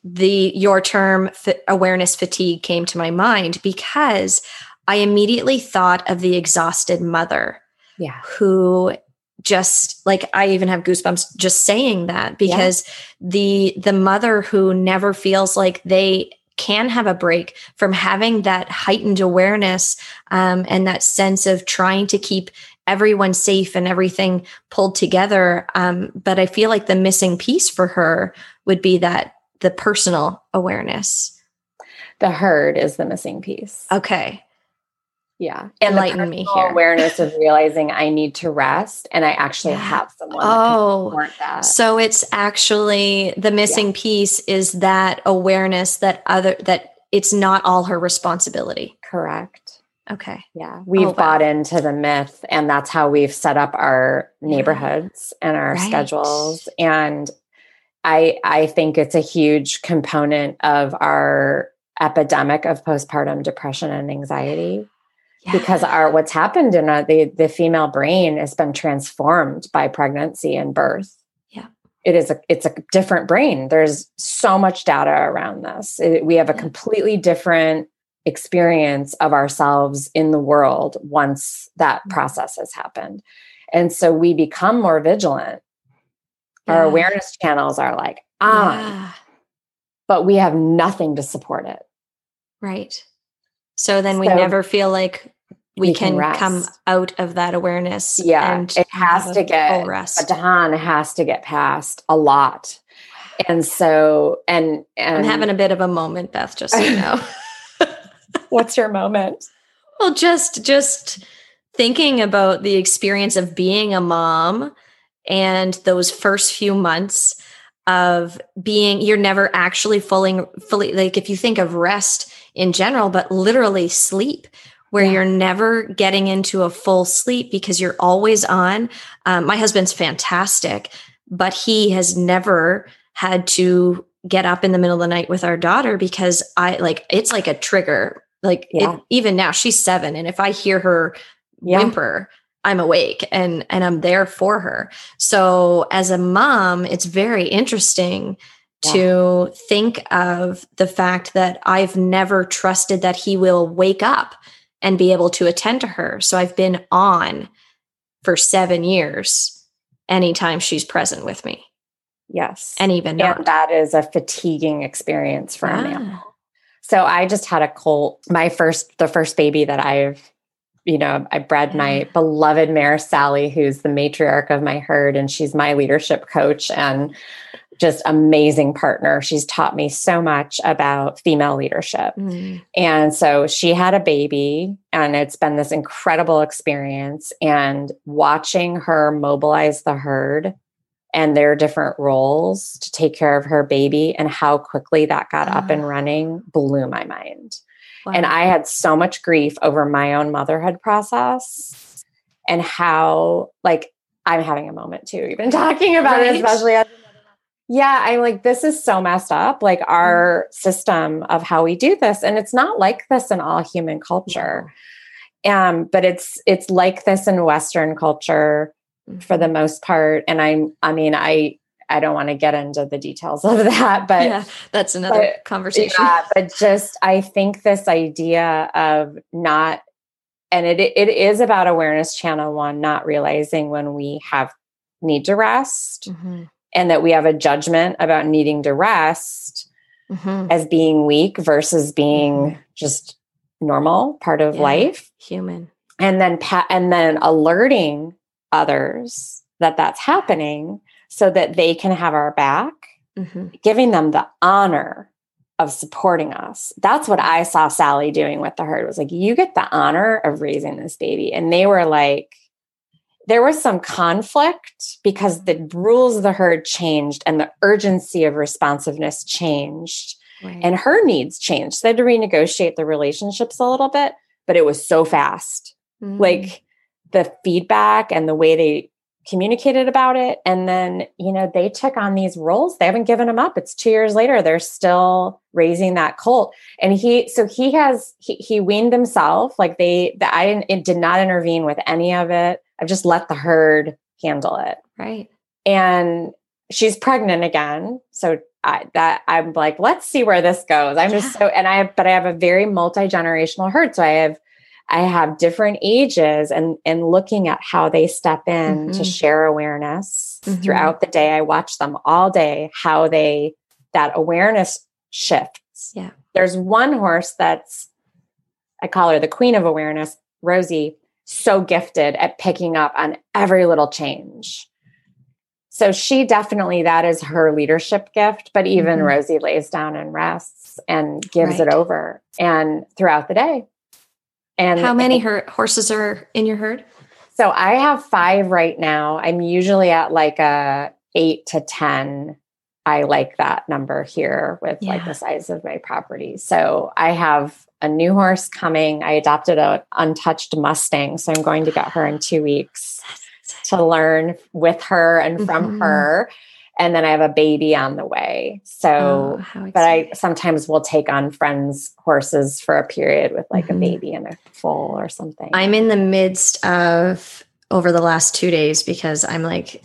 the your term awareness fatigue came to my mind because i immediately thought of the exhausted mother yeah. who just like I even have goosebumps just saying that because yeah. the the mother who never feels like they can have a break from having that heightened awareness um, and that sense of trying to keep everyone safe and everything pulled together. Um, but I feel like the missing piece for her would be that the personal awareness. The herd is the missing piece. Okay yeah. Enlighten me here. awareness of realizing i need to rest and i actually yeah. have someone oh so it's actually the missing yeah. piece is that awareness that other that it's not all her responsibility. Correct. Okay. Yeah. Oh, we've oh, bought wow. into the myth and that's how we've set up our neighborhoods and our right. schedules. And i i think it's a huge component of our epidemic of postpartum depression and anxiety yeah. because our what's happened in a, the the female brain has been transformed by pregnancy and birth. Yeah, it is a it's a different brain. There's so much data around this. It, we have a yeah. completely different experience of ourselves in the world once that mm-hmm. process has happened, and so we become more vigilant. Yeah. Our awareness channels are like on, but we have nothing to support it. Right. So then we never feel like we, can, can come out of that awareness. Yeah, and it has to get rest. baton has to get past a lot. And so, and, and I'm having a bit of a moment, Beth, just so you know. What's your moment? Well, just just thinking about the experience of being a mom and those first few months of being you're never actually fully fully like if you think of rest in general but literally sleep where yeah. you're never getting into a full sleep because you're always on um, my husband's fantastic but he has never had to get up in the middle of the night with our daughter because i like it's like a trigger like yeah. it, even now she's seven and if i hear her yeah. whimper I'm awake and and I'm there for her. So as a mom, it's very interesting yeah. to think of the fact that I've never trusted that he will wake up and be able to attend to her. So I've been on for 7 years anytime she's present with me. Yes. And even and that is a fatiguing experience for ah. me. So I just had a colt, my first the first baby that I've you know, I bred my beloved mare Sally, who's the matriarch of my herd, and she's my leadership coach and just amazing partner. She's taught me so much about female leadership. Mm. And so she had a baby, and it's been this incredible experience. And watching her mobilize the herd and their different roles to take care of her baby and how quickly that got uh. up and running blew my mind. Wow. And I had so much grief over my own motherhood process and how, like, I'm having a moment too, even talking about right. it, especially as yeah, I'm like, this is so messed up, like our mm. system of how we do this. And it's not like this in all human culture. Um, but it's it's like this in Western culture mm-hmm. for the most part. And I'm I mean, I I don't want to get into the details of that, but yeah, that's another but, conversation. Yeah, but just I think this idea of not, and it it is about awareness channel one, not realizing when we have need to rest, mm-hmm. And that we have a judgment about needing to rest mm-hmm. as being weak versus being mm-hmm. just normal, part of yeah. life, human, and then pa- and then alerting others that that's happening so that they can have our back, mm-hmm. giving them the honor of supporting us. That's what I saw Sally doing with the herd was like, you get the honor of raising this baby. And they were like, there was some conflict because the rules of the herd changed and the urgency of responsiveness changed right. and her needs changed. So they had to renegotiate the relationships a little bit, but it was so fast. Mm-hmm. Like the feedback and the way they communicated about it and then you know they took on these roles they haven't given them up it's two years later they're still raising that colt and he so he has he, he weaned himself like they the, i didn't it did not intervene with any of it i've just let the herd handle it right and she's pregnant again so I, that I'm like, let's see where this goes. I'm yeah. just so, and I, have, but I have a very multi generational herd. So I have I have different ages and and looking at how they step in mm-hmm. to share awareness mm-hmm. throughout the day. I watch them all day how they that awareness shifts. Yeah. There's one horse that's I call her the queen of awareness, Rosie, so gifted at picking up on every little change. So she definitely that is her leadership gift, but even mm-hmm. Rosie lays down and rests and gives right. it over and throughout the day. And how many her- horses are in your herd? So I have five right now. I'm usually at like a eight to 10. I like that number here with yeah. like the size of my property. So I have a new horse coming. I adopted an untouched Mustang. So I'm going to get her in two weeks to learn with her and from mm-hmm. her and then I have a baby on the way. So, oh, but I sometimes will take on friends' horses for a period with like mm-hmm. a baby and a foal or something. I'm in the midst of over the last two days because I'm like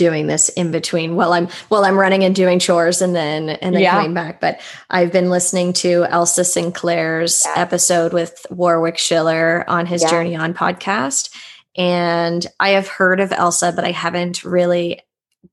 doing this in between while I'm while I'm running and doing chores and then and then yeah. coming back. But I've been listening to Elsa Sinclair's yeah. episode with Warwick Schiller on his yeah. Journey On podcast. And I have heard of Elsa, but I haven't really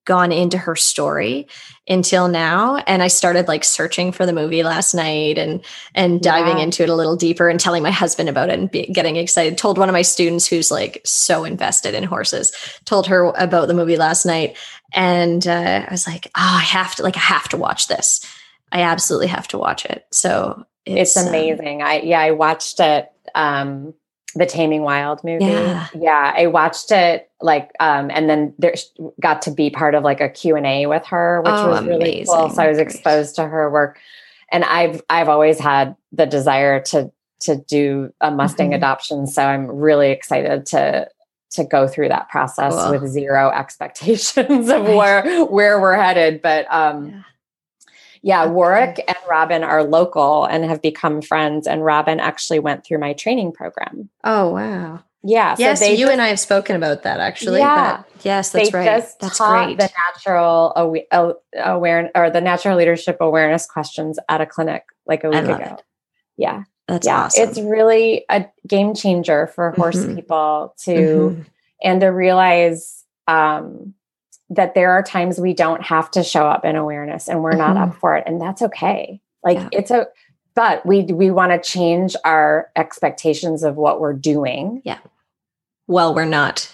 gone into her story until now and i started like searching for the movie last night and and diving yeah. into it a little deeper and telling my husband about it and be, getting excited. Told one of my students who's like so invested in horses told her about the movie last night and uh, i was like oh i have to like i have to watch this. I absolutely have to watch it. So it's, it's um, amazing. Um, i yeah i watched it um the Taming Wild movie. Yeah. Yeah, I watched it like um and then there got to be part of like a Q&A with her which Oh, was really cool. So I was exposed to her work and I've I've always had the desire to to do a Mustang Mhm. adoption so I'm really excited to to go through that process Cool. with zero expectations of where where we're headed but um Yeah. Yeah, Okay. Warwick and Robin are local and have become friends. And Robin actually went through my training program. Oh wow. Yeah. yes, they you just, and I have spoken about that actually. Yeah. yes, that's right. That's great. the natural uh, or the natural leadership awareness questions at a clinic like a week ago. it. Yeah. That's yeah. awesome. It's really a game changer for horse Mhm. people to Mhm. and to realize um, that there are times we don't have to show up in awareness and we're not Mhm. up for it and that's okay like Yeah. it's a but we we want to change our expectations of what we're doing Yeah. well, we're not.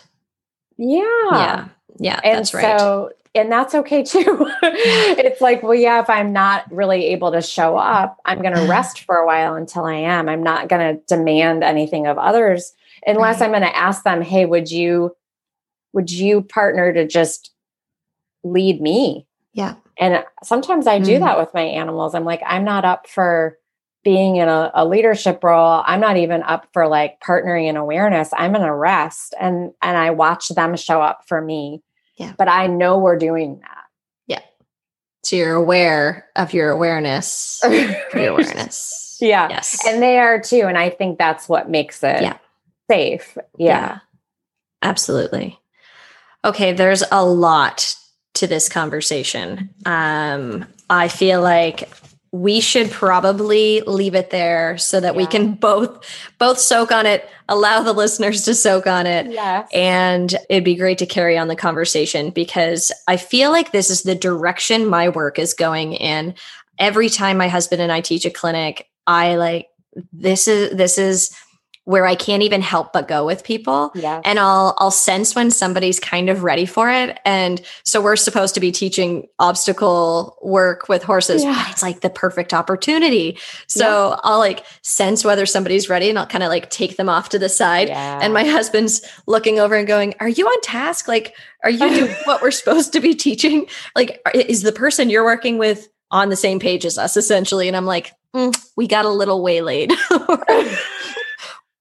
yeah Yeah. Yeah, and that's right. so and that's okay too it's like well yeah if i'm not really able to show up i'm going to rest for a while until i am i'm not going to demand anything of others unless Right. i'm going to ask them hey would you would you partner to just lead me Yeah. and sometimes i do Mm. that with my animals i'm like i'm not up for being in a, a leadership role i'm not even up for like partnering in awareness i'm going to rest and and i watch them show up for me Yeah. but i know we're doing that yeah So you're aware of your awareness. Your awareness. yeah Yes. and they are too and i think that's what makes it Yeah. safe yeah, Absolutely. Okay, there's a lot to this conversation. Um, I feel like we should probably leave it there so that we can both both soak on it, allow the listeners to soak on it. yes And it'd be great to carry on the conversation because I feel like this is the direction my work is going in. Every time my husband and I teach a clinic, I like this is this is where I can't even help but go with people yes and I'll I'll sense when somebody's kind of ready for it. And so we're supposed to be teaching obstacle work with horses, Yeah. but it's like the perfect opportunity. So I'll like sense whether somebody's ready and I'll kind of like take them off to the side. yeah. And my husband's looking over and going, Are you on task? Like, are you doing what we're supposed to be teaching? Like, is the person you're working with on the same page as us, essentially? And I'm like, "Mm, We got a little waylaid.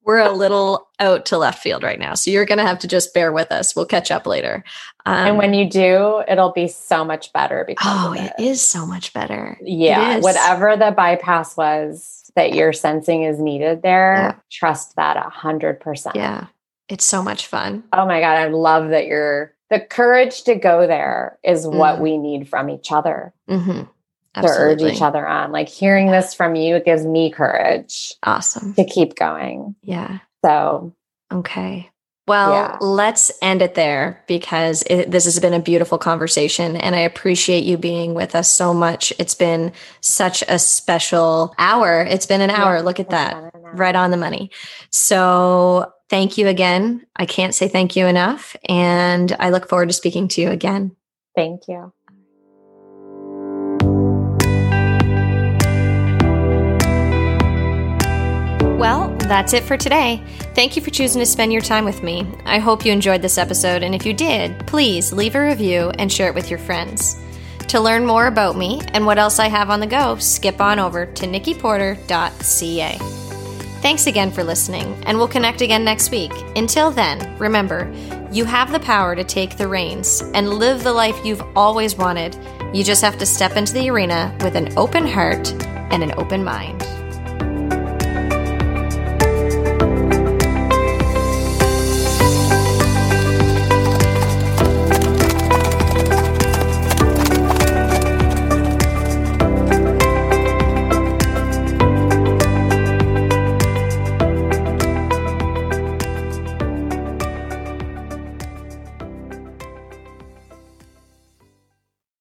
we're a little out to left field right now. So you're going to have to just bear with us. We'll catch up later. Um, and when you do it'll be so much better because oh, it is so much better. yeah whatever the bypass was that you're sensing is needed there Yeah. trust that a hundred percent Yeah. It's so much fun. oh my god i love that you're the courage to go there is what Mm. we need from each other hmm to urge each other on like hearing this from you it gives me courage Awesome. to keep going Yeah. so Okay. Well, Yeah. let's end it there because it, this has been a beautiful conversation and I appreciate you being with us so much. It's been such a special hour. It's been an hour. Yeah, Look at that. been an hour. Right on the money. So, thank you again. I can't say thank you enough. And I look forward to speaking to you again. thank you Well, that's it for today. Thank you for choosing to spend your time with me. I hope you enjoyed this episode, and if you did, please leave a review and share it with your friends. To learn more about me and what else I have on the go, skip on over to nikkiporter.ca. Thanks again for listening, and we'll connect again next week. Until then, remember, you have the power to take the reins and live the life you've always wanted. You just have to step into the arena with an open heart and an open mind.